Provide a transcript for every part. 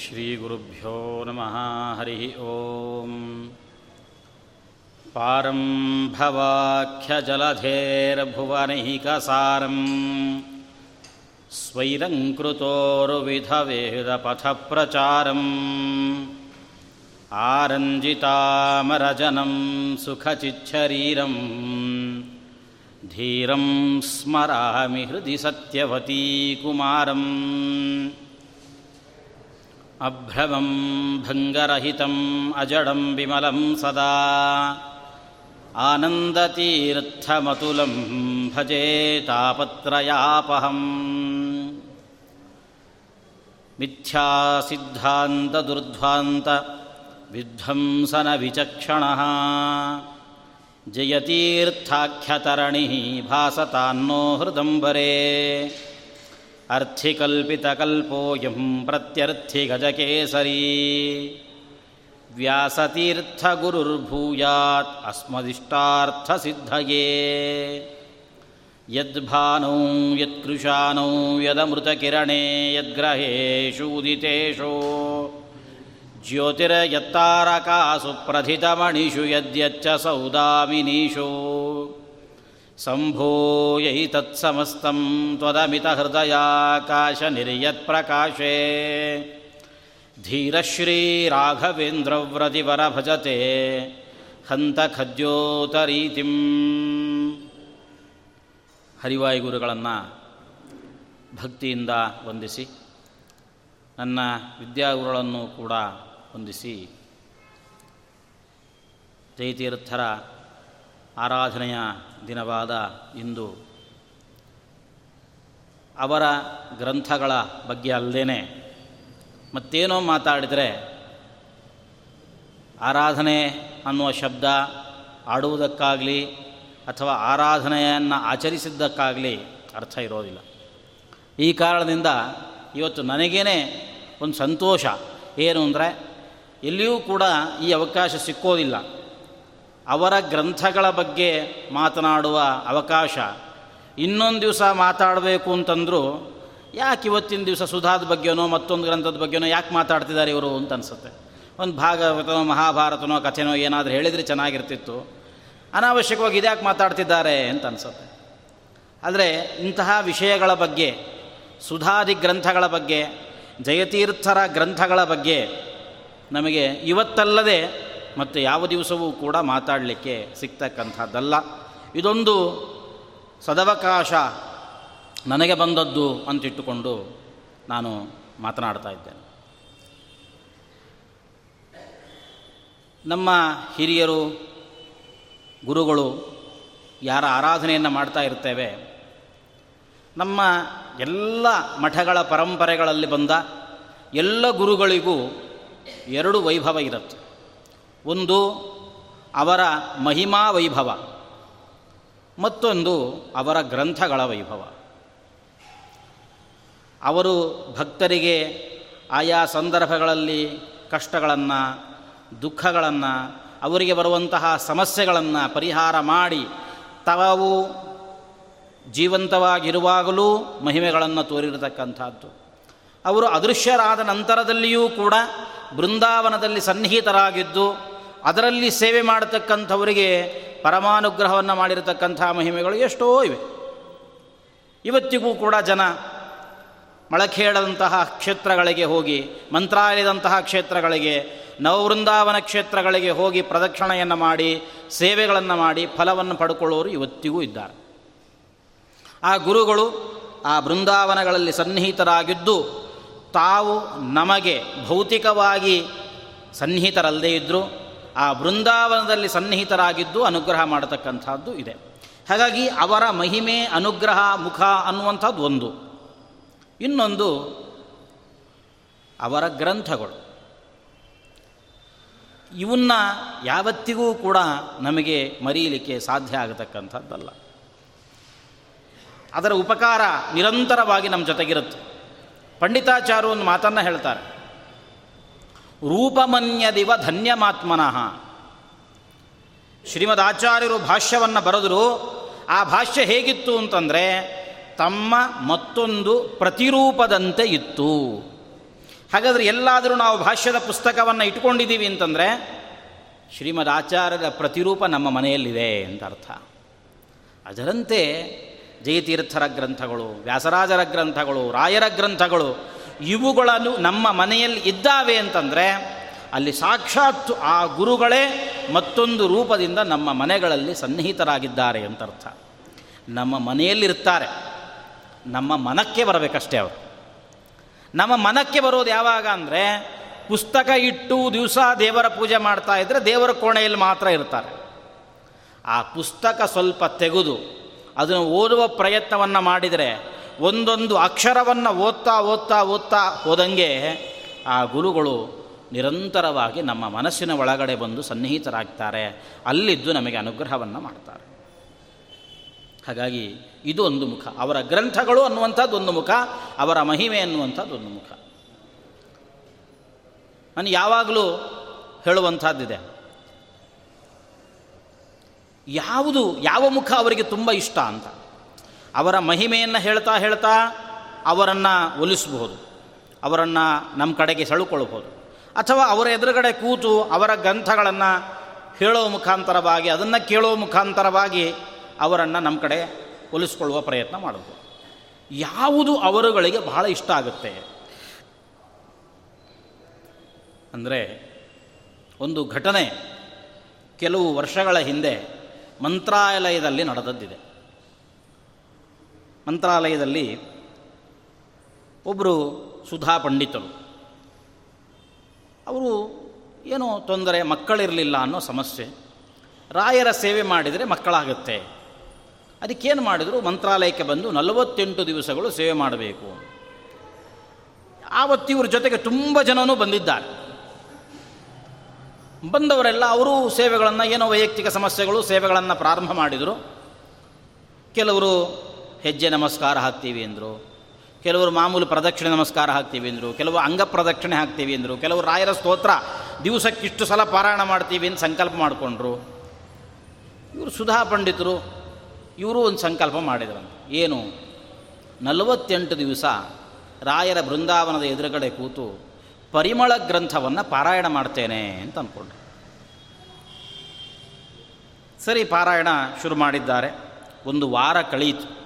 श्रीगुरुभ्यो नमः हरिः ॐ पारं भवाख्यजलधेर्भुवनैकसारं स्वैरङ्कृतोरुविधवेदपथप्रचारम् आरञ्जितामरजनं सुखचिच्छरीरम् धीरं स्मरामि हृदि सत्यवती कुमारम् अभ्रमं भङ्गरहितम् अजडं विमलं सदा। आनन्दतीर्थमतुलं भजे तापत्रयापहम्। मिथ्यासिद्धान्तदुर्ध्वान्तविध्वंसनविचक्षणः जयतीर्थाख्यतरणिः भासतान्नो हृदम्बरे अर्थिकल्पितकल्पोऽयं प्रत्यर्थिगजकेसरी। व्यासतीर्थगुरुर्भूयात् अस्मदिष्टार्थसिद्धये। यद्भानौ यत्कृशानौ यदमृतकिरणे यद्ग्रहेषु उदितेषु। ज्योतिर्यत्तारकासु प्रथितमणिषु यद्यच्च सौदामिनीषु। सम्भूयैतत्समस्तं त्वदमितहृदयाकाशनिर्यत्प्रकाशे धीरश्रीराघवेन्द्रव्रतिवरभजते ಹಂತಖದ್ಯೋತರೀತಿಂ ಹರಿವಾಯು ಗುರುಗಳನ್ನು ಭಕ್ತಿಯಿಂದ ವಂದಿಸಿ ನನ್ನ ವಿದ್ಯಾಗುರುಗಳನ್ನು ಕೂಡ ವಂದಿಸಿ ಜಯತೀರ್ಥರ ಆರಾಧನೆಯ ದಿನವಾದ ಇಂದು. ಅವರ ಗ್ರಂಥಗಳ ಬಗ್ಗೆ ಅಲ್ಲದೇ ಮತ್ತೇನೋ ಮಾತಾಡಿದರೆ, ಆರಾಧನೆ ಅನ್ನುವ ಶಬ್ದ ಆಡುವುದಕ್ಕಾಗಲಿ ಅಥವಾ ಆರಾಧನೆಯನ್ನು ಆಚರಿಸಿದ್ದಕ್ಕಾಗಲಿ ಅರ್ಥ ಇರೋದಿಲ್ಲ. ಈ ಕಾರಣದಿಂದ ಇವತ್ತು ನನಗೇನೆ ಒಂದು ಸಂತೋಷ. ಏನು ಅಂದರೆ, ಎಲ್ಲಿಯೂ ಕೂಡ ಈ ಅವಕಾಶ ಸಿಕ್ಕೋದಿಲ್ಲ. ಅವರ ಗ್ರಂಥಗಳ ಬಗ್ಗೆ ಮಾತನಾಡುವ ಅವಕಾಶ. ಇನ್ನೊಂದು ದಿವಸ ಮಾತಾಡಬೇಕು ಅಂತಂದರೂ, ಯಾಕೆ ಇವತ್ತಿನ ದಿವಸ ಸುಧಾದ ಬಗ್ಗೆನೋ ಮತ್ತೊಂದು ಗ್ರಂಥದ ಬಗ್ಗೆನೋ ಯಾಕೆ ಮಾತಾಡ್ತಿದ್ದಾರೆ ಇವರು ಅಂತ ಅನಿಸುತ್ತೆ. ಒಂದು ಭಾಗವತನೋ, ಮಹಾಭಾರತನೋ, ಕಥೆನೋ ಏನಾದರೂ ಹೇಳಿದರೆ ಚೆನ್ನಾಗಿರ್ತಿತ್ತು. ಅನಾವಶ್ಯಕವಾಗಿ ಇದ್ಯಾಕೆ ಮಾತಾಡ್ತಿದ್ದಾರೆ ಅಂತ ಅನಿಸುತ್ತೆ. ಆದರೆ ಇಂತಹ ವಿಷಯಗಳ ಬಗ್ಗೆ, ಸುಧಾದಿ ಗ್ರಂಥಗಳ ಬಗ್ಗೆ, ಜಯತೀರ್ಥರ ಗ್ರಂಥಗಳ ಬಗ್ಗೆ ನಮಗೆ ಇವತ್ತಲ್ಲದೆ ಮತ್ತು ಯಾವ ದಿವಸವೂ ಕೂಡ ಮಾತಾಡಲಿಕ್ಕೆ ಸಿಗ್ತಕ್ಕಂಥದ್ದಲ್ಲ. ಇದೊಂದು ಸದವಕಾಶ ನನಗೆ ಬಂದದ್ದು ಅಂತಿಟ್ಟುಕೊಂಡು ನಾನು ಮಾತನಾಡ್ತಾ ಇದ್ದೇನೆ. ನಮ್ಮ ಹಿರಿಯರು, ಗುರುಗಳು ಯಾರ ಆರಾಧನೆಯನ್ನು ಮಾಡ್ತಾ ಇರ್ತೇವೆ, ನಮ್ಮ ಎಲ್ಲ ಮಠಗಳ ಪರಂಪರೆಗಳಲ್ಲಿ ಬಂದ ಎಲ್ಲ ಗುರುಗಳಿಗೂ ಎರಡು ವೈಭವ ಇರುತ್ತೆ. ಒಂದು ಅವರ ಮಹಿಮಾ ವೈಭವ, ಮತ್ತೊಂದು ಅವರ ಗ್ರಂಥಗಳ ವೈಭವ. ಅವರು ಭಕ್ತರಿಗೆ ಆಯಾ ಸಂದರ್ಭಗಳಲ್ಲಿ ಕಷ್ಟಗಳನ್ನು, ದುಃಖಗಳನ್ನು, ಅವರಿಗೆ ಬರುವಂತಹ ಸಮಸ್ಯೆಗಳನ್ನು ಪರಿಹಾರ ಮಾಡಿ ತಾವು ಜೀವಂತವಾಗಿರುವಾಗಲೂ ಮಹಿಮೆಗಳನ್ನು ತೋರಿರತಕ್ಕಂಥದ್ದು. ಅವರು ಅದೃಶ್ಯರಾದ ನಂತರದಲ್ಲಿಯೂ ಕೂಡ ಬೃಂದಾವನದಲ್ಲಿ ಸನ್ನಿಹಿತರಾಗಿದ್ದು ಅದರಲ್ಲಿ ಸೇವೆ ಮಾಡತಕ್ಕಂಥವರಿಗೆ ಪರಮಾನುಗ್ರಹವನ್ನು ಮಾಡಿರತಕ್ಕಂಥ ಮಹಿಮೆಗಳು ಎಷ್ಟೋ ಇವೆ. ಇವತ್ತಿಗೂ ಕೂಡ ಜನ ಮಳಖೇಡದಂತಹ ಕ್ಷೇತ್ರಗಳಿಗೆ ಹೋಗಿ, ಮಂತ್ರಾಲಯದಂತಹ ಕ್ಷೇತ್ರಗಳಿಗೆ, ನವವೃಂದಾವನ ಕ್ಷೇತ್ರಗಳಿಗೆ ಹೋಗಿ ಪ್ರದಕ್ಷಿಣೆಯನ್ನು ಮಾಡಿ, ಸೇವೆಗಳನ್ನು ಮಾಡಿ ಫಲವನ್ನು ಪಡ್ಕೊಳ್ಳೋರು ಇವತ್ತಿಗೂ ಇದ್ದಾರೆ. ಆ ಗುರುಗಳು ಆ ಬೃಂದಾವನಗಳಲ್ಲಿ ಸನ್ನಿಹಿತರಾಗಿದ್ದು, ತಾವು ನಮಗೆ ಭೌತಿಕವಾಗಿ ಸನ್ನಿಹಿತರಲ್ಲದೇ ಇದ್ದರೂ ಆ ಬೃಂದಾವನದಲ್ಲಿ ಸನ್ನಿಹಿತರಾಗಿದ್ದು ಅನುಗ್ರಹ ಮಾಡತಕ್ಕಂಥದ್ದು ಇದೆ. ಹಾಗಾಗಿ ಅವರ ಮಹಿಮೆ, ಅನುಗ್ರಹ, ಮುಖ ಅನ್ನುವಂಥದ್ದು ಒಂದು. ಇನ್ನೊಂದು ಅವರ ಗ್ರಂಥಗಳು. ಇವನ್ನ ಯಾವತ್ತಿಗೂ ಕೂಡ ನಮಗೆ ಮರೀಲಿಕ್ಕೆ ಸಾಧ್ಯ ಆಗತಕ್ಕಂಥದ್ದಲ್ಲ. ಅದರ ಉಪಕಾರ ನಿರಂತರವಾಗಿ ನಮ್ಮ ಜೊತೆಗಿರುತ್ತೆ. ಪಂಡಿತಾಚಾರ್ಯ ಒಂದು ಮಾತನ್ನು ಹೇಳ್ತಾರೆ. ರೂಪಮನ್ಯದಿವ ಧನ್ಯಮಾತ್ಮನಃ. ಶ್ರೀಮದ್ ಆಚಾರ್ಯರು ಭಾಷ್ಯವನ್ನು ಬರೆದರು, ಆ ಭಾಷ್ಯ ಹೇಗಿತ್ತು ಅಂತಂದರೆ, ತಮ್ಮ ಮತ್ತೊಂದು ಪ್ರತಿರೂಪದಂತೆ ಇತ್ತು. ಹಾಗಾದರೆ ಎಲ್ಲಾದರೂ ನಾವು ಭಾಷ್ಯದ ಪುಸ್ತಕವನ್ನು ಇಟ್ಕೊಂಡಿದ್ದೀವಿ ಅಂತಂದರೆ ಶ್ರೀಮದ್ ಆಚಾರ್ಯರ ಪ್ರತಿರೂಪ ನಮ್ಮ ಮನೆಯಲ್ಲಿದೆ ಅಂತ ಅರ್ಥ. ಅದರಂತೆ ಜಯತೀರ್ಥರ ಗ್ರಂಥಗಳು, ವ್ಯಾಸರಾಜರ ಗ್ರಂಥಗಳು, ರಾಯರ ಗ್ರಂಥಗಳು ಇವುಗಳನ್ನು ನಮ್ಮ ಮನೆಯಲ್ಲಿ ಇದ್ದಾವೆ ಅಂತಂದರೆ ಅಲ್ಲಿ ಸಾಕ್ಷಾತ್ ಆ ಗುರುಗಳೇ ಮತ್ತೊಂದು ರೂಪದಿಂದ ನಮ್ಮ ಮನೆಗಳಲ್ಲಿ ಸನ್ನಿಹಿತರಾಗಿದ್ದಾರೆ ಅಂತ ಅರ್ಥ ನಮ್ಮ ಮನೆಯಲ್ಲಿರ್ತಾರೆ. ನಮ್ಮ ಮನಕ್ಕೆ ಬರಬೇಕಷ್ಟೇ ಅವರು. ನಮ್ಮ ಮನಕ್ಕೆ ಬರೋದು ಯಾವಾಗ ಅಂದರೆ ಪುಸ್ತಕ ಇಟ್ಟು ದಿವಸ ದೇವರ ಪೂಜೆ ಮಾಡ್ತಾ ಇದ್ದರೆ ದೇವರ ಕೋಣೆಯಲ್ಲಿ ಮಾತ್ರ ಇರ್ತಾರೆ. ಆ ಪುಸ್ತಕ ಸ್ವಲ್ಪ ತೆಗೆದು ಅದನ್ನು ಓದುವ ಪ್ರಯತ್ನವನ್ನು ಮಾಡಿದರೆ ಒಂದೊಂದು ಅಕ್ಷರವನ್ನು ಓದ್ತಾ ಓದ್ತಾ ಓದ್ತಾ ಹೋದಂಗೆ ಆ ಗುರುಗಳು ನಿರಂತರವಾಗಿ ನಮ್ಮ ಮನಸ್ಸಿನ ಒಳಗಡೆ ಬಂದು ಸನ್ನಿಹಿತರಾಗ್ತಾರೆ. ಅಲ್ಲಿದ್ದು ನಮಗೆ ಅನುಗ್ರಹವನ್ನು ಮಾಡ್ತಾರೆ. ಹಾಗಾಗಿ ಇದು ಒಂದು ಮುಖ. ಅವರ ಗ್ರಂಥಗಳು ಅನ್ನುವಂಥದ್ದು ಒಂದು ಮುಖ, ಅವರ ಮಹಿಮೆ ಅನ್ನುವಂಥದ್ದು ಒಂದು ಮುಖ. ನಾನು ಯಾವಾಗಲೂ ಹೇಳುವಂಥದ್ದಿದೆ. ಯಾವುದು, ಯಾವ ಮುಖ ಅವರಿಗೆ ತುಂಬ ಇಷ್ಟ ಅಂತ. ಅವರ ಮಹಿಮೆಯನ್ನು ಹೇಳ್ತಾ ಹೇಳ್ತಾ ಅವರನ್ನು ಒಲಿಸಬಹುದು. ಅವರನ್ನು ನಮ್ಮ ಕಡೆಗೆ ಸೆಳುಕೊಳ್ಬೋದು ಅಥವಾ ಅವರ ಎದುರುಗಡೆ ಕೂತು ಅವರ ಗ್ರಂಥಗಳನ್ನು ಹೇಳೋ ಮುಖಾಂತರವಾಗಿ, ಅದನ್ನು ಕೇಳೋ ಮುಖಾಂತರವಾಗಿ ಅವರನ್ನು ನಮ್ಮ ಕಡೆ ಒಲಿಸ್ಕೊಳ್ಳುವ ಪ್ರಯತ್ನ ಮಾಡಬಹುದು. ಯಾವುದು ಅವರುಗಳಿಗೆ ಬಹಳ ಇಷ್ಟ ಆಗುತ್ತೆ? ಅಂದರೆ ಒಂದು ಘಟನೆ ಕೆಲವು ವರ್ಷಗಳ ಹಿಂದೆ ಮಂತ್ರಾಲಯದಲ್ಲಿ ನಡೆದದ್ದಿದೆ. ಮಂತ್ರಾಲಯದಲ್ಲಿ ಒಬ್ಬರು ಸುಧಾ ಪಂಡಿತರು. ಅವರು ಏನೋ ತೊಂದರೆ, ಮಕ್ಕಳಿರಲಿಲ್ಲ ಅನ್ನೋ ಸಮಸ್ಯೆ. ರಾಯರ ಸೇವೆ ಮಾಡಿದರೆ ಮಕ್ಕಳಾಗುತ್ತೆ. ಅದಕ್ಕೇನು ಮಾಡಿದರು, ಮಂತ್ರಾಲಯಕ್ಕೆ ಬಂದು ನಲವತ್ತೆಂಟು ದಿವಸಗಳು ಸೇವೆ ಮಾಡಬೇಕು. ಆವತ್ತಿವ್ರ ಜೊತೆಗೆ ತುಂಬ ಜನನೂ ಬಂದಿದ್ದಾರೆ. ಬಂದವರೆಲ್ಲ ಅವರು ಸೇವೆಗಳನ್ನು ಏನೋ ವೈಯಕ್ತಿಕ ಸಮಸ್ಯೆಗಳು ಸೇವೆಗಳನ್ನು ಪ್ರಾರಂಭ ಮಾಡಿದರು. ಕೆಲವರು ಹೆಜ್ಜೆ ನಮಸ್ಕಾರ ಹಾಕ್ತೀವಿ ಅಂದರು. ಕೆಲವರು ಮಾಮೂಲು ಪ್ರದಕ್ಷಿಣೆ ನಮಸ್ಕಾರ ಹಾಕ್ತೀವಿ ಅಂದರು. ಕೆಲವು ಅಂಗ ಪ್ರದಕ್ಷಿಣೆ ಹಾಕ್ತೀವಿ ಅಂದರು. ಕೆಲವರು ರಾಯರ ಸ್ತೋತ್ರ ದಿವಸಕ್ಕಿಷ್ಟು ಸಲ ಪಾರಾಯಣ ಮಾಡ್ತೀವಿ ಅಂತ ಸಂಕಲ್ಪ ಮಾಡಿಕೊಂಡ್ರು. ಇವರು ಸುಧಾ ಪಂಡಿತರು, ಇವರು ಒಂದು ಸಂಕಲ್ಪ ಮಾಡಿದ್ರಂತೆ. ಏನು? ನಲವತ್ತೆಂಟು ದಿವಸ ರಾಯರ ಬೃಂದಾವನದ ಎದುರುಗಡೆ ಕೂತು ಪರಿಮಳ ಗ್ರಂಥವನ್ನು ಪಾರಾಯಣ ಮಾಡ್ತೇನೆ ಅಂತ ಅಂದ್ಕೊಂಡ್ರು ಸರಿ, ಪಾರಾಯಣ ಶುರು ಮಾಡಿದ್ದಾರೆ. ಒಂದು ವಾರ ಕಳೀತು.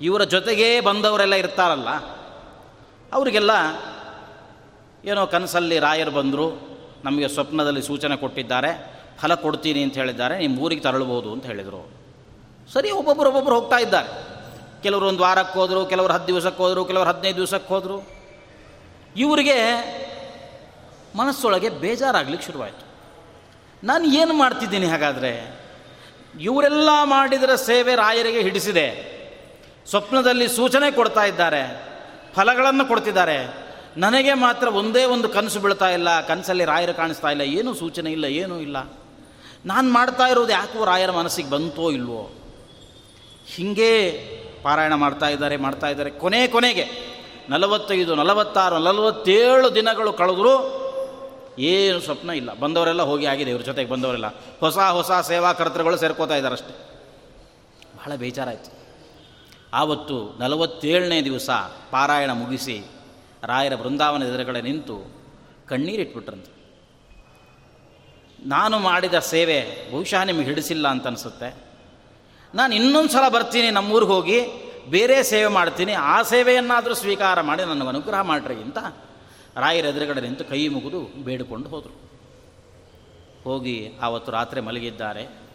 ಇವರ ಜೊತೆಗೇ ಬಂದವರೆಲ್ಲ ಇರ್ತಾರಲ್ಲ, ಅವರಿಗೆಲ್ಲ ಏನೋ ಕನಸಲ್ಲಿ ರಾಯರು ಬಂದರು, ನಮಗೆ ಸ್ವಪ್ನದಲ್ಲಿ ಸೂಚನೆ ಕೊಟ್ಟಿದ್ದಾರೆ, ಫಲ ಕೊಡ್ತೀನಿ ಅಂತ ಹೇಳಿದ್ದಾರೆ, ನಿಮ್ಮ ಊರಿಗೆ ತರಳ್ಬೋದು ಅಂತ ಹೇಳಿದರು. ಸರಿ ಒಬ್ಬೊಬ್ಬರು ಒಬ್ಬೊಬ್ಬರು ಹೋಗ್ತಾ ಇದ್ದಾರೆ. ಕೆಲವರು ಒಂದು ವಾರಕ್ಕೆ ಹೋದರು, ಕೆಲವರು ಹತ್ತು ದಿವಸಕ್ಕೆ ಹೋದರು, ಕೆಲವರು ಹದಿನೈದು ದಿವಸಕ್ಕೆ ಹೋದರು. ಇವರಿಗೆ ಮನಸ್ಸೊಳಗೆ ಬೇಜಾರಾಗ್ಲಿಕ್ಕೆ ಶುರುವಾಯಿತು. ನಾನು ಏನು ಮಾಡ್ತಿದ್ದೀನಿ ಹಾಗಾದರೆ? ಇವರೆಲ್ಲ ಮಾಡಿದರೆ ಸೇವೆ ರಾಯರಿಗೆ ಹಿಡಿಸಿದೆ. ಸ್ವಪ್ನದಲ್ಲಿ ಸೂಚನೆ ಕೊಡ್ತಾ ಇದ್ದಾರೆ, ಫಲಗಳನ್ನು ಕೊಡ್ತಿದ್ದಾರೆ. ನನಗೆ ಮಾತ್ರ ಒಂದೇ ಒಂದು ಕನಸು ಬೀಳ್ತಾ ಇಲ್ಲ, ಕನಸಲ್ಲಿ ರಾಯರು ಕಾಣಿಸ್ತಾ ಇಲ್ಲ, ಏನೂ ಸೂಚನೆ ಇಲ್ಲ, ಏನೂ ಇಲ್ಲ. ನಾನು ಮಾಡ್ತಾ ಇರೋದು ಯಾಕೋ ರಾಯರ ಮನಸ್ಸಿಗೆ ಬಂತೋ ಇಲ್ವೋ? ಹೀಗೇ ಪಾರಾಯಣ ಮಾಡ್ತಾ ಇದ್ದಾರೆ ಮಾಡ್ತಾ ಇದ್ದಾರೆ. ಕೊನೆ ಕೊನೆಗೆ ನಲವತ್ತೈದು, ನಲವತ್ತಾರು, ನಲವತ್ತೇಳು ದಿನಗಳು ಕಳೆದ್ರು ಏನು ಸ್ವಪ್ನ ಇಲ್ಲ. ಬಂದವರೆಲ್ಲ ಹೋಗಿ ಆಗಿದೆ, ಇವ್ರ ಜೊತೆಗೆ ಬಂದವರೆಲ್ಲ. ಹೊಸ ಹೊಸ ಸೇವಾ ಕರ್ತೃಗಳು ಸೇರ್ಕೋತಾ ಇದ್ದಾರೆ ಅಷ್ಟೇ ಬಹಳ ಬೇಜಾರಾಯಿತು. ಆವತ್ತು ನಲವತ್ತೇಳನೇ ದಿವಸ ಪಾರಾಯಣ ಮುಗಿಸಿ ರಾಯರ ಬೃಂದಾವನ ಎದುರುಗಡೆ ನಿಂತು ಕಣ್ಣೀರಿಟ್ಬಿಟ್ರಂತೆ. ನಾನು ಮಾಡಿದ ಸೇವೆ ಬಹುಶಃ ನಿಮಗೆ ಹಿಡಿಸಿಲ್ಲ ಅಂತ ಅನಿಸುತ್ತೆ. ನಾನು ಇನ್ನೊಂದು ಸಲ ಬರ್ತೀನಿ ನಮ್ಮೂರಿಗೆ ಹೋಗಿ, ಬೇರೆ ಸೇವೆ ಮಾಡ್ತೀನಿ, ಆ ಸೇವೆಯನ್ನಾದರೂ ಸ್ವೀಕಾರ ಮಾಡಿ ನನಗೆ ಅನುಗ್ರಹ ಮಾಡ್ರಿ ಅಂತ ರಾಯರ ಎದುರುಗಡೆ ನಿಂತು ಕೈ ಮುಗಿದು ಬೇಡಿಕೊಂಡು ಹೋದರು. ಹೋಗಿ ಆವತ್ತು ರಾತ್ರಿ ಮಲಗಿದ್ದಾರೆ.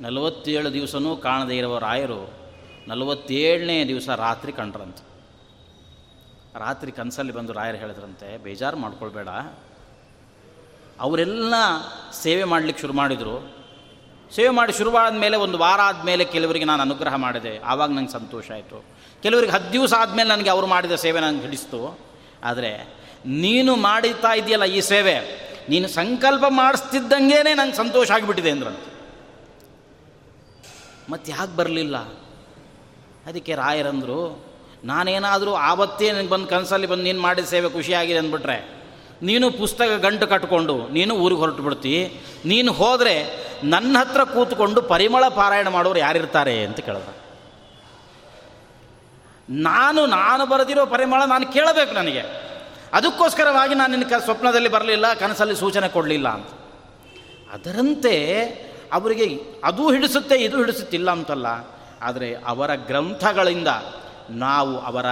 ನಲವತ್ತೇಳು ದಿವಸನೂ ಕಾಣದೇ ಇರುವ ರಾಯರು ನಲವತ್ತೇಳನೇ ದಿವಸ ರಾತ್ರಿ ಕಂಡ್ರಂತೆ. ರಾತ್ರಿ ಕನಸಲ್ಲಿ ಬಂದು ರಾಯರು ಹೇಳಿದ್ರಂತೆ, ಬೇಜಾರು ಮಾಡ್ಕೊಳ್ಬೇಡ. ಅವರೆಲ್ಲ ಸೇವೆ ಮಾಡಲಿಕ್ಕೆ ಶುರು ಮಾಡಿದರು. ಸೇವೆ ಮಾಡಿ ಶುರುವಾದ ಮೇಲೆ ಒಂದು ವಾರ ಆದಮೇಲೆ ಕೆಲವರಿಗೆ ನಾನು ಅನುಗ್ರಹ ಮಾಡಿದೆ. ಆವಾಗ ನಂಗೆ ಸಂತೋಷ ಆಯಿತು. ಕೆಲವರಿಗೆ ಹತ್ತು ದಿವಸ ಆದಮೇಲೆ ನನಗೆ ಅವರು ಮಾಡಿದ ಸೇವೆ ನನಗೆ ಹಿಡಿಸ್ತು. ಆದರೆ ನೀನು ಮಾಡಿತಾ ಇದೆಯಲ್ಲ ಈ ಸೇವೆ, ನೀನು ಸಂಕಲ್ಪ ಮಾಡಿಸ್ತಿದ್ದಂಗೆ ನಂಗೆ ಸಂತೋಷ ಆಗಿಬಿಟ್ಟಿದೆ ಅಂದ್ರಂತೆ. ಮತ್ತೆ ಯಾಕೆ ಬರಲಿಲ್ಲ? ಅದಕ್ಕೆ ರಾಯರಂದರು, ನಾನೇನಾದರೂ ಆವತ್ತೇ ನನಗೆ ಬಂದು ಕನಸಲ್ಲಿ ಬಂದು ನೀನು ಮಾಡಿದ ಸೇವೆ ಖುಷಿಯಾಗಿದೆ ಅಂದ್ಬಿಟ್ರೆ, ನೀನು ಪುಸ್ತಕ ಗಂಟು ಕಟ್ಕೊಂಡು ನೀನು ಊರಿಗೆ ಹೊರಟು ಬಿಡ್ತಿ, ನೀನು ಹೋದರೆ ನನ್ನ ಹತ್ರ ಕೂತ್ಕೊಂಡು ಪರಿಮಳ ಪಾರಾಯಣ ಮಾಡೋರು ಯಾರಿರ್ತಾರೆ ಅಂತ ಕೇಳಿದ. ನಾನು ನಾನು ಬರೆದಿರೋ ಪರಿಮಳ ನಾನು ಕೇಳಬೇಕು ನನಗೆ. ಅದಕ್ಕೋಸ್ಕರವಾಗಿ ನಾನು ನಿನ್ನ ಕ, ಸ್ವಪ್ನದಲ್ಲಿ ಬರಲಿಲ್ಲ, ಕನಸಲ್ಲಿ ಸೂಚನೆ ಕೊಡಲಿಲ್ಲ ಅಂತ. ಅದರಂತೆ ಅವರಿಗೆ ಅದು ಹಿಡಿಸುತ್ತೆ, ಇದು ಹಿಡಿಸುತ್ತಿಲ್ಲ ಅಂತಲ್ಲ. ಆದರೆ ಅವರ ಗ್ರಂಥಗಳಿಂದ ನಾವು ಅವರ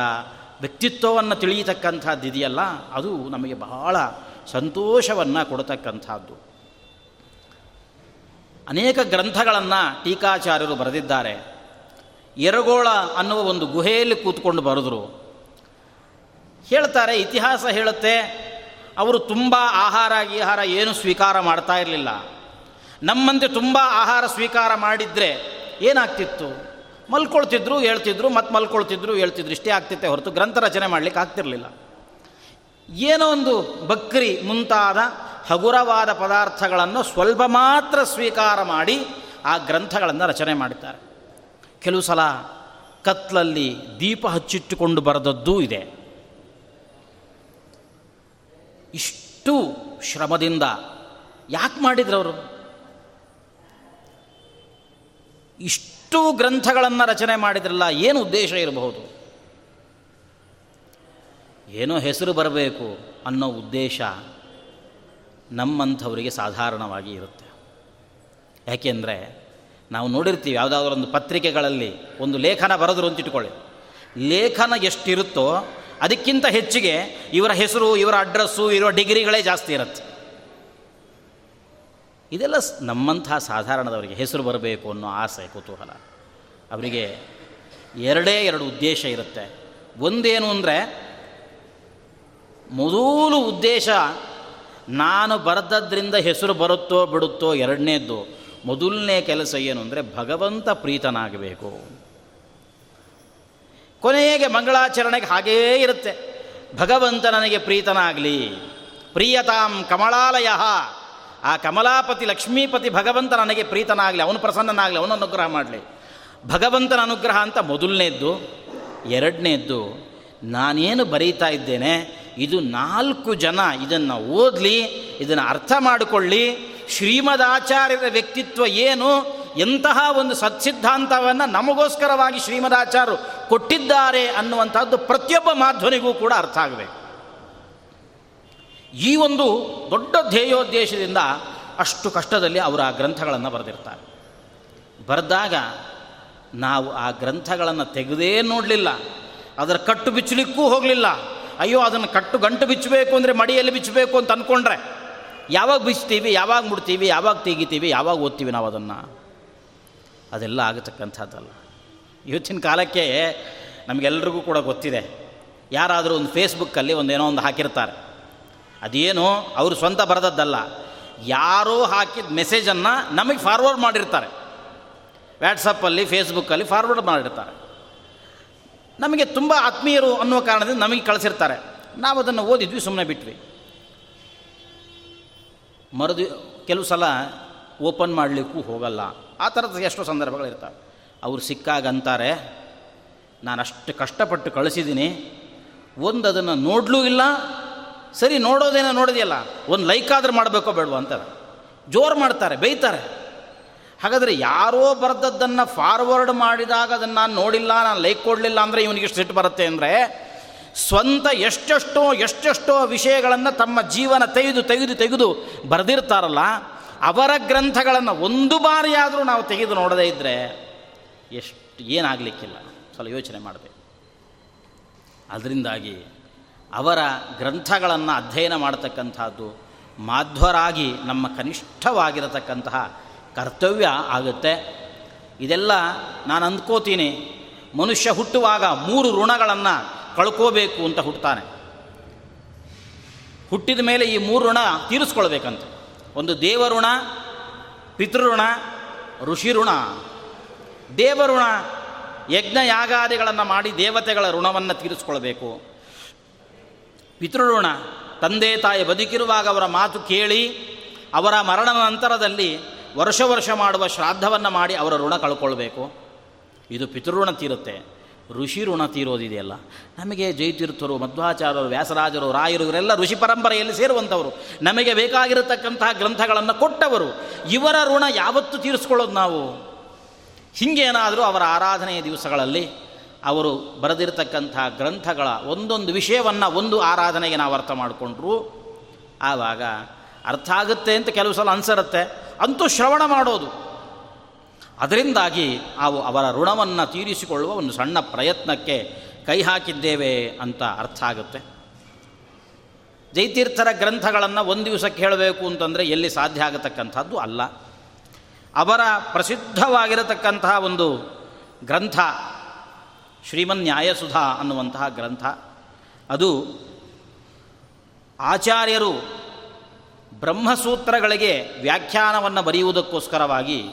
ವ್ಯಕ್ತಿತ್ವವನ್ನು ತಿಳಿಯತಕ್ಕಂಥದ್ದು ಇದೆಯಲ್ಲ, ಅದು ನಮಗೆ ಬಹಳ ಸಂತೋಷವನ್ನು ಕೊಡತಕ್ಕಂಥದ್ದು. ಅನೇಕ ಗ್ರಂಥಗಳನ್ನು ಟೀಕಾಚಾರ್ಯರು ಬರೆದಿದ್ದಾರೆ. ಎರಗೋಳ ಅನ್ನುವ ಒಂದು ಗುಹೆಯಲ್ಲಿ ಕೂತ್ಕೊಂಡು ಬರೆದರು. ಹೇಳ್ತಾರೆ, ಇತಿಹಾಸ ಹೇಳುತ್ತೆ, ಅವರು ತುಂಬ ಆಹಾರ, ಗೀಹಾರ ಏನು ಸ್ವೀಕಾರ ಮಾಡ್ತಾ ಇರಲಿಲ್ಲ. ನಮ್ಮಂತೆ ತುಂಬ ಆಹಾರ ಸ್ವೀಕಾರ ಮಾಡಿದರೆ ಏನಾಗ್ತಿತ್ತು? ಮಲ್ಕೊಳ್ತಿದ್ರು, ಹೇಳ್ತಿದ್ರು ಮತ್ತು ಮಲ್ಕೊಳ್ತಿದ್ರು, ಹೇಳ್ತಿದ್ರು, ಇಷ್ಟೇ ಆಗ್ತಿತ್ತೆ ಹೊರತು ಗ್ರಂಥ ರಚನೆ ಮಾಡಲಿಕ್ಕೆ ಆಗ್ತಿರಲಿಲ್ಲ. ಏನೋ ಒಂದು ಬಕ್ರಿ ಮುಂತಾದ ಹಗುರವಾದ ಪದಾರ್ಥಗಳನ್ನು ಸ್ವಲ್ಪ ಮಾತ್ರ ಸ್ವೀಕಾರ ಮಾಡಿ ಆ ಗ್ರಂಥಗಳನ್ನು ರಚನೆ ಮಾಡುತ್ತಾರೆ ಕೆಲವು ಸಲ ಕತ್ಲಲ್ಲಿ ದೀಪ ಹಚ್ಚಿಟ್ಟುಕೊಂಡು ಬರೆದದ್ದೂ ಇದೆ. ಇಷ್ಟು ಶ್ರಮದಿಂದ ಯಾಕೆ ಮಾಡಿದ್ರು ಇಷ್ಟು ಗ್ರಂಥಗಳನ್ನು ರಚನೆ ಮಾಡಿದ್ರಲ್ಲ, ಏನು ಉದ್ದೇಶ ಇರಬಹುದು? ಏನೋ ಹೆಸರು ಬರಬೇಕು ಅನ್ನೋ ಉದ್ದೇಶ ನಮ್ಮಂಥವರಿಗೆ ಸಾಧಾರಣವಾಗಿ ಇರುತ್ತೆ. ಯಾಕೆಂದರೆ ನಾವು ನೋಡಿರ್ತೀವಿ ಯಾವುದಾದ್ರೂ ಒಂದು ಪತ್ರಿಕೆಗಳಲ್ಲಿ ಒಂದು ಲೇಖನ ಬರೆದ್ರು ಅಂತ ಇಟ್ಕೊಳ್ಳಿ. ಲೇಖನ ಎಷ್ಟಿರುತ್ತೋ ಅದಕ್ಕಿಂತ ಹೆಚ್ಚಿಗೆ ಇವರ ಹೆಸರು, ಇವರ ಅಡ್ರೆಸ್ಸು ಇರೋ ಡಿಗ್ರಿಗಳೇ ಜಾಸ್ತಿ ಇರುತ್ತೆ. ಇದೆಲ್ಲ ನಮ್ಮಂಥ ಸಾಧಾರಣದವರಿಗೆ ಹೆಸರು ಬರಬೇಕು ಅನ್ನೋ ಆಸೆ, ಕುತೂಹಲ. ಅವರಿಗೆ ಎರಡೇ ಎರಡು ಉದ್ದೇಶ ಇರುತ್ತೆ. ಒಂದೇನು ಅಂದರೆ, ಮೊದಲು ಉದ್ದೇಶ, ನಾನು ಬರೆದದ್ರಿಂದ ಹೆಸರು ಬರುತ್ತೋ ಬಿಡುತ್ತೋ ಎರಡನೇದ್ದು. ಮೊದಲನೇ ಕೆಲಸ ಏನು ಅಂದರೆ, ಭಗವಂತ ಪ್ರೀತನಾಗಬೇಕು. ಕೊನೆಗೆ ಮಂಗಳಾಚರಣೆಗೆ ಹಾಗೇ ಇರುತ್ತೆ. ಭಗವಂತ ನನಗೆ ಪ್ರೀತನಾಗಲಿ. ಪ್ರಿಯತಾಂ ಕಮಲಾಲಯ. ಆ ಕಮಲಾಪತಿ ಲಕ್ಷ್ಮೀಪತಿ ಭಗವಂತ ನನಗೆ ಪ್ರೀತನಾಗಲಿ, ಅವನು ಪ್ರಸನ್ನನಾಗಲಿ ಅವನು ಅನುಗ್ರಹ ಮಾಡಲಿ. ಭಗವಂತನ ಅನುಗ್ರಹ ಅಂತ ಮೊದಲನೇದ್ದು, ಎರಡನೇದ್ದು, ನಾನೇನು ಬರೀತಾ ಇದ್ದೇನೆ, ಇದು ನಾಲ್ಕು ಜನ ಇದನ್ನು ಓದಲಿ, ಇದನ್ನು ಅರ್ಥ ಮಾಡಿಕೊಳ್ಳಿ, ಶ್ರೀಮದಾಚಾರ್ಯರ ವ್ಯಕ್ತಿತ್ವ ಏನು, ಎಂತಹ ಒಂದು ಸತ್ಸಿದ್ಧಾಂತವನ್ನು ನಮಗೋಸ್ಕರವಾಗಿ ಶ್ರೀಮದಾಚಾರ್ಯರು ಕೊಟ್ಟಿದ್ದಾರೆ ಅನ್ನುವಂಥದ್ದು ಪ್ರತಿಯೊಬ್ಬ ಮಾಧ್ವನಿಗೂ ಕೂಡ ಅರ್ಥ ಆಗಬೇಕು. ಈ ಒಂದು ದೊಡ್ಡ ಧ್ಯೇಯೋದ್ದೇಶದಿಂದ ಅಷ್ಟು ಕಷ್ಟದಲ್ಲಿ ಅವರು ಆ ಗ್ರಂಥಗಳನ್ನು ಬರೆದಿರ್ತಾರೆ. ಬರೆದಾಗ ನಾವು ಆ ಗ್ರಂಥಗಳನ್ನು ತೆಗೆದೇ ನೋಡಲಿಲ್ಲ. ಅದರ ಕಟ್ಟು ಬಿಚ್ಚಲಿಕ್ಕೂ ಹೋಗಲಿಲ್ಲ. ಅಯ್ಯೋ, ಅದನ್ನು ಕಟ್ಟು ಗಂಟು ಬಿಚ್ಚಬೇಕು ಅಂದರೆ ಮಡಿಯಲ್ಲಿ ಬಿಚ್ಚಬೇಕು ಅಂತ ಅಂದ್ಕೊಂಡ್ರೆ ಯಾವಾಗ ಬಿಚ್ತೀವಿ ಯಾವಾಗ ಮುಡ್ತೀವಿ ಯಾವಾಗ ತೆಗಿತೀವಿ, ಯಾವಾಗ ಓದ್ತೀವಿ ನಾವು ಅದನ್ನು? ಅದೆಲ್ಲ ಆಗತಕ್ಕಂಥದ್ದಲ್ಲ. ಇವತ್ತಿನ ಕಾಲಕ್ಕೆ ನಮಗೆಲ್ಲರಿಗೂ ಕೂಡ ಗೊತ್ತಿದೆ. ಯಾರಾದರೂ ಒಂದು ಫೇಸ್ಬುಕ್ಕಲ್ಲಿ ಒಂದೇನೋ ಒಂದು ಹಾಕಿರ್ತಾರೆ. ಅದೇನು ಅವರು ಸ್ವಂತ ಬರೆದದ್ದಲ್ಲ. ಯಾರೋ ಹಾಕಿದ ಮೆಸೇಜನ್ನು ನಮಗೆ ಫಾರ್ವರ್ಡ್ ಮಾಡಿರ್ತಾರೆ. ವ್ಯಾಟ್ಸಪ್ಪಲ್ಲಿ ಫೇಸ್ಬುಕ್ಕಲ್ಲಿ ಫಾರ್ವರ್ಡ್ ಮಾಡಿರ್ತಾರೆ. ನಮಗೆ ತುಂಬ ಆತ್ಮೀಯರು ಅನ್ನುವ ಕಾರಣದಿಂದ ನಮಗೆ ಕಳಿಸಿರ್ತಾರೆ. ನಾವು ಅದನ್ನು ಓದಿದ್ವಿ ಸುಮ್ಮನೆ ಬಿಟ್ವಿ. ಮರುದಿ, ಕೆಲವು ಸಲ ಓಪನ್ ಮಾಡಲಿಕ್ಕೂ ಹೋಗಲ್ಲ. ಆ ಥರದ ಎಷ್ಟೋ ಸಂದರ್ಭಗಳಿರ್ತವೆ. ಅವ್ರು ಸಿಕ್ಕಾಗ ಅಂತಾರೆ ನಾನು ಅಷ್ಟು ಕಷ್ಟಪಟ್ಟು ಕಳಿಸಿದ್ದೀನಿ. ಒಂದು ಅದನ್ನು ನೋಡಲೂ ಇಲ್ಲ ಸರಿ ನೋಡೋದೇನೋ ನೋಡಿದೆಯಲ್ಲ, ಒಂದು ಲೈಕ್ ಆದರೂ ಮಾಡಬೇಕೋ ಬೇಡವೋ ಅಂತಾರೆ. ಜೋರು ಮಾಡ್ತಾರೆ ಬೈತಾರೆ ಹಾಗಾದರೆ ಯಾರೋ ಬರೆದದ್ದನ್ನು ಫಾರ್ವರ್ಡ್ ಮಾಡಿದಾಗ ಅದನ್ನು ನಾನು ನೋಡಿಲ್ಲ, ನಾನು ಲೈಕ್ ಕೊಡಲಿಲ್ಲ ಅಂದರೆ ಇವನಿಗೆ ಸಿಟ್ಟು ಬರುತ್ತೆ ಅಂದರೆ, ಸ್ವಂತ ಎಷ್ಟೆಷ್ಟೋ ಎಷ್ಟೆಷ್ಟೋ ವಿಷಯಗಳನ್ನು ತಮ್ಮ ಜೀವನ ತೆಗೆದು ತೆಗೆದು ತೆಗೆದು ಬರೆದಿರ್ತಾರಲ್ಲ, ಅವರ ಗ್ರಂಥಗಳನ್ನು ಒಂದು ಬಾರಿಯಾದರೂ ನಾವು ತೆಗೆದು ನೋಡದೇ ಇದ್ದರೆ ಎಷ್ಟು ಏನಾಗಲಿಕ್ಕಿಲ್ಲ ಸ್ವಲ್ಪ ಯೋಚನೆ ಮಾಡಬೇಕು. ಅದರಿಂದಾಗಿ ಅವರ ಗ್ರಂಥಗಳನ್ನು ಅಧ್ಯಯನ ಮಾಡತಕ್ಕಂಥದ್ದು, ಮಾಧ್ವರಾಗಿ ನಮ್ಮ ಕನಿಷ್ಠವಾಗಿರತಕ್ಕಂತಹ ಕರ್ತವ್ಯ ಆಗುತ್ತೆ. ಇದೆಲ್ಲ ನಾನು ಅಂದ್ಕೋತೀನಿ, ಮನುಷ್ಯ ಹುಟ್ಟುವಾಗ ಮೂರು ಋಣಗಳನ್ನು ಕಳ್ಕೋಬೇಕು ಅಂತ ಹುಟ್ಟುತ್ತಾನೆ ಹುಟ್ಟಿದ ಮೇಲೆ ಈ ಮೂರು ಋಣ ತೀರಿಸ್ಕೊಳ್ಬೇಕಂತ. ಒಂದು ದೇವಋಣ, ಪಿತೃಋಣ, ಋಷಿಋಣ. ದೇವಋಣ ಯಜ್ಞ ಯಾಗಾದಿಗಳನ್ನು ಮಾಡಿ ದೇವತೆಗಳ ಋಣವನ್ನು ತೀರಿಸ್ಕೊಳ್ಬೇಕು. ಪಿತೃಋಣ, ತಂದೆ ತಾಯಿ ಬದುಕಿರುವಾಗ ಅವರ ಮಾತು ಕೇಳಿ, ಅವರ ಮರಣದ ನಂತರದಲ್ಲಿ ವರ್ಷ ವರ್ಷ ಮಾಡುವ ಶ್ರಾದ್ದವನ್ನು ಮಾಡಿ ಅವರ ಋಣ ಕಳ್ಕೊಳ್ಬೇಕು. ಇದು ಪಿತೃಋಣ ತೀರುತ್ತೆ. ಋಷಿ ಋಣ ತೀರೋದಿದೆಯಲ್ಲ. ನಮಗೆ ಜೈತೀರ್ಥರು, ಮಧ್ವಾಚಾರ್ಯರು, ವ್ಯಾಸರಾಜರು, ರಾಯರು, ಇವರೆಲ್ಲ ಋಷಿ ಪರಂಪರೆಯಲ್ಲಿ ಸೇರುವಂಥವರು. ನಮಗೆ ಬೇಕಾಗಿರತಕ್ಕಂತಹ ಗ್ರಂಥಗಳನ್ನು ಕೊಟ್ಟವರು. ಇವರ ಋಣ ಯಾವತ್ತು ತೀರಿಸ್ಕೊಳ್ಳೋದು ನಾವು. ಹಿಂಗೇನಾದರೂ ಅವರ ಆರಾಧನೆಯ ದಿವಸಗಳಲ್ಲಿ ಅವರು ಬರೆದಿರತಕ್ಕಂಥ ಗ್ರಂಥಗಳ ಒಂದೊಂದು ವಿಷಯವನ್ನು ಒಂದು ಆರಾಧನೆಗೆ ನಾವು ಅರ್ಥ ಮಾಡಿಕೊಂಡ್ರು. ಆವಾಗ ಅರ್ಥ ಆಗುತ್ತೆ ಅಂತ ಕೆಲವು ಸಲ ಅನ್ಸರುತ್ತೆ. ಅಂತೂ ಶ್ರವಣ ಮಾಡೋದು. ಅದರಿಂದಾಗಿ ನಾವು ಅವರ ಋಣವನ್ನು ತೀರಿಸಿಕೊಳ್ಳುವ ಒಂದು ಸಣ್ಣ ಪ್ರಯತ್ನಕ್ಕೆ ಕೈ ಹಾಕಿದ್ದೇವೆ ಅಂತ ಅರ್ಥ ಆಗುತ್ತೆ. ಜೈತೀರ್ಥರ ಗ್ರಂಥಗಳನ್ನು ಒಂದು ದಿವಸಕ್ಕೆ ಹೇಳಬೇಕು ಅಂತಂದರೆ ಎಲ್ಲಿ ಸಾಧ್ಯ ಆಗತಕ್ಕಂಥದ್ದು ಅಲ್ಲ. ಅವರ ಪ್ರಸಿದ್ಧವಾಗಿರತಕ್ಕಂತಹ ಒಂದು ಗ್ರಂಥ ಶ್ರೀಮನ್ ನ್ಯಾಯಸುಧಾ ಅನ್ನುವಂತಹ ಗ್ರಂಥ. ಅದು ಆಚಾರ್ಯರು ಬ್ರಹ್ಮಸೂತ್ರಗಳಿಗೆ ವ್ಯಾಖ್ಯಾನವನ್ನು ಬರೆಯುವುದಕ್ಕೋಸ್ಕರವಾಗಿ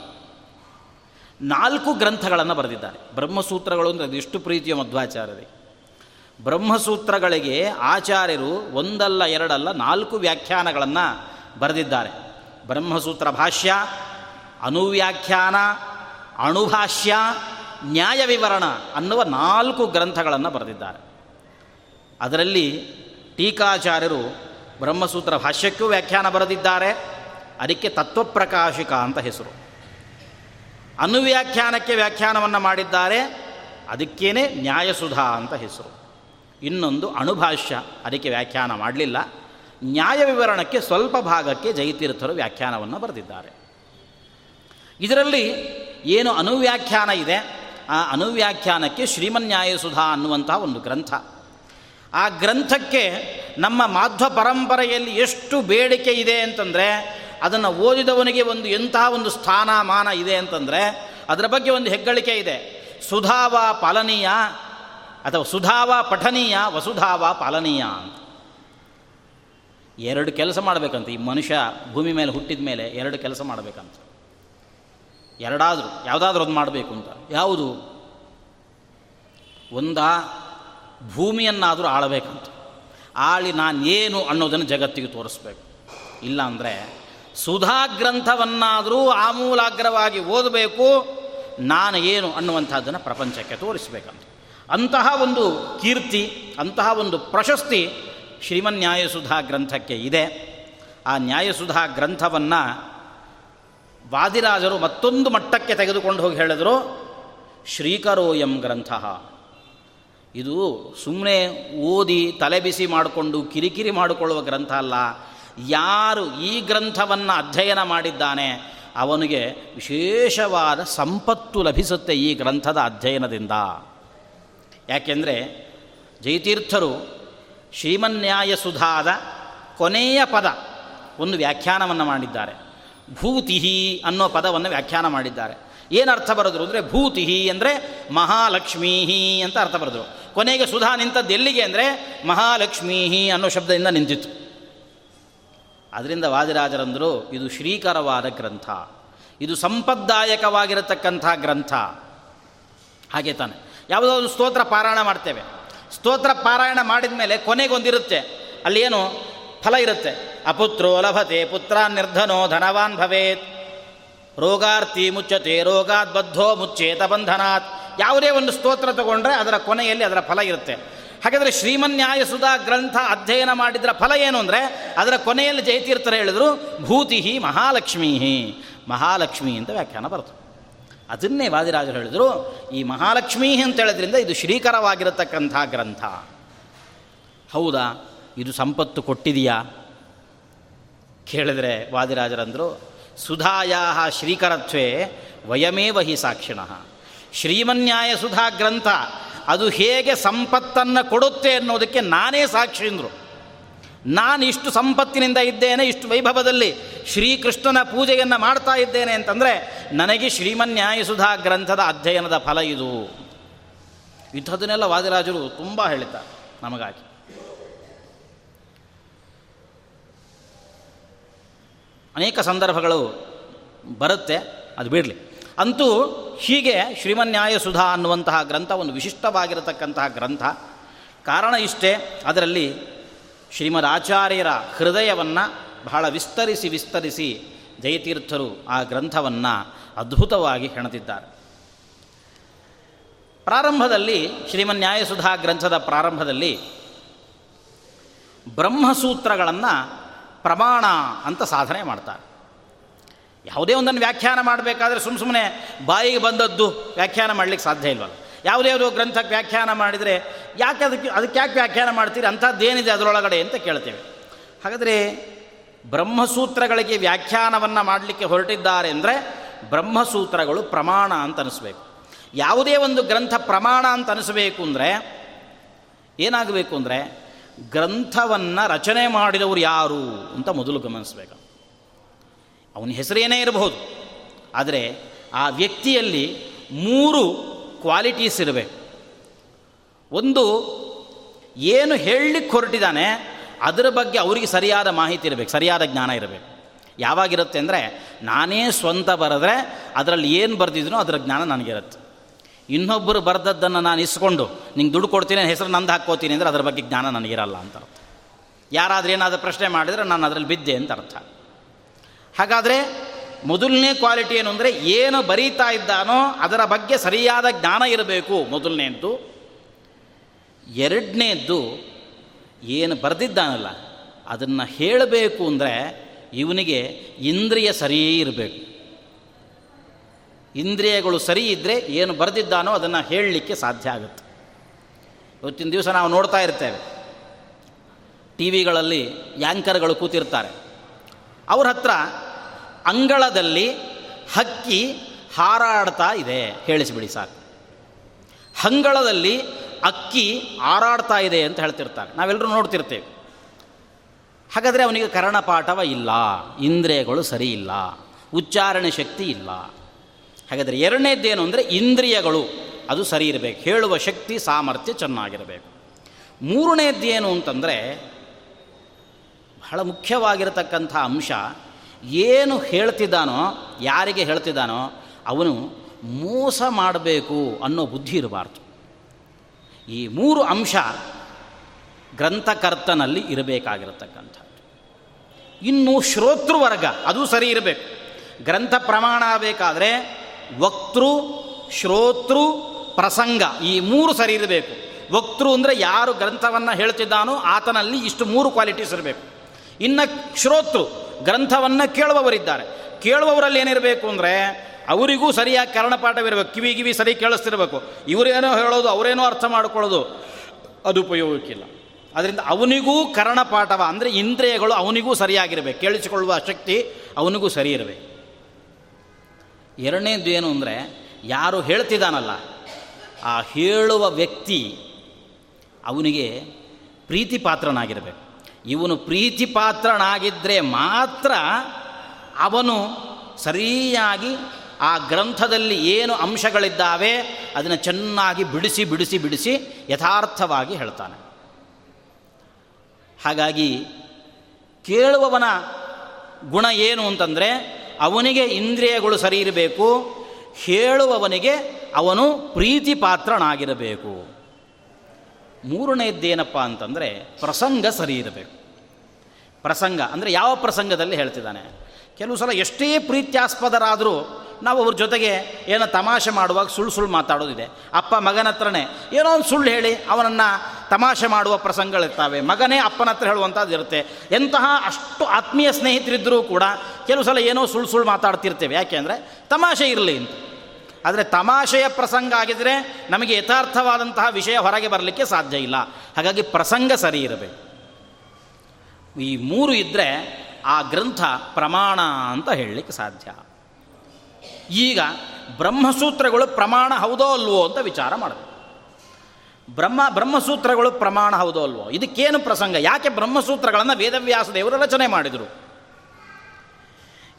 ನಾಲ್ಕು ಗ್ರಂಥಗಳನ್ನು ಬರೆದಿದ್ದಾರೆ. ಬ್ರಹ್ಮಸೂತ್ರಗಳು ಅಂದರೆ ಅದೆಷ್ಟು ಪ್ರೀತಿಯ ಮಧ್ವಾಚಾರ್ಯರಿಗೆ ಬ್ರಹ್ಮಸೂತ್ರಗಳಿಗೆ ಆಚಾರ್ಯರು ಒಂದಲ್ಲ ಎರಡಲ್ಲ ನಾಲ್ಕು ವ್ಯಾಖ್ಯಾನಗಳನ್ನು ಬರೆದಿದ್ದಾರೆ. ಬ್ರಹ್ಮಸೂತ್ರ ಭಾಷ್ಯ ಅನುವ್ಯಾಖ್ಯಾನ ಅಣುಭಾಷ್ಯ ನ್ಯಾಯ ವಿವರಣ ಅನ್ನುವ ನಾಲ್ಕು ಗ್ರಂಥಗಳನ್ನು ಬರೆದಿದ್ದಾರೆ. ಅದರಲ್ಲಿ ಟೀಕಾಚಾರ್ಯರು ಬ್ರಹ್ಮಸೂತ್ರ ಭಾಷ್ಯಕ್ಕೂ ವ್ಯಾಖ್ಯಾನ ಬರೆದಿದ್ದಾರೆ. ಅದಕ್ಕೆ ತತ್ವಪ್ರಕಾಶಿಕ ಅಂತ ಹೆಸರು. ಅನುವ್ಯಾಖ್ಯಾನಕ್ಕೆ ವ್ಯಾಖ್ಯಾನವನ್ನು ಮಾಡಿದ್ದಾರೆ. ಅದಕ್ಕೇನೆ ನ್ಯಾಯಸುಧಾ ಅಂತ ಹೆಸರು. ಇನ್ನೊಂದು ಅಣುಭಾಷ್ಯ, ಅದಕ್ಕೆ ವ್ಯಾಖ್ಯಾನ ಮಾಡಲಿಲ್ಲ. ನ್ಯಾಯ ವಿವರಣಕ್ಕೆ ಸ್ವಲ್ಪ ಭಾಗಕ್ಕೆ ಜೈತೀರ್ಥರು ವ್ಯಾಖ್ಯಾನವನ್ನು ಬರೆದಿದ್ದಾರೆ. ಇದರಲ್ಲಿ ಏನು ಅನುವ್ಯಾಖ್ಯಾನ ಇದೆ? ಆ ಅನುವ್ಯಾಖ್ಯಾನಕ್ಕೆ ಶ್ರೀಮನ್ಯಾಯಸುಧಾ ಅನ್ನುವಂಥ ಒಂದು ಗ್ರಂಥ. ಆ ಗ್ರಂಥಕ್ಕೆ ನಮ್ಮ ಮಾಧ್ವ ಪರಂಪರೆಯಲ್ಲಿ ಎಷ್ಟು ಬೇಡಿಕೆ ಇದೆ ಅಂತಂದರೆ, ಅದನ್ನು ಓದಿದವನಿಗೆ ಒಂದು ಎಂತಹ ಒಂದು ಸ್ಥಾನಮಾನ ಇದೆ ಅಂತಂದರೆ, ಅದರ ಬಗ್ಗೆ ಒಂದು ಹೆಗ್ಗಳಿಕೆ ಇದೆ. ಸುಧಾವ ಪಾಲನೀಯ ಅಥವಾ ಸುಧಾವ ಪಠನೀಯ ವಸುಧಾವ ಪಾಲನೀಯ ಅಂತ. ಎರಡು ಕೆಲಸ ಮಾಡಬೇಕಂತ ಈ ಮನುಷ್ಯ ಭೂಮಿ ಮೇಲೆ ಹುಟ್ಟಿದ ಮೇಲೆ ಎರಡು ಕೆಲಸ ಮಾಡಬೇಕಂತ. ಎರಡಾದರೂ, ಯಾವುದಾದ್ರೂ ಒಂದು ಮಾಡಬೇಕು ಅಂತ. ಯಾವುದು? ಒಂದ ಭೂಮಿಯನ್ನಾದರೂ ಆಳಬೇಕಂತ. ಆಳಿ ನಾನೇನು ಅನ್ನೋದನ್ನು ಜಗತ್ತಿಗೆ ತೋರಿಸ್ಬೇಕು. ಇಲ್ಲಾಂದರೆ ಸುಧಾ ಗ್ರಂಥವನ್ನಾದರೂ ಆಮೂಲಾಗ್ರವಾಗಿ ಓದಬೇಕು, ನಾನು ಏನು ಅನ್ನುವಂಥದ್ದನ್ನು ಪ್ರಪಂಚಕ್ಕೆ ತೋರಿಸಬೇಕಂತ. ಅಂತಹ ಒಂದು ಕೀರ್ತಿ, ಅಂತಹ ಒಂದು ಪ್ರಶಸ್ತಿ ಶ್ರೀಮನ್ ನ್ಯಾಯಸುಧಾ ಗ್ರಂಥಕ್ಕೆ ಇದೆ. ಆ ನ್ಯಾಯಸುಧಾ ಗ್ರಂಥವನ್ನು ವಾದಿರಾಜರು ಮತ್ತೊಂದು ಮಟ್ಟಕ್ಕೆ ತೆಗೆದುಕೊಂಡು ಹೋಗಿ ಹೇಳಿದರು ಶ್ರೀಕರೋಯಂ ಗ್ರಂಥ. ಇದು ಸುಮ್ಮನೆ ಓದಿ ತಲೆ ಬಿಸಿ ಮಾಡಿಕೊಂಡು ಕಿರಿಕಿರಿ ಮಾಡಿಕೊಳ್ಳುವ ಗ್ರಂಥ ಅಲ್ಲ. ಯಾರು ಈ ಗ್ರಂಥವನ್ನು ಅಧ್ಯಯನ ಮಾಡಿದ್ದಾನೆ, ಅವನಿಗೆ ವಿಶೇಷವಾದ ಸಂಪತ್ತು ಲಭಿಸುತ್ತೆ ಈ ಗ್ರಂಥದ ಅಧ್ಯಯನದಿಂದ. ಯಾಕೆಂದರೆ ಜಯತೀರ್ಥರು ಶ್ರೀಮನ್ಯಾಯ ಸುಧಾದ ಕೊನೆಯ ಪದ ಒಂದು ವ್ಯಾಖ್ಯಾನವನ್ನು ಮಾಡಿದ್ದಾರೆ. ಭೂತಿಹಿ ಅನ್ನೋ ಪದವನ್ನು ವ್ಯಾಖ್ಯಾನ ಮಾಡಿದ್ದಾರೆ. ಏನು ಅರ್ಥ ಬರೆದ್ರು ಅಂದರೆ ಭೂತಿಹಿ ಅಂದರೆ ಮಹಾಲಕ್ಷ್ಮೀ ಅಂತ ಅರ್ಥ ಬರೆದ್ರು. ಕೊನೆಗೆ ಸುಧಾ ನಿಂತದ್ದು ಎಲ್ಲಿಗೆ ಅಂದರೆ ಮಹಾಲಕ್ಷ್ಮೀಹಿ ಅನ್ನೋ ಶಬ್ದದಿಂದ ನಿಂತಿತ್ತು. ಅದರಿಂದ ವಾದಿರಾಜರಂದರು, ಇದು ಶ್ರೀಕರವಾದ ಗ್ರಂಥ. ಇದು ಸಂಪದ್ದಾಯಕವಾಗಿರತಕ್ಕಂಥ ಗ್ರಂಥ. ಹಾಗೆ ತಾನೆ. ಯಾವುದೋ ಒಂದು ಸ್ತೋತ್ರ ಪಾರಾಯಣ ಮಾಡ್ತೇವೆ. ಸ್ತೋತ್ರ ಪಾರಾಯಣ ಮಾಡಿದ ಮೇಲೆ ಕೊನೆಗೊಂದಿರುತ್ತೆ. ಅಲ್ಲಿ ಏನು ಫಲ ಇರುತ್ತೆ. ಅಪುತ್ರೋ ಲಭತೆ ಪುತ್ರ ನಿರ್ಧನೋ ಧನವಾನ್ ಭವೇತ್. ರೋಗಾರ್ತಿ ಮುಚ್ಚತೆ ರೋಗಾತ್ ಬದ್ಧೋ ಮುಚ್ಚೇತ ಬಂಧನಾತ್. ಯಾವುದೇ ಒಂದು ಸ್ತೋತ್ರ ತಗೊಂಡ್ರೆ ಅದರ ಕೊನೆಯಲ್ಲಿ ಅದರ ಫಲ ಇರುತ್ತೆ. ಹಾಗಾದರೆ ಶ್ರೀಮನ್ಯಾಯ ಸುಧಾ ಗ್ರಂಥ ಅಧ್ಯಯನ ಮಾಡಿದ್ರ ಫಲ ಏನು ಅಂದರೆ ಅದರ ಕೊನೆಯಲ್ಲಿ ಜಯತೀರ್ಥರು ಹೇಳಿದರು, ಭೂತಿಹಿ ಮಹಾಲಕ್ಷ್ಮೀ ಮಹಾಲಕ್ಷ್ಮಿ ಅಂತ ವ್ಯಾಖ್ಯಾನ ಬರ್ತದೆ. ಅದನ್ನೇ ವಾದಿರಾಜರು ಹೇಳಿದರು, ಈ ಮಹಾಲಕ್ಷ್ಮೀ ಅಂತ ಹೇಳಿದ್ರಿಂದ ಇದು ಶ್ರೀಕರವಾಗಿರತಕ್ಕಂಥ ಗ್ರಂಥ. ಹೌದಾ? ಇದು ಸಂಪತ್ತು ಕೊಟ್ಟಿದೆಯಾ? ಕೇಳಿದ್ರೆ ವಾದಿರಾಜರಂದರು ಸುಧಾಯಾ ಶ್ರೀಕರತ್ವೇ ವಯಮೇವ ಹಿ ಸಾಕ್ಷಿಣಃ. ಶ್ರೀಮನ್ಯಾಯ ಸುಧಾ ಗ್ರಂಥ, ಅದು ಹೇಗೆ ಸಂಪತ್ತನ್ನು ಕೊಡುತ್ತೆ ಅನ್ನೋದಕ್ಕೆ ನಾನೇ ಸಾಕ್ಷಿ ಅಂದರು. ನಾನು ಇಷ್ಟು ಸಂಪತ್ತಿನಿಂದ ಇದ್ದೇನೆ, ಇಷ್ಟು ವೈಭವದಲ್ಲಿ ಶ್ರೀಕೃಷ್ಣನ ಪೂಜೆಯನ್ನು ಮಾಡ್ತಾ ಇದ್ದೇನೆ ಅಂತಂದರೆ ನನಗೆ ಶ್ರೀಮನ್ಯಾಯಸುಧಾ ಗ್ರಂಥದ ಅಧ್ಯಯನದ ಫಲ ಇದು. ಇಂಥದ್ದನ್ನೆಲ್ಲ ವಾದಿರಾಜರು ತುಂಬ ಹೇಳ್ತಾರೆ ನಮಗಾಗಿ. ಅನೇಕ ಸಂದರ್ಭಗಳು ಬರುತ್ತೆ, ಅದು ಬಿಡಲಿ. ಅಂತೂ ಹೀಗೆ ಶ್ರೀಮನ್ಯಾಯ ಸುಧಾ ಅನ್ನುವಂತಹ ಗ್ರಂಥ ಒಂದು ವಿಶಿಷ್ಟವಾಗಿರತಕ್ಕಂತಹ ಗ್ರಂಥ. ಕಾರಣ ಇಷ್ಟೇ, ಅದರಲ್ಲಿ ಶ್ರೀಮದ್ ಆಚಾರ್ಯರ ಹೃದಯವನ್ನು ಬಹಳ ವಿಸ್ತರಿಸಿ ವಿಸ್ತರಿಸಿ ಜಯತೀರ್ಥರು ಆ ಗ್ರಂಥವನ್ನು ಅದ್ಭುತವಾಗಿ ಹೆಣೆದಿದ್ದಾರೆ. ಪ್ರಾರಂಭದಲ್ಲಿ ಶ್ರೀಮನ್ಯಾಯಸುಧಾ ಗ್ರಂಥದ ಪ್ರಾರಂಭದಲ್ಲಿ ಬ್ರಹ್ಮಸೂತ್ರಗಳನ್ನು ಪ್ರಮಾಣ ಅಂತ ಸಾಧನೆ ಮಾಡ್ತಾರೆ. ಯಾವುದೇ ಒಂದನ್ನು ವ್ಯಾಖ್ಯಾನ ಮಾಡಬೇಕಾದ್ರೆ ಸುಮ್ಮ ಸುಮ್ಮನೆ ಬಾಯಿಗೆ ಬಂದದ್ದು ವ್ಯಾಖ್ಯಾನ ಮಾಡಲಿಕ್ಕೆ ಸಾಧ್ಯ ಇಲ್ವಲ್ಲ. ಯಾವುದ್ಯಾವುದೋ ಗ್ರಂಥಕ್ಕೆ ವ್ಯಾಖ್ಯಾನ ಮಾಡಿದರೆ ಯಾಕೆ ಅದಕ್ಕೆ ಅದಕ್ಕೆ ಯಾಕೆ ವ್ಯಾಖ್ಯಾನ ಮಾಡ್ತೀರಿ? ಅಂಥದ್ದೇನಿದೆ ಅದರೊಳಗಡೆ ಅಂತ ಕೇಳ್ತೇವೆ. ಹಾಗಾದರೆ ಬ್ರಹ್ಮಸೂತ್ರಗಳಿಗೆ ವ್ಯಾಖ್ಯಾನವನ್ನು ಮಾಡಲಿಕ್ಕೆ ಹೊರಟಿದ್ದಾರೆ ಅಂದರೆ ಬ್ರಹ್ಮಸೂತ್ರಗಳು ಪ್ರಮಾಣ ಅಂತ ಅನಿಸ್ಬೇಕು. ಯಾವುದೇ ಒಂದು ಗ್ರಂಥ ಪ್ರಮಾಣ ಅಂತ ಅನಿಸಬೇಕು ಅಂದರೆ ಏನಾಗಬೇಕು ಅಂದರೆ ಗ್ರಂಥವನ್ನು ರಚನೆ ಮಾಡಿದವರು ಯಾರು ಅಂತ ಮೊದಲು ಗಮನಿಸಬೇಕು. ಅವನ ಹೆಸರೇನೇ ಇರಬಹುದು. ಆದರೆ ಆ ವ್ಯಕ್ತಿಯಲ್ಲಿ ಮೂರು ಕ್ವಾಲಿಟೀಸ್ ಇರಬೇಕು ಒಂದು, ಏನು ಹೇಳಲಿಕ್ಕೆ ಹೊರಟಿದ್ದಾನೆ, ಅದರ ಬಗ್ಗೆ ಅವರಿಗೆ ಸರಿಯಾದ ಮಾಹಿತಿ ಇರಬೇಕು, ಸರಿಯಾದ ಜ್ಞಾನ ಇರಬೇಕು. ಯಾವಾಗಿರುತ್ತೆ ಅಂದರೆ, ನಾನೇ ಸ್ವಂತ ಬರೆದ್ರೆ, ಅದರಲ್ಲಿ ಏನು ಬರೆದಿದ್ರು ಅದರ ಜ್ಞಾನ ನನಗಿರುತ್ತೆ. ಇನ್ನೊಬ್ಬರು ಬರೆದದ್ದನ್ನು ನಾನು ಇಸ್ಕೊಂಡು ನಿಂಗೆ ದುಡ್ಡು ಕೊಡ್ತೀನಿ ಹೆಸರು ನಂದು ಹಾಕ್ಕೋತೀನಿ ಅಂದರೆ ಅದರ ಬಗ್ಗೆ ಜ್ಞಾನ ನನಗಿರಲ್ಲ ಅಂತ ಅರ್ಥ. ಯಾರಾದರೂ ಏನಾದರೂ ಪ್ರಶ್ನೆ ಮಾಡಿದರೆ ನಾನು ಅದರಲ್ಲಿ ಬಿದ್ದೆ ಅಂತ ಅರ್ಥ. ಹಾಗಾದರೆ ಮೊದಲನೇ ಕ್ವಾಲಿಟಿ ಏನು ಅಂದರೆ ಏನು ಬರೀತಾ ಇದ್ದಾನೋ ಅದರ ಬಗ್ಗೆ ಸರಿಯಾದ ಜ್ಞಾನ ಇರಬೇಕು ಮೊದಲನೇದ್ದು. ಎರಡನೇದ್ದು ಏನು ಬರೆದಿದ್ದಾನಲ್ಲ, ಅದನ್ನು ಹೇಳಬೇಕು ಅಂದರೆ ಇವನಿಗೆ ಇಂದ್ರಿಯ ಸರಿಯೇ ಇರಬೇಕು. ಇಂದ್ರಿಯಗಳು ಸರಿ ಇದ್ದರೆ ಏನು ಬರೆದಿದ್ದಾನೋ ಅದನ್ನು ಹೇಳಲಿಕ್ಕೆ ಸಾಧ್ಯ ಆಗುತ್ತೆ. ಇವತ್ತಿನ ದಿವಸ ನಾವು ನೋಡ್ತಾ ಇರ್ತೇವೆ. ಟಿ ವಿಗಳಲ್ಲಿ ಯಾಂಕರ್ಗಳು ಕೂತಿರ್ತಾರೆ. ಅವ್ರ ಹತ್ರ ಅಂಗಳದಲ್ಲಿ ಹಕ್ಕಿ ಹಾರಾಡ್ತಾ ಇದೆ. ಹೇಳಿಸಿಬಿಡಿ ಸಾಕು. ಹಂಗಳದಲ್ಲಿ ಅಕ್ಕಿ ಹಾರಾಡ್ತಾ ಇದೆ ಅಂತ ಹೇಳ್ತಿರ್ತಾರೆ. ನಾವೆಲ್ಲರೂ ನೋಡ್ತಿರ್ತೇವೆ. ಹಾಗಾದರೆ ಅವನಿಗೆ ಕರ್ಣಪಾಠವ ಇಲ್ಲ, ಇಂದ್ರಿಯಗಳು ಸರಿ ಇಲ್ಲ, ಉಚ್ಚಾರಣೆ ಶಕ್ತಿ ಇಲ್ಲ. ಹಾಗಾದರೆ ಎರಡನೇದ್ದೇನು ಅಂದರೆ ಇಂದ್ರಿಯಗಳು. ಅದು ಸರಿ ಇರಬೇಕು. ಹೇಳುವ ಶಕ್ತಿ, ಸಾಮರ್ಥ್ಯ ಚೆನ್ನಾಗಿರಬೇಕು. ಮೂರನೇದ್ದೇನು ಅಂತಂದರೆ ಬಹಳ ಮುಖ್ಯವಾಗಿರತಕ್ಕಂಥ ಅಂಶ, ಏನು ಹೇಳ್ತಿದ್ದಾನೋ, ಯಾರಿಗೆ ಹೇಳ್ತಿದ್ದಾನೋ ಅವನು ಮೋಸ ಮಾಡಬೇಕು ಅನ್ನೋ ಬುದ್ಧಿ ಇರಬಾರ್ದು. ಈ ಮೂರು ಅಂಶ ಗ್ರಂಥಕರ್ತನಲ್ಲಿ ಇರಬೇಕಾಗಿರತಕ್ಕಂಥದ್ದು. ಇನ್ನು ಶ್ರೋತೃವರ್ಗ, ಅದು ಸರಿ ಇರಬೇಕು. ಗ್ರಂಥ ಪ್ರಮಾಣ ಆಗಬೇಕಾದ್ರೆ ವಕ್ತೃ, ಶ್ರೋತೃ, ಪ್ರಸಂಗ ಈ ಮೂರು ಸರಿ ಇರಬೇಕು. ವಕ್ತೃ ಅಂದರೆ ಯಾರು ಗ್ರಂಥವನ್ನು ಹೇಳ್ತಿದ್ದಾನೋ ಆತನಲ್ಲಿ ಇಷ್ಟು ಮೂರು ಕ್ವಾಲಿಟೀಸ್ ಇರಬೇಕು. ಇನ್ನು ಶ್ರೋತೃ, ಗ್ರಂಥವನ್ನು ಕೇಳುವವರಿದ್ದಾರೆ. ಕೇಳುವವರಲ್ಲಿ ಏನಿರಬೇಕು ಅಂದರೆ ಅವರಿಗೂ ಸರಿಯಾಗಿ ಕರ್ಣಪಾಠವಿರಬೇಕು ಕಿವಿ ಕಿವಿ ಸರಿ ಕೇಳಿಸ್ತಿರ್ಬೇಕು. ಇವರೇನೋ ಹೇಳೋದು, ಅವರೇನೋ ಅರ್ಥ ಮಾಡಿಕೊಳ್ಳೋದು, ಅದು ಉಪಯೋಗಕ್ಕಿಲ್ಲ. ಅದರಿಂದ ಅವನಿಗೂ ಕರ್ಣಪಾಠವ ಅಂದರೆ ಇಂದ್ರಿಯಗಳು ಅವನಿಗೂ ಸರಿಯಾಗಿರಬೇಕು. ಕೇಳಿಸಿಕೊಳ್ಳುವ ಶಕ್ತಿ ಅವನಿಗೂ ಸರಿ ಇರಬೇಕು. ಎರಡನೇದು ಏನು ಅಂದರೆ, ಯಾರು ಹೇಳ್ತಿದ್ದಾನಲ್ಲ ಆ ಹೇಳುವ ವ್ಯಕ್ತಿ ಅವನಿಗೆ ಪ್ರೀತಿ ಪಾತ್ರನಾಗಿರಬೇಕು ಇವನು ಪ್ರೀತಿ ಪಾತ್ರನಾಗಿದ್ದರೆ ಮಾತ್ರ ಅವನು ಸರಿಯಾಗಿ ಆ ಗ್ರಂಥದಲ್ಲಿ ಏನು ಅಂಶಗಳಿದ್ದಾವೆ, ಅದನ್ನು ಚೆನ್ನಾಗಿ ಬಿಡಿಸಿ ಬಿಡಿಸಿ ಬಿಡಿಸಿ ಯಥಾರ್ಥವಾಗಿ ಹೇಳ್ತಾನೆ. ಹಾಗಾಗಿ ಕೇಳುವವನ ಗುಣ ಏನು ಅಂತಂದರೆ ಅವನಿಗೆ ಇಂದ್ರಿಯಗಳು ಸರಿ ಇರಬೇಕು, ಹೇಳುವವನಿಗೆ ಅವನು ಪ್ರೀತಿ ಪಾತ್ರನಾಗಿರಬೇಕು. ಮೂರನೇದ್ದೇನಪ್ಪ ಅಂತಂದರೆ ಪ್ರಸಂಗ ಸರಿ ಇರಬೇಕು. ಪ್ರಸಂಗ ಅಂದರೆ ಯಾವ ಪ್ರಸಂಗದಲ್ಲಿ ಹೇಳ್ತಿದ್ದಾನೆ? ಕೆಲವು ಸಲ ಎಷ್ಟೇ ಪ್ರೀತ್ಯಾಸ್ಪದರಾದರೂ ನಾವು ಅವ್ರ ಜೊತೆಗೆ ಏನೋ ತಮಾಷೆ ಮಾಡುವಾಗ ಸುಳ್ಳು ಸುಳ್ಳು ಮಾತಾಡೋದಿದೆ. ಅಪ್ಪ ಮಗನ ಹತ್ರನೇ ಏನೋ ಒಂದು ಸುಳ್ಳು ಹೇಳಿ ಅವನನ್ನು ತಮಾಷೆ ಮಾಡುವ ಪ್ರಸಂಗಗಳಿರ್ತಾವೆ. ಮಗನೇ ಅಪ್ಪನ ಹತ್ರ ಹೇಳುವಂಥದ್ದು ಇರುತ್ತೆ. ಎಂತಹ ಅಷ್ಟು ಆತ್ಮೀಯ ಸ್ನೇಹಿತರಿದ್ದರೂ ಕೂಡ ಕೆಲವು ಸಲ ಏನೋ ಸುಳ್ಳು ಸುಳ್ಳು ಮಾತಾಡ್ತಿರ್ತೇವೆ. ಯಾಕೆ ಅಂದರೆ ತಮಾಷೆ ಇರಲಿ ಅಂತ. ಆದರೆ ತಮಾಷೆಯ ಪ್ರಸಂಗ ಆಗಿದರೆ ನಮಗೆ ಯಥಾರ್ಥವಾದಂತಹ ವಿಷಯ ಹೊರಗೆ ಬರಲಿಕ್ಕೆ ಸಾಧ್ಯ ಇಲ್ಲ. ಹಾಗಾಗಿ ಪ್ರಸಂಗ ಸರಿ ಇರಬೇಕು. ಈ ಮೂರು ಇದ್ದರೆ ಆ ಗ್ರಂಥ ಪ್ರಮಾಣ ಅಂತ ಹೇಳಲಿಕ್ಕೆ ಸಾಧ್ಯ. ಈಗ ಬ್ರಹ್ಮಸೂತ್ರಗಳು ಪ್ರಮಾಣ ಹೌದೋ ಅಲ್ವೋ ಅಂತ ವಿಚಾರ ಮಾಡಬೇಕು ಬ್ರಹ್ಮ, ಬ್ರಹ್ಮಸೂತ್ರಗಳು ಪ್ರಮಾಣ ಹೌದೋ ಅಲ್ವೋ? ಇದಕ್ಕೇನು ಪ್ರಸಂಗ? ಯಾಕೆ ಬ್ರಹ್ಮಸೂತ್ರಗಳನ್ನು ವೇದವ್ಯಾಸ ದೇವರು ರಚನೆ ಮಾಡಿದರು?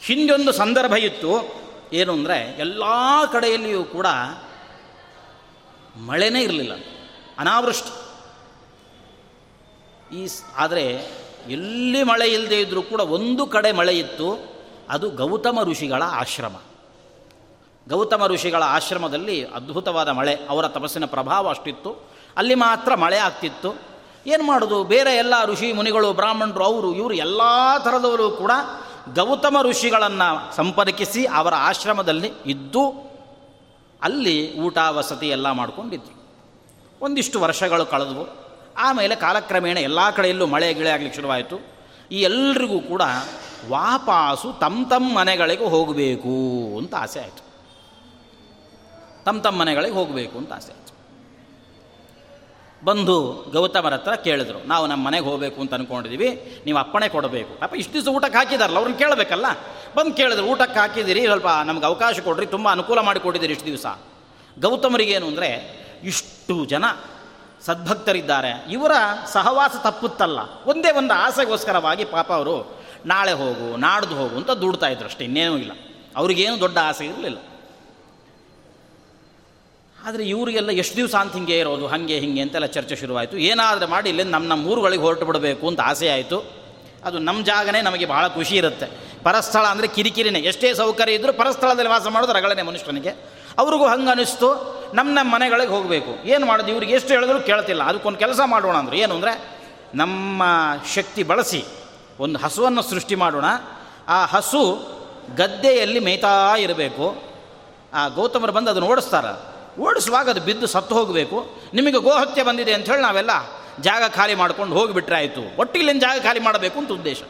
ಹಿಂದೊಂದು ಸಂದರ್ಭ ಇತ್ತು. ಏನು ಅಂದರೆ, ಎಲ್ಲ ಕಡೆಯಲ್ಲಿಯೂ ಕೂಡ ಮಳೆನೇ ಇರಲಿಲ್ಲ. ಅನಾವೃಷ್ಟಿ. ಈ ಆದರೆ ಎಲ್ಲಿ ಮಳೆ ಇಲ್ಲದೆ ಇದ್ದರೂ ಕೂಡ ಒಂದು ಕಡೆ ಮಳೆ ಇತ್ತು, ಅದು ಗೌತಮ ಋಷಿಗಳ ಆಶ್ರಮ. ಗೌತಮ ಋಷಿಗಳ ಆಶ್ರಮದಲ್ಲಿ ಅದ್ಭುತವಾದ ಮಳೆ, ಅವರ ತಪಸ್ಸಿನ ಪ್ರಭಾವ ಅಷ್ಟಿತ್ತು. ಅಲ್ಲಿ ಮಾತ್ರ ಮಳೆ ಆಗ್ತಿತ್ತು. ಏನು ಮಾಡೋದು? ಬೇರೆ ಎಲ್ಲ ಋಷಿ ಮುನಿಗಳು, ಬ್ರಾಹ್ಮಣರು, ಅವರು, ಇವರು ಎಲ್ಲ ಥರದವರು ಕೂಡ ಗೌತಮ ಋಷಿಗಳನ್ನು ಸಂಪರ್ಕಿಸಿ ಅವರ ಆಶ್ರಮದಲ್ಲಿ ಇದ್ದು, ಅಲ್ಲಿ ಊಟ, ವಸತಿ ಎಲ್ಲ ಮಾಡಿಕೊಂಡಿದ್ರು. ಒಂದಿಷ್ಟು ವರ್ಷಗಳು ಕಳೆದವು. ಆಮೇಲೆ ಕಾಲಕ್ರಮೇಣ ಎಲ್ಲ ಕಡೆಯಲ್ಲೂ ಮಳೆ ಗಿಳೆ ಆಗಲಿಕ್ಕೆ ಶುರುವಾಯಿತು. ಈ ಎಲ್ರಿಗೂ ಕೂಡ ವಾಪಾಸು ತಮ್ಮ ತಮ್ಮ ಮನೆಗಳಿಗೆ ಹೋಗಬೇಕು ಅಂತ ಆಸೆ ಆಯಿತು. ತಮ್ಮ ತಮ್ಮ ಮನೆಗಳಿಗೆ ಹೋಗಬೇಕು ಅಂತ ಆಸೆ ಆಯಿತು. ಬಂದು ಗೌತಮರ ಹತ್ರ ಕೇಳಿದ್ರು, ನಾವು ನಮ್ಮ ಮನೆಗೆ ಹೋಗಬೇಕು ಅಂತ ಅಂದ್ಕೊಂಡಿದ್ದೀವಿ ನೀವು ಅಪ್ಪಣೆ ಕೊಡಬೇಕು. ಅಪ್ಪ ಇಷ್ಟು ದಿವಸ ಊಟಕ್ಕೆ ಹಾಕಿದಾರಲ್ಲ, ಅವ್ರನ್ನ ಕೇಳಬೇಕಲ್ಲ? ಬಂದು ಕೇಳಿದ್ರು, ಊಟಕ್ಕೆ ಹಾಕಿದ್ದೀರಿ, ಸ್ವಲ್ಪ ನಮ್ಗೆ ಅವಕಾಶ ಕೊಡ್ರಿ, ತುಂಬ ಅನುಕೂಲ ಮಾಡಿಕೊಟ್ಟಿದ್ದೀರಿ ಇಷ್ಟು ದಿವಸ. ಗೌತಮರಿಗೇನು ಅಂದರೆ, ಇಷ್ಟು ಜನ ಸದ್ಭಕ್ತರಿದ್ದಾರೆ. ಇವರ ಸಹವಾಸ ತಪ್ಪುತ್ತಲ್ಲ. ಒಂದೇ ಒಂದು ಆಸೆಗೋಸ್ಕರವಾಗಿ ಪಾಪ ಅವರು ನಾಳೆ ಹೋಗು, ನಾಡ್ದು ಹೋಗು ಅಂತ ದುಡ್ತಾ ಇದ್ರು ಅಷ್ಟೇ, ಇನ್ನೇನೂ ಇಲ್ಲ. ಅವ್ರಿಗೇನು ದೊಡ್ಡ ಆಸೆ ಇರಲಿಲ್ಲ. ಆದರೆ ಇವರಿಗೆಲ್ಲ ಎಷ್ಟು ದಿವಸ ಅಂತ ಹಿಂಗೆ ಇರೋದು, ಹಾಗೆ ಹಿಂಗೆ ಅಂತೆಲ್ಲ ಚರ್ಚೆ ಶುರುವಾಯಿತು. ಏನಾದರೂ ಮಾಡಿ ಇಲ್ಲಿ ನಮ್ಮ ನಮ್ಮ ಊರುಗಳಿಗೆ ಹೊರಟು ಬಿಡಬೇಕು ಅಂತ ಆಸೆ ಆಯಿತು. ಅದು ನಮ್ಮ ಜಾಗನೇ ನಮಗೆ ಭಾಳ ಖುಷಿ ಇರುತ್ತೆ. ಪರಸ್ಥಳ ಅಂದರೆ ಕಿರಿಕಿರಿನೇ. ಎಷ್ಟೇ ಸೌಕರ್ಯ ಇದ್ದರೂ ಪರಸ್ಥಳದಲ್ಲಿ ವಾಸ ಮಾಡೋದು ರಗಳನೆ ಮನುಷ್ಯನಿಗೆ. ಅವ್ರಿಗೂ ಹಂಗೆ ಅನಿಸ್ತು ನಮ್ಮ ನಮ್ಮ ಮನೆಗಳಿಗೆ ಹೋಗಬೇಕು. ಏನು ಮಾಡೋದು? ಇವ್ರಿಗೆ ಎಷ್ಟು ಹೇಳಿದ್ರು ಕೇಳ್ತಿಲ್ಲ. ಅದಕ್ಕೊಂದು ಕೆಲಸ ಮಾಡೋಣ ಅಂದ್ರೆ ಏನು ಅಂದರೆ, ನಮ್ಮ ಶಕ್ತಿ ಬಳಸಿ, ಒಂದು ಹಸುವನ್ನು ಸೃಷ್ಟಿ ಮಾಡೋಣ. ಆ ಹಸು ಗದ್ದೆಯಲ್ಲಿ ಮೇಯ್ತಾ ಇರಬೇಕು. ಆ ಗೌತಮರು ಬಂದು ಅದನ್ನು ಓಡಿಸ್ತಾರೆ. ಓಡಿಸುವಾಗ ಅದು ಬಿದ್ದು ಸತ್ತು ಹೋಗಬೇಕು. ನಿಮಗೆ ಗೋಹತ್ಯೆ ಬಂದಿದೆ ಅಂಥೇಳಿ ನಾವೆಲ್ಲ ಜಾಗ ಖಾಲಿ ಮಾಡ್ಕೊಂಡು ಹೋಗಿಬಿಟ್ರೆ ಆಯಿತು. ಒಟ್ಟಿಗಿಲ್ಲಿನ ಜಾಗ ಖಾಲಿ ಮಾಡಬೇಕು ಅಂತ ಉದ್ದೇಶ.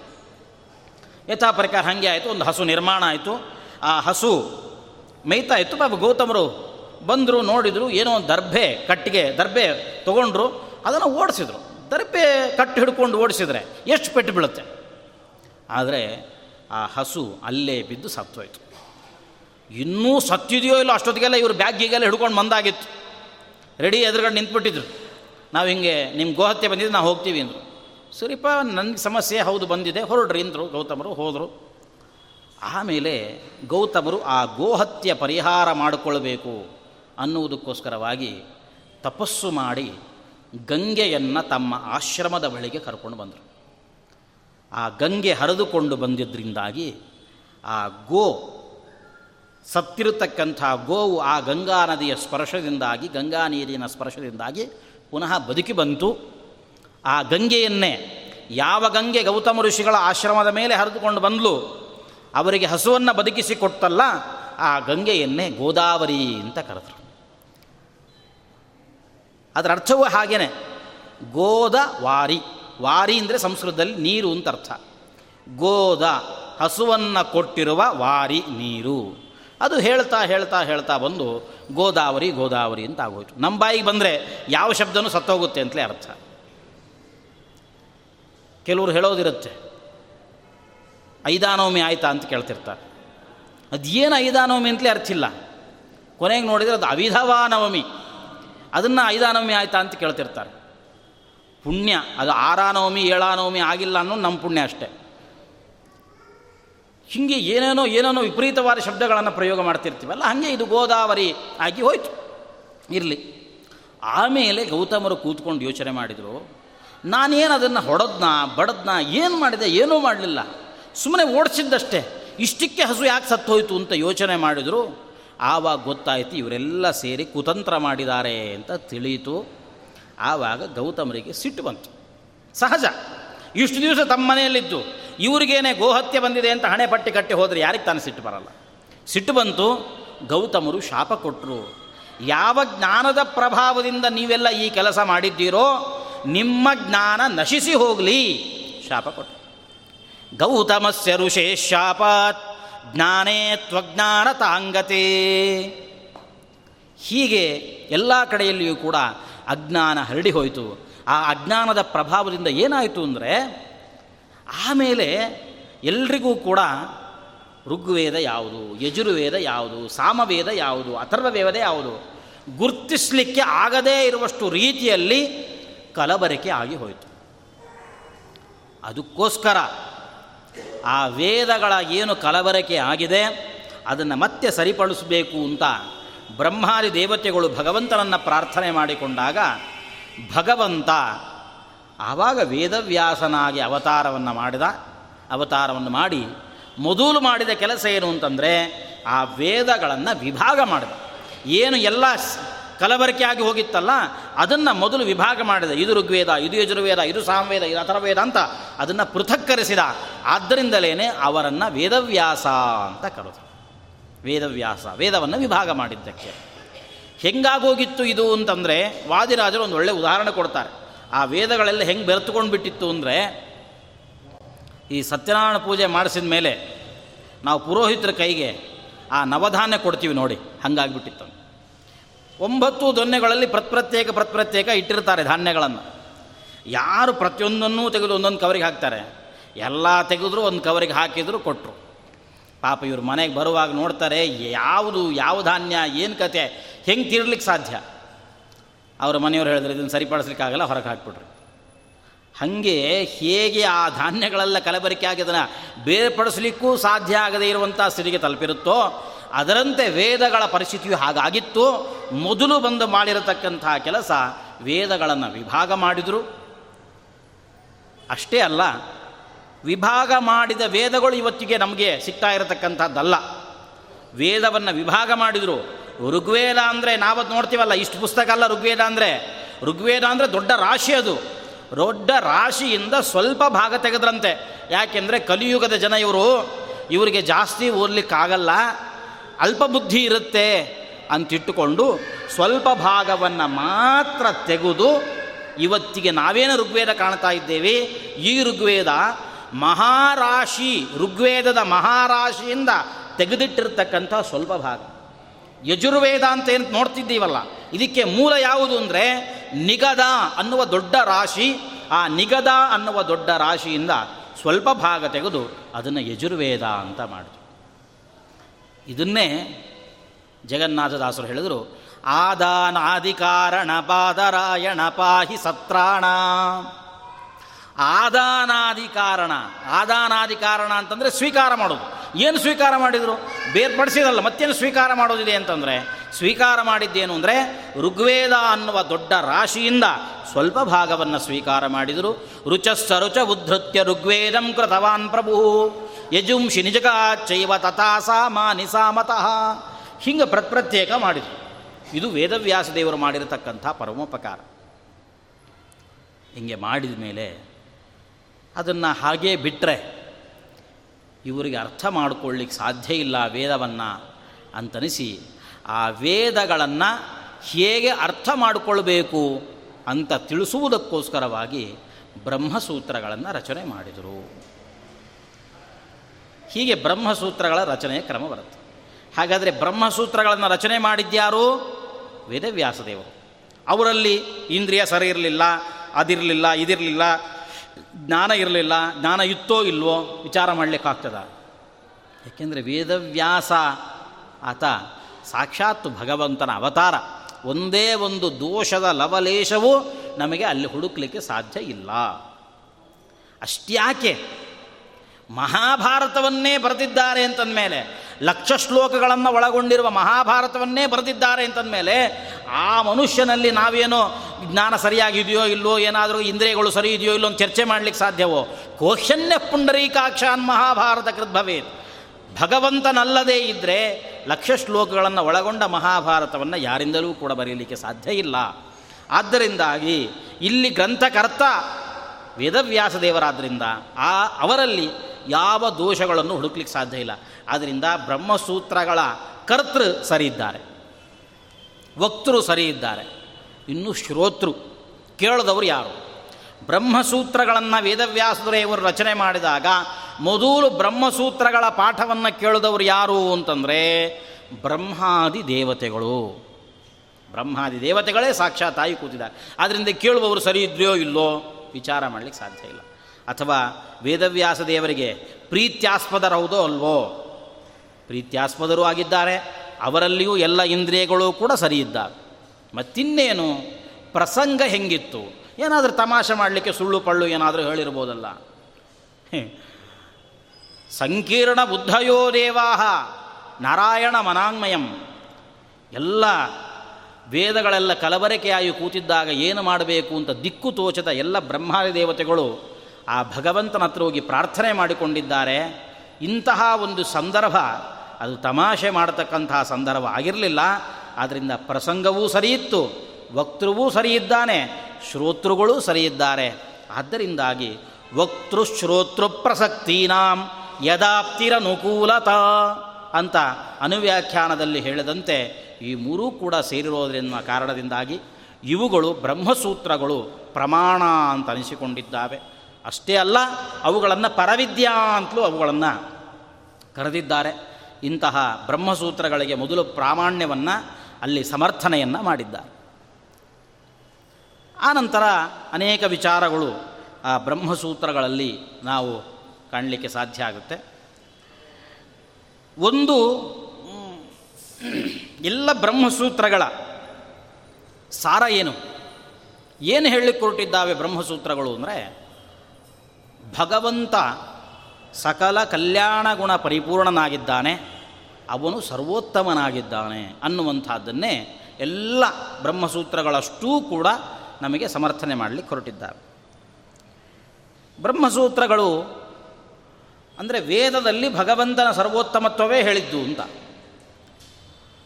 ಯಥಾ ಪ್ರಕಾರ ಹಾಗೆ ಆಯಿತು. ಒಂದು ಹಸು ನಿರ್ಮಾಣ ಆಯಿತು. ಆ ಹಸು ಮೇಯ್ತಾ ಇತ್ತು. ಪಾಪ ಗೌತಮರು ಬಂದರು, ನೋಡಿದರು, ಏನೋ ದರ್ಭೆ, ಕಟ್ಟಿಗೆ, ದರ್ಭೆ ತೊಗೊಂಡ್ರು, ಅದನ್ನು ಓಡಿಸಿದ್ರು. ದರ್ಭೆ ಕಟ್ಟು ಹಿಡ್ಕೊಂಡು ಓಡಿಸಿದ್ರೆ ಎಷ್ಟು ಪೆಟ್ಟು ಬೀಳುತ್ತೆ? ಆದರೆ ಆ ಹಸು ಅಲ್ಲೇ ಬಿದ್ದು ಸತ್ತೋಯ್ತು. ಇನ್ನೂ ಸತ್ತಿದೆಯೋ ಇಲ್ಲೋ ಅಷ್ಟೊತ್ತಿಗೆಲ್ಲ ಇವರು ಬ್ಯಾಗಿಗೆಲ್ಲ ಹಿಡ್ಕೊಂಡು ಬಂದಾಗಿತ್ತು ರೆಡಿ ಎದುರುಗಡೆ ನಿಂತ್ಬಿಟ್ಟಿದ್ರು. ನಾವು ಹಿಂಗೆ ನಿಮ್ಮ ಗೋಹತ್ಯೆ ಬಂದಿದ್ದು ನಾವು ಹೋಗ್ತೀವಿ ಅಂದರು. ಸರಿಪ್ಪ ನನಗೆ ಸಮಸ್ಯೆ ಹೌದು ಬಂದಿದೆ, ಹೊರಡ್ರಿ ಅಂದರು, ಗೌತಮರು ಹೋದರು. ಆಮೇಲೆ ಗೌತಮರು ಆ ಗೋಹತ್ಯೆ ಪರಿಹಾರ ಮಾಡಿಕೊಳ್ಬೇಕು. ಅನ್ನುವುದಕ್ಕೋಸ್ಕರವಾಗಿ ತಪಸ್ಸು ಮಾಡಿ ಗಂಗೆಯನ್ನು ತಮ್ಮ ಆಶ್ರಮದ ಬಳಿಗೆ ಕರ್ಕೊಂಡು ಬಂದರು. ಆ ಗಂಗೆ ಹರಿದುಕೊಂಡು ಬಂದಿದ್ದರಿಂದಾಗಿ ಆ ಗೋ, ಸತ್ತಿರತಕ್ಕಂಥ ಗೋವು ಆ ಗಂಗಾ ನದಿಯ ಸ್ಪರ್ಶದಿಂದಾಗಿ, ಗಂಗಾ ನೀರಿನ ಸ್ಪರ್ಶದಿಂದಾಗಿ ಪುನಃ ಬದುಕಿ ಬಂತು. ಆ ಗಂಗೆಯನ್ನೇ ಯಾವ ಗಂಗೆ ಗೌತಮ ಋಷಿಗಳ ಆಶ್ರಮದ ಮೇಲೆ ಹರಿದುಕೊಂಡು ಬಂದಲು, ಅವರಿಗೆ ಹಸುವನ್ನು ಬದುಕಿಸಿ ಕೊಟ್ಟಲ್ಲ, ಆ ಗಂಗೆಯನ್ನೇ ಗೋದಾವರಿ ಅಂತ ಕರೆದರು. ಅದರ ಅರ್ಥವೂ ಹಾಗೇನೆ. ಗೋದ ವಾರಿ. ವಾರಿ ಅಂದರೆ ಸಂಸ್ಕೃತದಲ್ಲಿ ನೀರು ಅಂತ ಅರ್ಥ. ಗೋದ, ಹಸುವನ್ನು ಕೊಟ್ಟಿರುವ ವಾರಿ, ನೀರು. ಅದು ಹೇಳ್ತಾ ಹೇಳ್ತಾ ಹೇಳ್ತಾ ಬಂದು ಗೋದಾವರಿ ಗೋದಾವರಿ ಅಂತ ಆಗೋಯ್ತು. ನಮ್ಮ ಬಾಯಿಗೆ ಬಂದರೆ ಯಾವ ಶಬ್ದನೂ ಸತ್ತೋಗುತ್ತೆ ಅಂತಲೇ ಅರ್ಥ. ಕೆಲವರು ಹೇಳೋದಿರುತ್ತೆ. ಐದಾನವಮಿ ಆಯ್ತಾ ಅಂತ ಕೇಳ್ತಿರ್ತಾರೆ. ಅದೇನು ಐದಾನವಮಿ ಅಂತಲೇ ಅರ್ಥ ಇಲ್ಲ. ಕೊನೆಗೆ ನೋಡಿದರೆ ಅದು ಅವಿಧವಾ ನವಮಿ. ಅದನ್ನು ಐದಾನವಮಿ ಆಯ್ತಾ ಅಂತ ಕೇಳ್ತಿರ್ತಾರೆ. ಪುಣ್ಯ, ಅದು ಆರಾನವಮಿ, ಏಳಾನವಮಿ ಆಗಿಲ್ಲ ಅನ್ನೋ ನಮ್ಮ ಪುಣ್ಯ ಅಷ್ಟೇ. ಹಿಂಗೆ ಏನೇನೋ ಏನೇನೋ ವಿಪರೀತವಾದ ಶಬ್ದಗಳನ್ನು ಪ್ರಯೋಗ ಮಾಡ್ತಿರ್ತೀವಲ್ಲ, ಹಾಗೆ ಇದು ಗೋದಾವರಿ ಆಗಿ ಹೋಯ್ತು. ಇರಲಿ. ಆಮೇಲೆ ಗೌತಮರು ಕೂತ್ಕೊಂಡು ಯೋಚನೆ ಮಾಡಿದರು, ನಾನೇನು ಅದನ್ನು ಹೊಡೆದ್ನ, ಬಡದ್ನ, ಏನು ಮಾಡಿದೆ, ಏನೂ ಮಾಡಲಿಲ್ಲ. ಸುಮ್ಮನೆ ಓಡಿಸಿದ್ದಷ್ಟೇ. ಇಷ್ಟಕ್ಕೆ ಹಸು ಯಾಕೆ ಸತ್ತೋಯ್ತು ಅಂತ ಯೋಚನೆ ಮಾಡಿದರು. ಆವಾಗ ಗೊತ್ತಾಯಿತು ಇವರೆಲ್ಲ ಸೇರಿ ಕುತಂತ್ರ ಮಾಡಿದ್ದಾರೆ ಅಂತ ತಿಳಿಯಿತು. ಆವಾಗ ಗೌತಮರಿಗೆ ಸಿಟ್ಟು ಬಂತು. ಸಹಜ. ಇಷ್ಟು ದಿವಸ ತಮ್ಮ ಮನೆಯಲ್ಲಿದ್ದು. ಇವ್ರಿಗೇನೆ ಗೋಹತ್ಯೆ ಬಂದಿದೆ ಅಂತ ಹಣೆ ಪಟ್ಟಿ ಕಟ್ಟಿ ಹೋದರೆ ಯಾರಿಗೆ ತಾನು ಸಿಟ್ಟು ಬರಲ್ಲ? ಸಿಟ್ಟು ಬಂತು, ಗೌತಮರು ಶಾಪ ಕೊಟ್ಟರು ಯಾವ ಜ್ಞಾನದ ಪ್ರಭಾವದಿಂದ ನೀವೆಲ್ಲ ಈ ಕೆಲಸ ಮಾಡಿದ್ದೀರೋ, ನಿಮ್ಮ ಜ್ಞಾನ ನಶಿಸಿ ಹೋಗಲಿ. ಶಾಪ ಕೊಟ್ಟರು ಗೌತಮಸ್ಯ ಋಷೇ ಶಾಪಾತ್. ಜ್ಞಾನೇ ತ್ವಜ್ಞಾನ ತಾಂಗತೆ ಹೀಗೆ ಎಲ್ಲ ಕಡೆಯಲ್ಲಿಯೂ ಕೂಡ ಅಜ್ಞಾನ ಹರಡಿ ಹೋಯಿತು. ಆ ಅಜ್ಞಾನದ ಪ್ರಭಾವದಿಂದ ಏನಾಯಿತು ಅಂದರೆ, ಆಮೇಲೆ ಎಲ್ರಿಗೂ ಕೂಡ ಋಗ್ವೇದ ಯಾವುದು, ಯಜುರ್ವೇದ ಯಾವುದು, ಸಾಮವೇದ ಯಾವುದು, ಅಥರ್ವವೇದ ಯಾವುದು, ಗುರ್ತಿಸಲಿಕ್ಕೆ ಆಗದೇ ಇರುವಷ್ಟು ರೀತಿಯಲ್ಲಿ ಕಲಬರಿಕೆ ಆಗಿ ಹೋಯಿತು. ಅದಕ್ಕೋಸ್ಕರ ಆ ವೇದಗಳ ಏನು ಕಲಬರಕೆ ಆಗಿದೆ, ಅದನ್ನು ಮತ್ತೆ ಸರಿಪಡಿಸಬೇಕು ಅಂತ ಬ್ರಹ್ಮಾದಿ ದೇವತೆಗಳು ಭಗವಂತನನ್ನು ಪ್ರಾರ್ಥನೆ ಮಾಡಿಕೊಂಡಾಗ, ಭಗವಂತ ಆವಾಗ ವೇದವ್ಯಾಸನಾಗಿ ಅವತಾರವನ್ನು ಮಾಡಿದ, ಅವತಾರವನ್ನು ಮಾಡಿ ಮೊದಲು ಮಾಡಿದ ಕೆಲಸ ಏನು ಅಂತಂದರೆ, ಆ ವೇದಗಳನ್ನು ವಿಭಾಗ ಮಾಡಿದ. ಏನು ಎಲ್ಲ ಕಲಬರಿಕೆ ಆಗಿ ಹೋಗಿತ್ತಲ್ಲ, ಅದನ್ನು ಮೊದಲು ವಿಭಾಗ ಮಾಡಿದ. ಇದು ಋಗ್ವೇದ, ಇದು ಯಜುರ್ವೇದ, ಇದು ಸಾಮವೇದ, ಇದು ಅಥರ್ವೇದ ಅಂತ ಅದನ್ನು ಪೃಥಕ್ಕರಿಸಿದ. ಆದ್ದರಿಂದಲೇ ಅವರನ್ನು ವೇದವ್ಯಾಸ ಅಂತ ಕರೆದು ವೇದವ್ಯಾಸ, ವೇದವನ್ನು ವಿಭಾಗ ಮಾಡಿದ್ದಕ್ಕೆ. ಹೆಂಗಾಗೋಗಿತ್ತು ಇದು ಅಂತಂದರೆ, ವಾದಿರಾಜರು ಒಂದು ಒಳ್ಳೆ ಉದಾಹರಣೆ ಕೊಡ್ತಾರೆ. ಆ ವೇದಗಳೆಲ್ಲ ಹೆಂಗೆ ಬೆರೆತುಕೊಂಡು ಬಿಟ್ಟಿತ್ತು ಅಂದರೆ, ಈ ಸತ್ಯನಾರಾಯಣ ಪೂಜೆ ಮಾಡಿಸಿದ ಮೇಲೆ ನಾವು ಪುರೋಹಿತರ ಕೈಗೆ ಆ ನವಧಾನ್ಯ ಕೊಡ್ತೀವಿ ನೋಡಿ, ಹಂಗಾಗಿಬಿಟ್ಟಿತ್ತು ಒಂಬತ್ತು ದೊನ್ನೆಗಳಲ್ಲಿ ಪ್ರತ್ಯೇಕ ಪ್ರತ್ಯೇಕ ಇಟ್ಟಿರ್ತಾರೆ ಧಾನ್ಯಗಳನ್ನು. ಯಾರು ಪ್ರತಿಯೊಂದನ್ನೂ ತೆಗೆದು ಒಂದೊಂದು ಕವರಿಗೆ ಹಾಕ್ತಾರೆ. ಎಲ್ಲ ತೆಗೆದ್ರು ಒಂದು ಕವರಿಗೆ ಹಾಕಿದ್ರು ಕೊಟ್ಟರು ಪಾಪ ಇವರು ಮನೆಗೆ ಬರುವಾಗ ನೋಡ್ತಾರೆ, ಯಾವುದು, ಯಾವ ಧಾನ್ಯ, ಏನು ಕತೆ, ಹೆಂಗೆ ತಿರ್ಲಿಕ್ಕೆ ಸಾಧ್ಯ? ಅವರ ಮನೆಯವರು ಹೇಳಿದ್ರೆ, ಇದನ್ನು ಸರಿಪಡಿಸ್ಲಿಕ್ಕಾಗಲ್ಲ ಹೊರಗೆ ಹಾಕ್ಬಿಟ್ರಿ. ಹಾಗೆ ಹೇಗೆ ಆ ಧಾನ್ಯಗಳೆಲ್ಲ ಕಲಬರಿಕೆ ಆಗಿ ಬೇರ್ಪಡಿಸ್ಲಿಕ್ಕೂ ಬೇರ್ಪಡಿಸಲಿಕ್ಕೂ ಸಾಧ್ಯ ಆಗದೇ ಇರುವಂಥ ಸ್ಥಿತಿಗೆ ತಲುಪಿರುತ್ತೋ ಅದರಂತೆ ವೇದಗಳ ಪರಿಸ್ಥಿತಿಯು ಹಾಗಾಗಿತ್ತು. ಮೊದಲು ಬಂದು ಮಾಡಿರತಕ್ಕಂಥ ಕೆಲಸ ವೇದಗಳನ್ನು ವಿಭಾಗ ಮಾಡಿದರು. ಅಷ್ಟೇ ಅಲ್ಲ, ವಿಭಾಗ ಮಾಡಿದ ವೇದಗಳು ಇವತ್ತಿಗೆ ನಮಗೆ ಸಿಗ್ತಾ ಇರತಕ್ಕಂಥದ್ದಲ್ಲ. ವೇದವನ್ನು ವಿಭಾಗ ಮಾಡಿದರು. ಋಗ್ವೇದ ಅಂದರೆ ನಾವತ್ತು ನೋಡ್ತೀವಲ್ಲ, ಇಷ್ಟು ಪುಸ್ತಕ ಅಲ್ಲ ಋಗ್ವೇದ ಅಂದರೆ. ಋಗ್ವೇದ ಅಂದರೆ ದೊಡ್ಡ ರಾಶಿ ಅದು. ದೊಡ್ಡ ರಾಶಿಯಿಂದ ಸ್ವಲ್ಪ ಭಾಗ ತೆಗೆದ್ರಂತೆ. ಯಾಕೆಂದರೆ ಕಲಿಯುಗದ ಜನ ಇವರು. ಇವರಿಗೆ ಜಾಸ್ತಿ ಓದಲಿಕ್ಕಾಗಲ್ಲ. ಅಲ್ಪ ಬುದ್ಧಿ ಇರುತ್ತೆ ಅಂತಿಟ್ಟುಕೊಂಡು ಸ್ವಲ್ಪ ಭಾಗವನ್ನು ಮಾತ್ರ ತೆಗೆದು ಇವತ್ತಿಗೆ ನಾವೇನು ಋಗ್ವೇದ ಕಾಣ್ತಾ ಇದ್ದೇವೆ? ಈ ಋಗ್ವೇದ ಮಹಾರಾಶಿ, ಋಗ್ವೇದದ ಮಹಾರಾಶಿಯಿಂದ ತೆಗೆದಿಟ್ಟಿರ್ತಕ್ಕಂಥ ಸ್ವಲ್ಪ ಭಾಗ. ಯಜುರ್ವೇದ ಅಂತ ಏನು ನೋಡ್ತಿದ್ದೀವಲ್ಲ, ಇದಕ್ಕೆ ಮೂಲ ಯಾವುದು ಅಂದರೆ ನಿಗದ ಅನ್ನುವ ದೊಡ್ಡ ರಾಶಿ, ಆ ನಿಗದ ಅನ್ನುವ ದೊಡ್ಡ ರಾಶಿಯಿಂದ ಸ್ವಲ್ಪ ಭಾಗ ತೆಗೆದು ಅದನ್ನು ಯಜುರ್ವೇದ ಅಂತ ಮಾಡಿದ್ರು ಇದನ್ನೇ ಜಗನ್ನಾಥದಾಸರು ಹೇಳಿದರು. ಆದಾನಾದಿಕಾರಣ ಪಾದರಾಯಣ ಪಾಹಿ ಸತ್ರಾಣ. ಆದಾನಾದಿ ಕಾರಣ ಆದಾನಾದಿ ಕಾರಣ ಅಂತಂದರೆ ಸ್ವೀಕಾರ ಮಾಡೋದು. ಏನು ಸ್ವೀಕಾರ ಮಾಡಿದರು? ಬೇರ್ಪಡಿಸಿದಲ್ಲ, ಮತ್ತೇನು ಸ್ವೀಕಾರ ಮಾಡೋದಿದೆ ಅಂತಂದರೆ, ಸ್ವೀಕಾರ ಮಾಡಿದ್ದೇನು ಅಂದರೆ, ಋಗ್ವೇದ ಅನ್ನುವ ದೊಡ್ಡ ರಾಶಿಯಿಂದ ಸ್ವಲ್ಪ ಭಾಗವನ್ನು ಸ್ವೀಕಾರ ಮಾಡಿದರು. ರುಚಸ್ಸ ರುಚ ಉದ್ಧತ್ಯ ಋಗ್ವೇದಂ ಕೃತವಾನ್ ಪ್ರಭು. ಯಜುಂಶಿ ಚೈವ ತಥಾಸಾ ಮಾ ನಿಸಾಮತಃ ಹಿಂಗೆ ಪ್ರತ್ಯೇಕ ಮಾಡಿದರು. ಇದು ವೇದವ್ಯಾಸ ದೇವರು ಮಾಡಿರತಕ್ಕಂಥ ಪರಮೋಪಕಾರ. ಹಿಂಗೆ ಮಾಡಿದ ಮೇಲೆ ಅದನ್ನು ಹಾಗೇ ಬಿಟ್ಟರೆ ಇವರಿಗೆ ಅರ್ಥ ಮಾಡಿಕೊಳ್ಳಿಕ್ಕೆ ಸಾಧ್ಯ ಇಲ್ಲ ವೇದವನ್ನು ಅಂತನಿಸಿ ಆ ವೇದಗಳನ್ನು ಹೇಗೆ ಅರ್ಥ ಮಾಡಿಕೊಳ್ಬೇಕು ಅಂತ ತಿಳಿಸುವುದಕ್ಕೋಸ್ಕರವಾಗಿ ಬ್ರಹ್ಮಸೂತ್ರಗಳನ್ನು ರಚನೆ ಮಾಡಿದರು. ಹೀಗೆ ಬ್ರಹ್ಮಸೂತ್ರಗಳ ರಚನೆಯ ಕ್ರಮ ಬರುತ್ತೆ. ಹಾಗಾದರೆ ಬ್ರಹ್ಮಸೂತ್ರಗಳನ್ನು ರಚನೆ ಮಾಡಿದ್ಯಾರು? ವೇದವ್ಯಾಸದೇವರು. ಅವರಲ್ಲಿ ಇಂದ್ರಿಯ ಸರಿ ಇರಲಿಲ್ಲ, ಅದಿರಲಿಲ್ಲ, ಇದಿರಲಿಲ್ಲ, ಜ್ಞಾನ ಇರಲಿಲ್ಲ, ಜ್ಞಾನ ಇತ್ತೋ ಇಲ್ವೋ ವಿಚಾರ ಮಾಡಲಿಕ್ಕಾಗ್ತದ? ಯಾಕೆಂದರೆ ವೇದವ್ಯಾಸ ಆತ ಸಾಕ್ಷಾತ್ ಭಗವಂತನ ಅವತಾರ. ಒಂದೇ ಒಂದು ದೋಷದ ಲವಲೇಶವೂ ನಮಗೆ ಅಲ್ಲಿ ಹುಡುಕ್ಲಿಕ್ಕೆ ಸಾಧ್ಯ ಇಲ್ಲ. ಅಷ್ಟ್ಯಾಕೆ? ಮಹಾಭಾರತವನ್ನೇ ಬರೆದಿದ್ದಾರೆ ಅಂತಂದಮೇಲೆ, ಲಕ್ಷ ಶ್ಲೋಕಗಳನ್ನು ಒಳಗೊಂಡಿರುವ ಮಹಾಭಾರತವನ್ನೇ ಬರೆದಿದ್ದಾರೆ ಅಂತಂದಮೇಲೆ, ಆ ಮನುಷ್ಯನಲ್ಲಿ ನಾವೇನೋ ಜ್ಞಾನ ಸರಿಯಾಗಿದೆಯೋ ಇಲ್ಲೋ, ಏನಾದರೂ ಇಂದ್ರಿಯಗಳು ಸರಿ ಇದೆಯೋ ಇಲ್ಲೋ ಚರ್ಚೆ ಮಾಡಲಿಕ್ಕೆ ಸಾಧ್ಯವೋ? ಕೋಶನ್ಯ ಪುಂಡರೀಕಾಕ್ಷಾನ್ ಮಹಾಭಾರತ ಕೃದ್ಭವೇತ್ ಭಗವಂತನಲ್ಲದೇ ಇದ್ದರೆ ಲಕ್ಷ ಶ್ಲೋಕಗಳನ್ನು ಒಳಗೊಂಡ ಮಹಾಭಾರತವನ್ನು ಯಾರಿಂದಲೂ ಕೂಡ ಬರೆಯಲಿಕ್ಕೆ ಸಾಧ್ಯ ಇಲ್ಲ. ಆದ್ದರಿಂದಾಗಿ ಇಲ್ಲಿ ಗ್ರಂಥಕರ್ತ ವೇದವ್ಯಾಸ ದೇವರಾದ್ದರಿಂದ ಆ ಅವರಲ್ಲಿ ಯಾವ ದೋಷಗಳನ್ನು ಹುಡುಕ್ಲಿಕ್ಕೆ ಸಾಧ್ಯ ಇಲ್ಲ. ಆದ್ದರಿಂದ ಬ್ರಹ್ಮಸೂತ್ರಗಳ ಕರ್ತೃ ಸರಿ ಇದ್ದಾರೆ ವಕ್ತೃ ಸರಿ ಇದ್ದಾರೆ ಇನ್ನು ಶ್ರೋತೃ ಕೇಳದವರು ಯಾರು? ಬ್ರಹ್ಮಸೂತ್ರಗಳನ್ನು ವೇದವ್ಯಾಸದೇವರು ರಚನೆ ಮಾಡಿದಾಗ ಮೊದಲು ಬ್ರಹ್ಮಸೂತ್ರಗಳ ಪಾಠವನ್ನು ಕೇಳಿದವರು ಯಾರು ಅಂತಂದರೆ ಬ್ರಹ್ಮಾದಿ ದೇವತೆಗಳು. ಬ್ರಹ್ಮಾದಿ ದೇವತೆಗಳೇ ಸಾಕ್ಷಾತ್ ತಾಯಿ ಕೂತಿದ್ದಾರೆ. ಆದ್ದರಿಂದ ಕೇಳುವವರು ಸರಿ ಇದ್ರೆಯೋ ಇಲ್ಲೋ ವಿಚಾರ ಮಾಡಲಿಕ್ಕೆ ಸಾಧ್ಯ ಇಲ್ಲ. ಅಥವಾ ವೇದವ್ಯಾಸ ದೇವರಿಗೆ ಪ್ರೀತ್ಯಾಸ್ಪದರೌದೋ ಅಲ್ವೋ? ಪ್ರೀತ್ಯಾಸ್ಪದರೂ ಆಗಿದ್ದಾರೆ. ಅವರಲ್ಲಿಯೂ ಎಲ್ಲ ಇಂದ್ರಿಯಗಳು ಕೂಡ ಸರಿ ಇದ್ದಾವೆ ಮತ್ತಿನ್ನೇನು? ಪ್ರಸಂಗ ಹೆಂಗಿತ್ತು? ಏನಾದರೂ ತಮಾಷೆ ಮಾಡಲಿಕ್ಕೆ ಸುಳ್ಳು ಪಳ್ಳು ಏನಾದರೂ ಹೇಳಿರ್ಬೋದಲ್ಲ. ಸಂಕೀರ್ಣ ಬುದ್ಧಯೋ ದೇವಾಹ. ನಾರಾಯಣ ಮನಾಂಗಮಯಂ. ಎಲ್ಲ ವೇದಗಳೆಲ್ಲ ಕಲಬರಕೆಯಾಗಿ ಕೂತಿದ್ದಾಗ ಏನು ಮಾಡಬೇಕು ಅಂತ ದಿಕ್ಕು ತೋಚದ ಎಲ್ಲ ಬ್ರಹ್ಮಾದಿ ದೇವತೆಗಳು ಆ ಭಗವಂತನ ಹತ್ರ ಹೋಗಿ ಪ್ರಾರ್ಥನೆ ಮಾಡಿಕೊಂಡಿದ್ದಾರೆ. ಇಂತಹ ಒಂದು ಸಂದರ್ಭ, ಅದು ತಮಾಷೆ ಮಾಡತಕ್ಕಂತಹ ಸಂದರ್ಭ ಆಗಿರಲಿಲ್ಲ. ಆದ್ದರಿಂದ ಪ್ರಸಂಗವೂ ಸರಿಯಿತ್ತು, ವಕ್ತೃವೂ ಸರಿಯಿದ್ದಾನೆ, ಶ್ರೋತೃಗಳೂ ಸರಿಯಿದ್ದಾರೆ. ಆದ್ದರಿಂದಾಗಿ ವಕ್ತೃ ಶ್ರೋತೃ ಪ್ರಸಕ್ತೀನಾಂ ಯದಾಪ್ತಿರನುಕೂಲತ ಅಂತ ಅನುವ್ಯಾಖ್ಯಾನದಲ್ಲಿ ಹೇಳಿದಂತೆ ಈ ಮೂರೂ ಕೂಡ ಸೇರಿರೋದ್ರಿಂದ ಕಾರಣದಿಂದಾಗಿ ಇವುಗಳು ಬ್ರಹ್ಮಸೂತ್ರಗಳು ಪ್ರಮಾಣ ಅಂತ ಅನಿಸಿಕೊಂಡಿದ್ದಾವೆ. ಅಷ್ಟೇ ಅಲ್ಲ, ಅವುಗಳನ್ನು ಪರವಿದ್ಯಾ ಅಂತಲೂ ಅವುಗಳನ್ನು ಕರೆದಿದ್ದಾರೆ. ಇಂತಹ ಬ್ರಹ್ಮಸೂತ್ರಗಳಿಗೆ ಮೊದಲು ಪ್ರಾಮಾಣ್ಯವನ್ನು ಅಲ್ಲಿ ಸಮರ್ಥನೆಯನ್ನು ಮಾಡಿದ್ದ ಆನಂತರ ಅನೇಕ ವಿಚಾರಗಳು ಆ ಬ್ರಹ್ಮಸೂತ್ರಗಳಲ್ಲಿ ನಾವು ಕಾಣಲಿಕ್ಕೆ ಸಾಧ್ಯ ಆಗುತ್ತೆ. ಒಂದು ಎಲ್ಲ ಬ್ರಹ್ಮಸೂತ್ರಗಳ ಸಾರ ಏನು? ಏನು ಹೇಳಿಕೊಟ್ಟಿದ್ದಾವೆ ಬ್ರಹ್ಮಸೂತ್ರಗಳು ಅಂದರೆ ಭಗವಂತ ಸಕಲ ಕಲ್ಯಾಣ ಗುಣ ಪರಿಪೂರ್ಣನಾಗಿದ್ದಾನೆ. ಅವನು ಸರ್ವೋತ್ತಮನಾಗಿದ್ದಾನೆ ಅನ್ನುವಂಥದ್ದನ್ನೇ ಎಲ್ಲ ಬ್ರಹ್ಮಸೂತ್ರಗಳಷ್ಟೂ ಕೂಡ ನಮಗೆ ಸಮರ್ಥನೆ ಮಾಡಲಿಕ್ಕೆ ಹೊರಟಿದ್ದಾರೆ. ಬ್ರಹ್ಮಸೂತ್ರಗಳು ಅಂದರೆ ವೇದದಲ್ಲಿ ಭಗವಂತನ ಸರ್ವೋತ್ತಮತ್ವವೇ ಹೇಳಿದ್ದು ಅಂತ.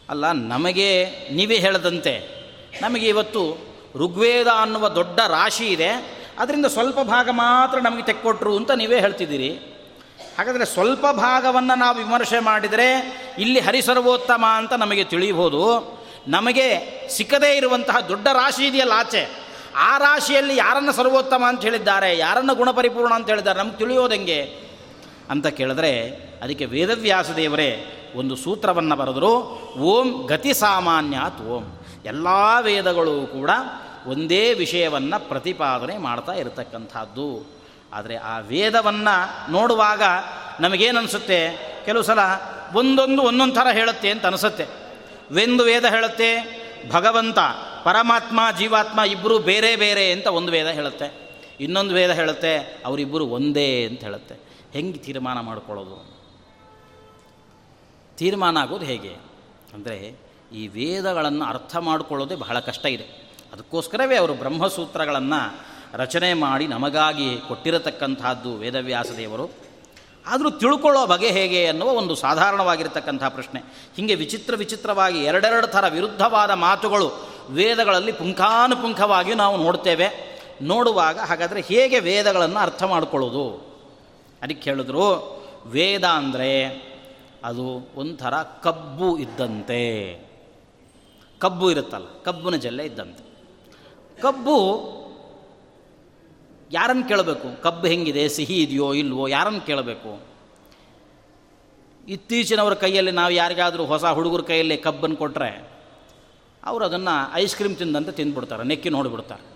ಅಲ್ಲ, ನಮಗೆ ನೀವೇ ಹೇಳದಂತೆ ನಮಗೆ ಇವತ್ತು ಋಗ್ವೇದ ಅನ್ನುವ ದೊಡ್ಡ ರಾಶಿ ಇದೆ. ಅದರಿಂದ ಸ್ವಲ್ಪ ಭಾಗ ಮಾತ್ರ ನಮಗೆ ತೆಕ್ಕೊಟ್ರು ಅಂತ ನೀವೇ ಹೇಳ್ತಿದ್ದೀರಿ. ಹಾಗಾದರೆ ಸ್ವಲ್ಪ ಭಾಗವನ್ನು ನಾವು ವಿಮರ್ಶೆ ಮಾಡಿದರೆ ಇಲ್ಲಿ ಹರಿಸರ್ವೋತ್ತಮ ಅಂತ ನಮಗೆ ತಿಳಿಯಬಹುದು ನಮಗೆ ಸಿಕ್ಕದೇ ಇರುವಂತಹ ದೊಡ್ಡ ರಾಶಿ ಇದೆಯಲ್ಲ ಆಚೆ. ಆ ರಾಶಿಯಲ್ಲಿ ಯಾರನ್ನು ಸರ್ವೋತ್ತಮ ಅಂತ ಹೇಳಿದ್ದಾರೆ, ಯಾರನ್ನು ಗುಣಪರಿಪೂರ್ಣ ಅಂತ ಹೇಳಿದ್ದಾರೆ ನಮ್ಗೆ ತಿಳಿಯೋದೆಂಗೆ ಅಂತ ಕೇಳಿದ್ರೆ ಅದಕ್ಕೆ ವೇದವ್ಯಾಸ ದೇವರೇ ಒಂದು ಸೂತ್ರವನ್ನು ಬರೆದರು, ಓಂ ಗತಿ ಸಾಮಾನ್ಯಾತ್ ಓಂ. ಎಲ್ಲ ವೇದಗಳು ಕೂಡ ಒಂದೇ ವಿಷಯವನ್ನು ಪ್ರತಿಪಾದನೆ ಮಾಡ್ತಾ ಇರತಕ್ಕಂಥದ್ದು. ಆದರೆ ಆ ವೇದವನ್ನು ನೋಡುವಾಗ ನಮಗೇನನ್ಸುತ್ತೆ? ಕೆಲವು ಸಲ ಒಂದೊಂದು ಒಂದೊಂದು ಥರ ಹೇಳುತ್ತೆ ಅಂತ ಅನಿಸುತ್ತೆ. ವೆಂದು ವೇದ ಹೇಳುತ್ತೆ, ಭಗವಂತ, ಪರಮಾತ್ಮ, ಜೀವಾತ್ಮ ಇಬ್ಬರು ಬೇರೆ ಬೇರೆ ಅಂತ ಒಂದು ವೇದ ಹೇಳುತ್ತೆ. ಇನ್ನೊಂದು ವೇದ ಹೇಳುತ್ತೆ ಅವರಿಬ್ಬರು ಒಂದೇ ಅಂತ ಹೇಳುತ್ತೆ. ಹೆಂಗೆ ತೀರ್ಮಾನ ಮಾಡ್ಕೊಳ್ಳೋದು? ತೀರ್ಮಾನ ಆಗೋದು ಹೇಗೆ? ಅಂದರೆ ಈ ವೇದಗಳನ್ನು ಅರ್ಥ ಮಾಡಿಕೊಳ್ಳೋದೇ ಬಹಳ ಕಷ್ಟ ಇದೆ. ಅದಕ್ಕೋಸ್ಕರವೇ ಅವರು ಬ್ರಹ್ಮಸೂತ್ರಗಳನ್ನು ರಚನೆ ಮಾಡಿ ನಮಗಾಗಿ ಕೊಟ್ಟಿರತಕ್ಕಂಥದ್ದು ವೇದವ್ಯಾಸ ದೇವರು ಆದರೂ ತಿಳ್ಕೊಳ್ಳೋ ಬಗೆ ಹೇಗೆ ಅನ್ನುವ ಒಂದು ಸಾಧಾರಣವಾಗಿರತಕ್ಕಂಥ ಪ್ರಶ್ನೆ. ಹೀಗೆ ವಿಚಿತ್ರ ವಿಚಿತ್ರವಾಗಿ ಎರಡೆರಡು ಥರ ವಿರುದ್ಧವಾದ ಮಾತುಗಳು ವೇದಗಳಲ್ಲಿ ಪುಂಖಾನುಪುಂಖವಾಗಿ ನಾವು ನೋಡ್ತೇವೆ. ನೋಡುವಾಗ ಹಾಗಾದರೆ ಹೇಗೆ ವೇದಗಳನ್ನು ಅರ್ಥ ಮಾಡಿಕೊಳ್ಳೋದು? ಅದಕ್ಕೆ ಹೇಳಿದ್ರು, ವೇದ ಅಂದರೆ ಅದು ಒಂಥರ ಕಬ್ಬು ಇದ್ದಂತೆ. ಕಬ್ಬು ಇರುತ್ತಲ್ಲ, ಕಬ್ಬಿನ ಜಲ್ಲೆ ಇದ್ದಂತೆ. ಕಬ್ಬು ಯಾರನ್ನು ಕೇಳಬೇಕು? ಕಬ್ಬು ಹೆಂಗಿದೆ? ಸಿಹಿ ಇದೆಯೋ ಇಲ್ವೋ? ಯಾರನ್ನು ಕೇಳಬೇಕು? ಇತ್ತೀಚಿನವ್ರ ಕೈಯಲ್ಲಿ ನಾವು ಯಾರಿಗಾದರೂ ಹೊಸ ಹುಡುಗರ ಕೈಯಲ್ಲಿ ಕಬ್ಬನ್ನು ಕೊಟ್ಟರೆ ಅವರು ಅದನ್ನು ಐಸ್ ಕ್ರೀಮ್ ತಿಂದಂತೆ ತಿಂದ್ಬಿಡ್ತಾರೆ. ನೆಕ್ಕಿ ನೋಡಿಬಿಡ್ತಾರೆ.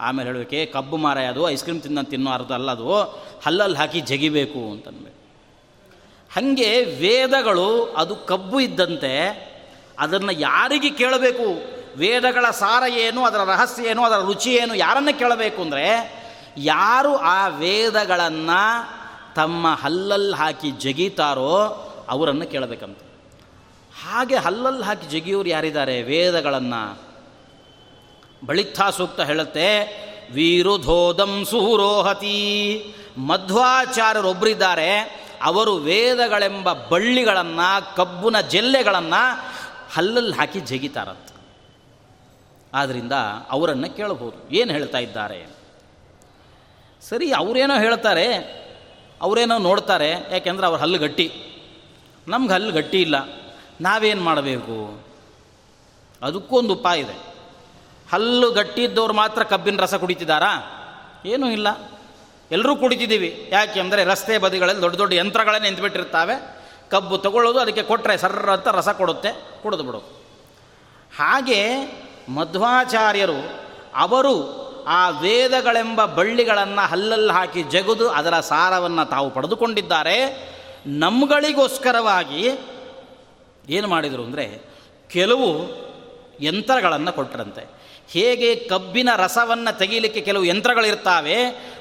ಆಮೇಲೆ ಹೇಳಬೇಕೆ ಕಬ್ಬು ಮಾರ ಅದು, ಐಸ್ ಕ್ರೀಮ್ ತಿಂದಂತೆ ತಿನ್ನೋ ಅರ್ಧ ಅಲ್ಲ ಅದು, ಹಲ್ಲಲ್ಲಿ ಹಾಕಿ ಜಗಿಬೇಕು ಅಂತನ್ಬೇಕು ಹಾಗೆ ವೇದಗಳು, ಅದು ಕಬ್ಬು ಇದ್ದಂತೆ, ಅದನ್ನು ಯಾರಿಗೆ ಕೇಳಬೇಕು? ವೇದಗಳ ಸಾರ ಏನು, ಅದರ ರಹಸ್ಯ ಏನು, ಅದರ ರುಚಿ ಏನು, ಯಾರನ್ನು ಕೇಳಬೇಕು ಅಂದರೆ ಯಾರು ಆ ವೇದಗಳನ್ನು ತಮ್ಮ ಹಲ್ಲಲ್ಲಿ ಹಾಕಿ ಜಗೀತಾರೋ ಅವರನ್ನು ಕೇಳಬೇಕಂತ. ಹಾಗೆ ಹಲ್ಲಲ್ಲಿ ಹಾಕಿ ಜಗಿಯೋರು ಯಾರಿದ್ದಾರೆ? ವೇದಗಳನ್ನು. ಬಳಿತ್ಥಾ ಸೂಕ್ತ ಹೇಳುತ್ತೆ, ವೀರುಧೋದಂ ಸುಹುರೋಹತಿ. ಮಧ್ವಾಚಾರ್ಯರೊಬ್ಬರಿದ್ದಾರೆ ಅವರು ವೇದಗಳೆಂಬ ಬಳ್ಳಿಗಳನ್ನು, ಕಬ್ಬುನ ಜಲ್ಲೆಗಳನ್ನು ಹಲ್ಲಲ್ಲಿ ಹಾಕಿ ಜಗಿತಾರಂತ. ಆದ್ದರಿಂದ ಅವರನ್ನು ಕೇಳಬಹುದು. ಏನು ಹೇಳ್ತಾ ಇದ್ದಾರೆ? ಸರಿ, ಅವರೇನೋ ಹೇಳ್ತಾರೆ, ಅವರೇನೋ ನೋಡ್ತಾರೆ, ಯಾಕೆಂದ್ರೆ ಅವ್ರ ಹಲ್ಲು ಗಟ್ಟಿ. ನಮ್ಗೆ ಹಲ್ಲು ಗಟ್ಟಿ ಇಲ್ಲ. ನಾವೇನು ಮಾಡಬೇಕು? ಅದಕ್ಕೊಂದು ಉಪಾಯ ಇದೆ. ಹಲ್ಲು ಗಟ್ಟಿ ಇದ್ದವ್ರು ಮಾತ್ರ ಕಬ್ಬಿನ ರಸ ಕುಡಿತಿದ್ದಾರಾ? ಏನೂ ಇಲ್ಲ. ಎಲ್ಲರೂ ಕುಡಿತಿದ್ದೀವಿ. ಯಾಕೆ ಅಂದರೆ ರಸ್ತೆ ಬದಿಗಳಲ್ಲಿ ದೊಡ್ಡ ದೊಡ್ಡ ಯಂತ್ರಗಳೇ ನಿಂತುಬಿಟ್ಟಿರ್ತಾವೆ. ಕಬ್ಬು ತಗೊಳ್ಳೋದು ಅದಕ್ಕೆ ಕೊಟ್ಟರೆ ಸರ್ರ ಅಂತ ರಸ ಕೊಡುತ್ತೆ, ಕುಡಿದು ಹಾಗೆ ಮಧ್ವಾಚಾರ್ಯರು ಅವರು ಆ ವೇದಗಳೆಂಬ ಬಳ್ಳಿಗಳನ್ನು ಹಲ್ಲಲ್ಲಿ ಹಾಕಿ ಜಗುದು ಅದರ ಸಾರವನ್ನು ತಾವು ಪಡೆದುಕೊಂಡಿದ್ದಾರೆ. ನಮ್ಗಳಿಗೋಸ್ಕರವಾಗಿ ಏನು ಮಾಡಿದರು ಅಂದರೆ ಕೆಲವು ಯಂತ್ರಗಳನ್ನು ಕೊಟ್ಟರಂತೆ ಹೇಗೆ ಕಬ್ಬಿನ ರಸವನ್ನು ತೆಗೀಲಿಕ್ಕೆ ಕೆಲವು ಯಂತ್ರಗಳಿರ್ತಾವೆ,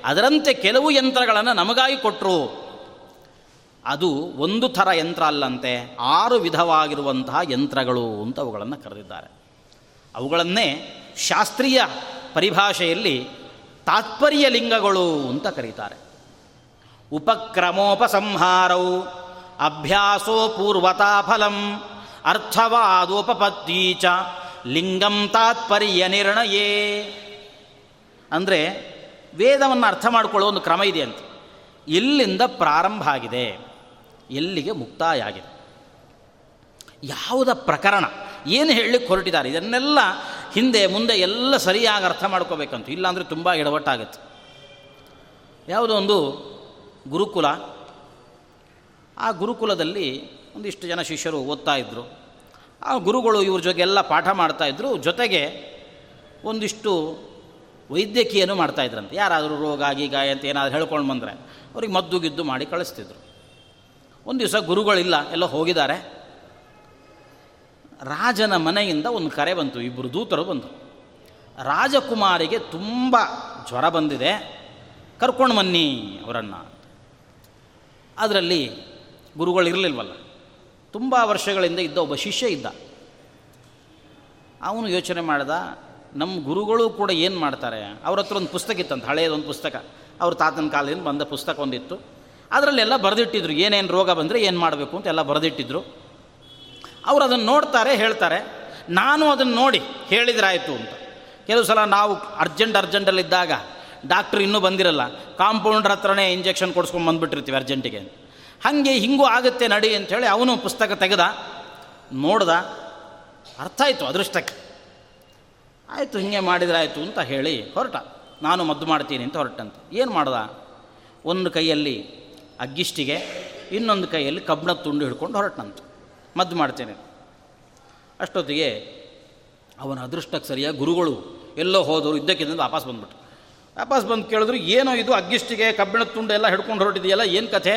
ಅದರಂತೆ ಕೆಲವು ಯಂತ್ರಗಳನ್ನು ನಮಗಾಗಿ ಕೊಟ್ಟರು ಅದು ಒಂದು ಥರ ಯಂತ್ರ ಅಲ್ಲಂತೆ, ಆರು ವಿಧವಾಗಿರುವಂತಹ ಯಂತ್ರಗಳು ಅಂತ ಅವುಗಳನ್ನು ಕರೆದಿದ್ದಾರೆ. ಅವುಗಳನ್ನೇ ಶಾಸ್ತ್ರೀಯ ಪರಿಭಾಷೆಯಲ್ಲಿ ತಾತ್ಪರ್ಯ ಲಿಂಗಗಳು ಅಂತ ಕರೀತಾರೆ. ಉಪಕ್ರಮೋಪಸಂಹಾರವು ಅಭ್ಯಾಸೋ ಪೂರ್ವತಾ ಫಲಂ ಅರ್ಥವಾದೋಪಪತ್ತಿ ಚ, ಲಿಂಗಂ ತಾತ್ಪರ್ಯ ನಿರ್ಣಯೇ. ಅಂದರೆ ವೇದವನ್ನು ಅರ್ಥ ಮಾಡಿಕೊಳ್ಳೋ ಒಂದು ಕ್ರಮ ಇದೆ ಅಂತ. ಎಲ್ಲಿಂದ ಪ್ರಾರಂಭ ಆಗಿದೆ, ಎಲ್ಲಿಗೆ ಮುಕ್ತಾಯ ಆಗಿದೆ. ಯಾವುದ ಪ್ರಕರಣ? ಏನು ಹೇಳಲಿಕ್ಕೆ ಹೊರಟಿದ್ದಾರೆ? ಇದನ್ನೆಲ್ಲ ಹಿಂದೆ, ಮುಂದೆ ಎಲ್ಲ ಸರಿಯಾಗಿ ಅರ್ಥ ಮಾಡ್ಕೋಬೇಕಂತ. ಇಲ್ಲಾಂದರೆ ತುಂಬ ಎಡವಟ್ಟಾಗತ್ತೆ. ಯಾವುದೋ ಒಂದು ಗುರುಕುಲ, ಆ ಗುರುಕುಲದಲ್ಲಿ ಒಂದಿಷ್ಟು ಜನ ಶಿಷ್ಯರು ಓದ್ತಾ ಇದ್ದರು ಆ ಗುರುಗಳು ಇವ್ರ ಜೊತೆ ಎಲ್ಲ ಪಾಠ ಮಾಡ್ತಾಯಿದ್ರು ಜೊತೆಗೆ ಒಂದಿಷ್ಟು ವೈದ್ಯಕೀಯನೂ ಮಾಡ್ತಾಯಿದ್ರಂತೆ ಯಾರಾದರೂ ರೋಗ, ಗೀಗ ಅಂತ ಏನಾದರೂ ಹೇಳ್ಕೊಂಡು ಬಂದರೆ, ಅವ್ರಿಗೆ ಮದ್ದು ಗಿದ್ದು ಮಾಡಿ ಕಳಿಸ್ತಿದ್ರು. ಒಂದು ದಿವಸ ಗುರುಗಳಿಲ್ಲ, ಎಲ್ಲ ಹೋಗಿದ್ದಾರೆ. ರಾಜನ ಮನೆಯಿಂದ ಒಂದು ಕರೆ ಬಂತು ಇಬ್ಬರು ದೂತರು ಬಂತು ರಾಜಕುಮಾರಿಗೆ ತುಂಬ ಜ್ವರ ಬಂದಿದೆ, ಕರ್ಕೊಂಡು ಬನ್ನಿ ಅವರನ್ನು ಅದರಲ್ಲಿ ಗುರುಗಳು ಇರಲಿಲ್ವಲ್ಲ, ತುಂಬ ವರ್ಷಗಳಿಂದ ಇದ್ದ ಒಬ್ಬ ಶಿಷ್ಯ ಇದ್ದ. ಅವನು ಯೋಚನೆ ಮಾಡಿದ ನಮ್ಮ ಗುರುಗಳು ಕೂಡ ಏನು ಮಾಡ್ತಾರೆ, ಅವ್ರ ಹತ್ರ ಒಂದು ಪುಸ್ತಕ ಇತ್ತಂತ ಹಳೆಯದೊಂದು ಪುಸ್ತಕ. ಅವ್ರ ತಾತನ ಕಾಲದಿಂದ ಬಂದ ಪುಸ್ತಕ ಒಂದಿತ್ತು. ಅದರಲ್ಲೆಲ್ಲ ಬರೆದಿಟ್ಟಿದ್ರು, ಏನೇನು ರೋಗ ಬಂದರೆ ಏನು ಮಾಡಬೇಕು ಅಂತ ಎಲ್ಲ ಬರೆದಿಟ್ಟಿದ್ರು. ಅವರು ಅದನ್ನು ನೋಡ್ತಾರೆ, ಹೇಳ್ತಾರೆ. ನಾನು ಅದನ್ನು ನೋಡಿ ಹೇಳಿದ್ರಾಯಿತು ಅಂತ. ಕೆಲವು ಸಲ ನಾವು ಅರ್ಜೆಂಟ್ ಅರ್ಜೆಂಟಲ್ಲಿದ್ದಾಗ ಡಾಕ್ಟ್ರ್ ಇನ್ನೂ ಬಂದಿರಲ್ಲ. ಕಾಂಪೌಂಡ್ರ್ ಹತ್ರನೇ ಇಂಜೆಕ್ಷನ್ ಕೊಡ್ಸ್ಕೊಂಡು ಬಂದುಬಿಟ್ಟಿರ್ತೀವಿ ಅರ್ಜೆಂಟಿಗೆ. ಹಾಗೆ ಹಿಂಗೂ ಆಗುತ್ತೆ ನಡಿ ಅಂಥೇಳಿ ಅವನು ಪುಸ್ತಕ ತೆಗೆದ, ನೋಡ್ದ, ಅರ್ಥ ಆಯಿತು ಅದೃಷ್ಟಕ್ಕೆ. ಆಯಿತು, ಹಿಂಗೆ ಮಾಡಿದ್ರಾಯಿತು ಅಂತ ಹೇಳಿ ಹೊರಟ. ನಾನು ಮದ್ದು ಮಾಡ್ತೀನಿ ಅಂತ ಹೊರಟಂತ. ಏನು ಮಾಡ್ದ? ಒಂದು ಕೈಯಲ್ಲಿ ಅಗ್ಗಿಷ್ಟಿಗೆ, ಇನ್ನೊಂದು ಕೈಯಲ್ಲಿ ಕಬ್ಬಿಣದ ತುಂಡು ಹಿಡ್ಕೊಂಡು ಹೊರಟನಂತ. ಮದ್ದು ಮಾಡ್ತೇನೆ. ಅಷ್ಟೊತ್ತಿಗೆ ಅವನ ಅದೃಷ್ಟಕ್ಕೆ ಸರಿಯಾಗಿ ಗುರುಗಳು ಎಲ್ಲೋ ಹೋದರು ಇದ್ದಕ್ಕಿಂತ ವಾಪಸ್ ಬಂದ್ಬಿಟ್ರು. ವಾಪಸ್ ಬಂದು ಕೇಳಿದ್ರು, ಏನೋ ಇದು ಅಗ್ಗಿಷ್ಟಿಗೆ ಕಬ್ಬಿಣದ ತುಂಡು ಎಲ್ಲ ಹಿಡ್ಕೊಂಡು ಹೊರಟಿದೆಯಲ್ಲ, ಏನು ಕಥೆ?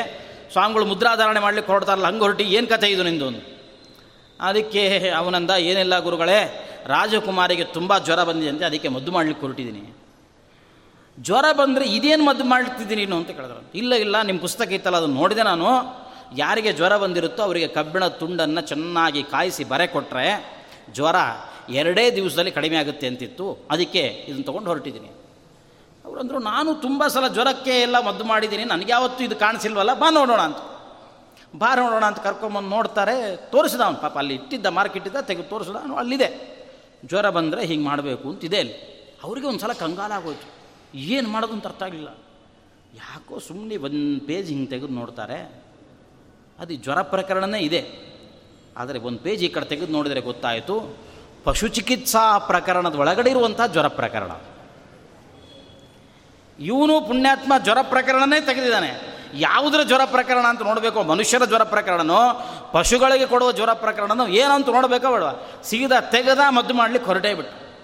ಸ್ವಾಮಿಗಳು ಮುದ್ರಾಧಾರಣೆ ಮಾಡ್ಲಿಕ್ಕೆ ಹೊರಡ್ತಾರಲ್ಲ, ಹಂಗೆ ಹೊರಟಿ, ಏನು ಕಥೆ ಇದು ನಿಂದು? ಅದಕ್ಕೆ ಅವನಂದ, ಏನಿಲ್ಲ ಗುರುಗಳೇ, ರಾಜಕುಮಾರಿಗೆ ತುಂಬ ಜ್ವರ ಬಂದಿದೆ ಅಂತ ಅದಕ್ಕೆ ಮದ್ದು ಮಾಡ್ಲಿಕ್ಕೆ ಹೊರಟಿದ್ದೀನಿ. ಜ್ವರ ಬಂದರೆ ಇದೇನು ಮದ್ದು ಮಾಡ್ತಿದ್ದೀನಿ ನೀನು? ಅಂತ ಕೇಳಿದ್ರು. ಇಲ್ಲ ಇಲ್ಲ ನಿಮ್ಮ ಪುಸ್ತಕ ಇತ್ತಲ್ಲ ಅದನ್ನು ನೋಡಿದೆ ನಾನು. ಯಾರಿಗೆ ಜ್ವರ ಬಂದಿರುತ್ತೋ ಅವರಿಗೆ ಕಬ್ಬಿಣ ತುಂಡನ್ನು ಚೆನ್ನಾಗಿ ಕಾಯಿಸಿ ಬರೆ ಕೊಟ್ಟರೆ ಜ್ವರ ಎರಡೇ ದಿವಸದಲ್ಲಿ ಕಡಿಮೆ ಆಗುತ್ತೆ ಅಂತಿತ್ತು. ಅದಕ್ಕೆ ಇದನ್ನು ತೊಗೊಂಡು ಹೊರಟಿದ್ದೀನಿ. ಅವರಂದರು, ನಾನು ತುಂಬ ಸಲ ಜ್ವರಕ್ಕೆ ಎಲ್ಲ ಮದ್ದು ಮಾಡಿದ್ದೀನಿ. ನನಗೆ ಯಾವತ್ತೂ ಇದು ಕಾಣಿಸಿಲ್ವಲ್ಲ? ಬಾ ನೋಡೋಣ ಅಂತ. ಬಾ ನೋಡೋಣ ಅಂತ ಕರ್ಕೊಂಬಂದು ನೋಡ್ತಾರೆ. ತೋರಿಸಿದ ಅವನು ಪಾಪ, ಅಲ್ಲಿ ಇಟ್ಟಿದ್ದ ಮಾರ್ಕೆಟಿದ್ದ ತೆಗೆದು ತೋರಿಸಿದ ಅವನು, ಅಲ್ಲಿದೆ. ಜ್ವರ ಬಂದರೆ ಹಿಂಗೆ ಮಾಡಬೇಕು ಅಂತಿದೆ ಅಲ್ಲಿ. ಅವರಿಗೆ ಒಂದು ಸಲ ಕಂಗಾಲಾಗೋಯ್ತು ಏನು ಮಾಡೋದು ಅಂತ ಅರ್ಥ ಆಗಲಿಲ್ಲ. ಯಾಕೋ ಸುಮ್ಮನೆ ಒಂದು ಪೇಜ್ ಹಿಂಗೆ ತೆಗೆದು ನೋಡ್ತಾರೆ. ಅದು ಜ್ವರ ಪ್ರಕರಣನೇ ಇದೆ. ಆದರೆ ಒಂದು ಪೇಜ್ ಈ ಕಡೆ ತೆಗೆದು ನೋಡಿದರೆ ಗೊತ್ತಾಯಿತು, ಪಶು ಚಿಕಿತ್ಸಾ ಪ್ರಕರಣದ ಒಳಗಡೆ ಇರುವಂಥ ಜ್ವರ ಪ್ರಕರಣ. ಇವನು ಪುಣ್ಯಾತ್ಮ ಜ್ವರ ಪ್ರಕರಣನೇ ತೆಗೆದಿದ್ದಾನೆ. ಯಾವುದರ ಜ್ವರ ಪ್ರಕರಣ ಅಂತ ನೋಡಬೇಕು? ಮನುಷ್ಯರ ಜ್ವರ ಪ್ರಕರಣನೋ? ಪಶುಗಳಿಗೆ ಕೊಡುವ ಜ್ವರ ಪ್ರಕರಣನೋ? ಏನಂತ ನೋಡಬೇಕೋ ಬೇಡವಾ ಸೀದಾ ತೆಗೆದ ಮದ್ದು ಮಾಡಲಿಕ್ಕೆ ಹೊರಟೇ ಬಿಟ್ಟು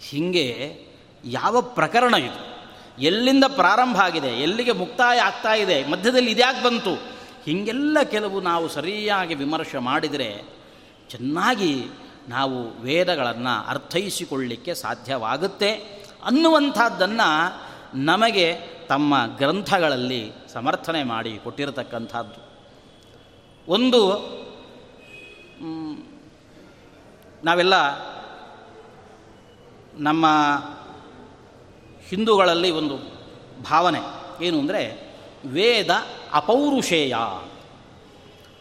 ಹೀಗೆ ಯಾವ ಪ್ರಕರಣ ಇದು? ಎಲ್ಲಿಂದ ಪ್ರಾರಂಭ ಆಗಿದೆ? ಎಲ್ಲಿಗೆ ಮುಕ್ತಾಯ ಆಗ್ತಾ ಇದೆ? ಮಧ್ಯದಲ್ಲಿ ಇದ್ಯಾಕೆ ಬಂತು? ಹೀಗೆಲ್ಲ ಕೆಲವು ನಾವು ಸರಿಯಾಗಿ ವಿಮರ್ಶೆ ಮಾಡಿದರೆ ಚೆನ್ನಾಗಿ ನಾವು ವೇದಗಳನ್ನು ಅರ್ಥೈಸಿಕೊಳ್ಳಿಕ್ಕೆ ಸಾಧ್ಯವಾಗುತ್ತೆ ಅನ್ನುವಂಥದ್ದನ್ನು ನಮಗೆ ತಮ್ಮ ಗ್ರಂಥಗಳಲ್ಲಿ ಸಮರ್ಥನೆ ಮಾಡಿ ಕೊಟ್ಟಿರತಕ್ಕಂಥದ್ದು. ಒಂದು ನಾವೆಲ್ಲ ನಮ್ಮ ಹಿಂದೂಗಳಲ್ಲಿ ಒಂದು ಭಾವನೆ ಏನು ಅಂದರೆ ವೇದ ಅಪೌರುಷೇಯ.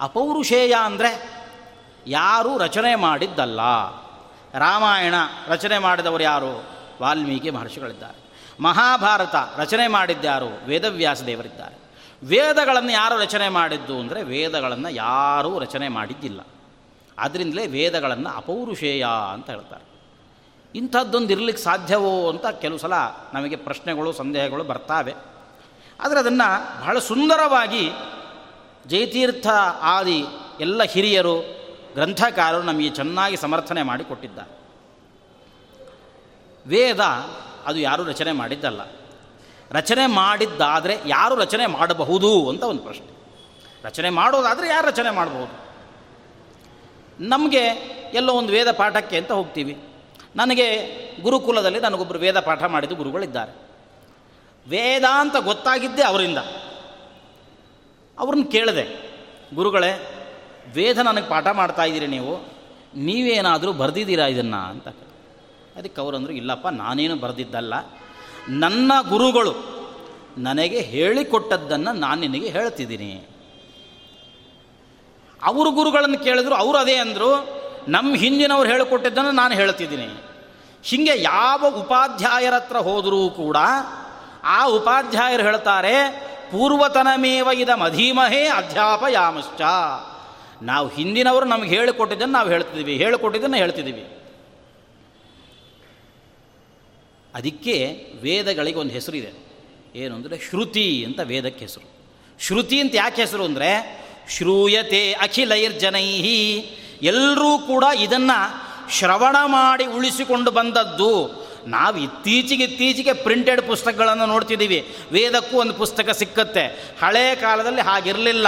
ಅಪೌರುಷೇಯ ಅಂದರೆ ಯಾರು ರಚನೆ ಮಾಡಿದ್ದಲ್ಲ. ರಾಮಾಯಣ ರಚನೆ ಮಾಡಿದವರು ಯಾರು? ವಾಲ್ಮೀಕಿ ಮಹರ್ಷಿಗಳಿದ್ದಾರೆ. ಮಹಾಭಾರತ ರಚನೆ ಮಾಡಿದ್ದ್ಯಾರು ವೇದವ್ಯಾಸ ದೇವರಿದ್ದಾರೆ. ವೇದಗಳನ್ನು ಯಾರು ರಚನೆ ಮಾಡಿದ್ದು ಅಂದರೆ ವೇದಗಳನ್ನು ಯಾರೂ ರಚನೆ ಮಾಡಿದ್ದಿಲ್ಲ. ಅದರಿಂದಲೇ ವೇದಗಳನ್ನು ಅಪೌರುಷೇಯ ಅಂತ ಹೇಳ್ತಾರೆ. ಇಂಥದ್ದೊಂದು ಇರಲಿಕ್ಕೆ ಸಾಧ್ಯವೋ ಅಂತ ಕೆಲವು ಸಲ ನಮಗೆ ಪ್ರಶ್ನೆಗಳು, ಸಂದೇಹಗಳು ಬರ್ತಾವೆ. ಆದರೆ ಅದನ್ನು ಬಹಳ ಸುಂದರವಾಗಿ ಜಯತೀರ್ಥ ಆದಿ ಎಲ್ಲ ಹಿರಿಯರು, ಗ್ರಂಥಕಾರರು ನಮಗೆ ಚೆನ್ನಾಗಿ ಸಮರ್ಥನೆ ಮಾಡಿ ಕೊಟ್ಟಿದ್ದಾರೆ. ವೇದ ಅದು ಯಾರೂ ರಚನೆ ಮಾಡಿದ್ದಲ್ಲ. ರಚನೆ ಮಾಡಿದ್ದಾದರೆ ಯಾರು ರಚನೆ ಮಾಡಬಹುದು ಅಂತ ಒಂದು ಪ್ರಶ್ನೆ. ರಚನೆ ಮಾಡೋದಾದರೆ ಯಾರು ರಚನೆ ಮಾಡಬಹುದು? ನಮಗೆ ಎಲ್ಲೋ ಒಂದು ವೇದ ಪಾಠಕ್ಕೆ ಅಂತ ಹೋಗ್ತೀವಿ. ನನಗೆ ಗುರುಕುಲದಲ್ಲಿ ನನಗೊಬ್ಬರು ವೇದ ಪಾಠ ಮಾಡಿದ ಗುರುಗಳಿದ್ದಾರೆ. ವೇದ ಅಂತ ಗೊತ್ತಾಗಿದ್ದೇ ಅವರಿಂದ. ಅವ್ರನ್ನ ಕೇಳಿದೆ, ಗುರುಗಳೇ, ವೇದ ನನಗೆ ಪಾಠ ಮಾಡ್ತಾ ಇದ್ದೀರಿ ನೀವು, ನೀವೇನಾದರೂ ಬರೆದಿದ್ದೀರಾ ಇದನ್ನು? ಅಂತ ಅದಕ್ಕೆ ಅವರಂದರು, ಇಲ್ಲಪ್ಪ, ನಾನೇನು ಬರೆದಿದ್ದಲ್ಲ. ನನ್ನ ಗುರುಗಳು ನನಗೆ ಹೇಳಿಕೊಟ್ಟದ್ದನ್ನು ನಾನು ನಿನಗೆ ಹೇಳ್ತಿದ್ದೀನಿ. ಅವರು ಗುರುಗಳನ್ನು ಕೇಳಿದ್ರು, ಅವರು ಅದೇ ಅಂದರು ನಮ್ಮ ಹಿಂದಿನವ್ರು ಹೇಳಿಕೊಟ್ಟಿದ್ದನ್ನು ನಾನು ಹೇಳ್ತಿದ್ದೀನಿ. ಹೀಗೆ ಯಾವ ಉಪಾಧ್ಯಾಯರ ಹೋದರೂ ಕೂಡ ಆ ಉಪಾಧ್ಯಾಯರು ಹೇಳ್ತಾರೆ, ಪೂರ್ವತನಮೇವ ಇದ ಮಧೀಮಹೇ ಅಧ್ಯಾಪಯಾಮಶ್ಚ. ನಾವು ಹಿಂದಿನವರು ನಮಗೆ ಹೇಳಿಕೊಟ್ಟಿದ್ದನ್ನು ನಾವು ಹೇಳ್ತಿದ್ದೀವಿ, ಹೇಳಿಕೊಟ್ಟಿದ್ದನ್ನು ಹೇಳ್ತಿದ್ದೀವಿ. ಅದಕ್ಕೆ ವೇದಗಳಿಗೆ ಒಂದು ಹೆಸರಿದೆ ಏನು ಅಂದರೆ ಶ್ರುತಿ ಅಂತ ವೇದಕ್ಕೆ ಹೆಸರು. ಶ್ರುತಿ ಅಂತ ಯಾಕೆ ಹೆಸರು ಅಂದರೆ, ಶ್ರೂಯತೆ ಅಖಿಲೈರ್ಜನೈಹಿ. ಎಲ್ಲರೂ ಕೂಡ ಇದನ್ನು ಶ್ರವಣ ಮಾಡಿ ಉಳಿಸಿಕೊಂಡು ಬಂದದ್ದು. ನಾವು ಇತ್ತೀಚೆಗೆ ಇತ್ತೀಚೆಗೆ ಪ್ರಿಂಟೆಡ್ ಪುಸ್ತಕಗಳನ್ನು ನೋಡ್ತಿದ್ದೀವಿ. ವೇದಕ್ಕೂ ಒಂದು ಪುಸ್ತಕ ಸಿಕ್ಕತ್ತೆ. ಹಳೆಯ ಕಾಲದಲ್ಲಿ ಹಾಗಿರಲಿಲ್ಲ.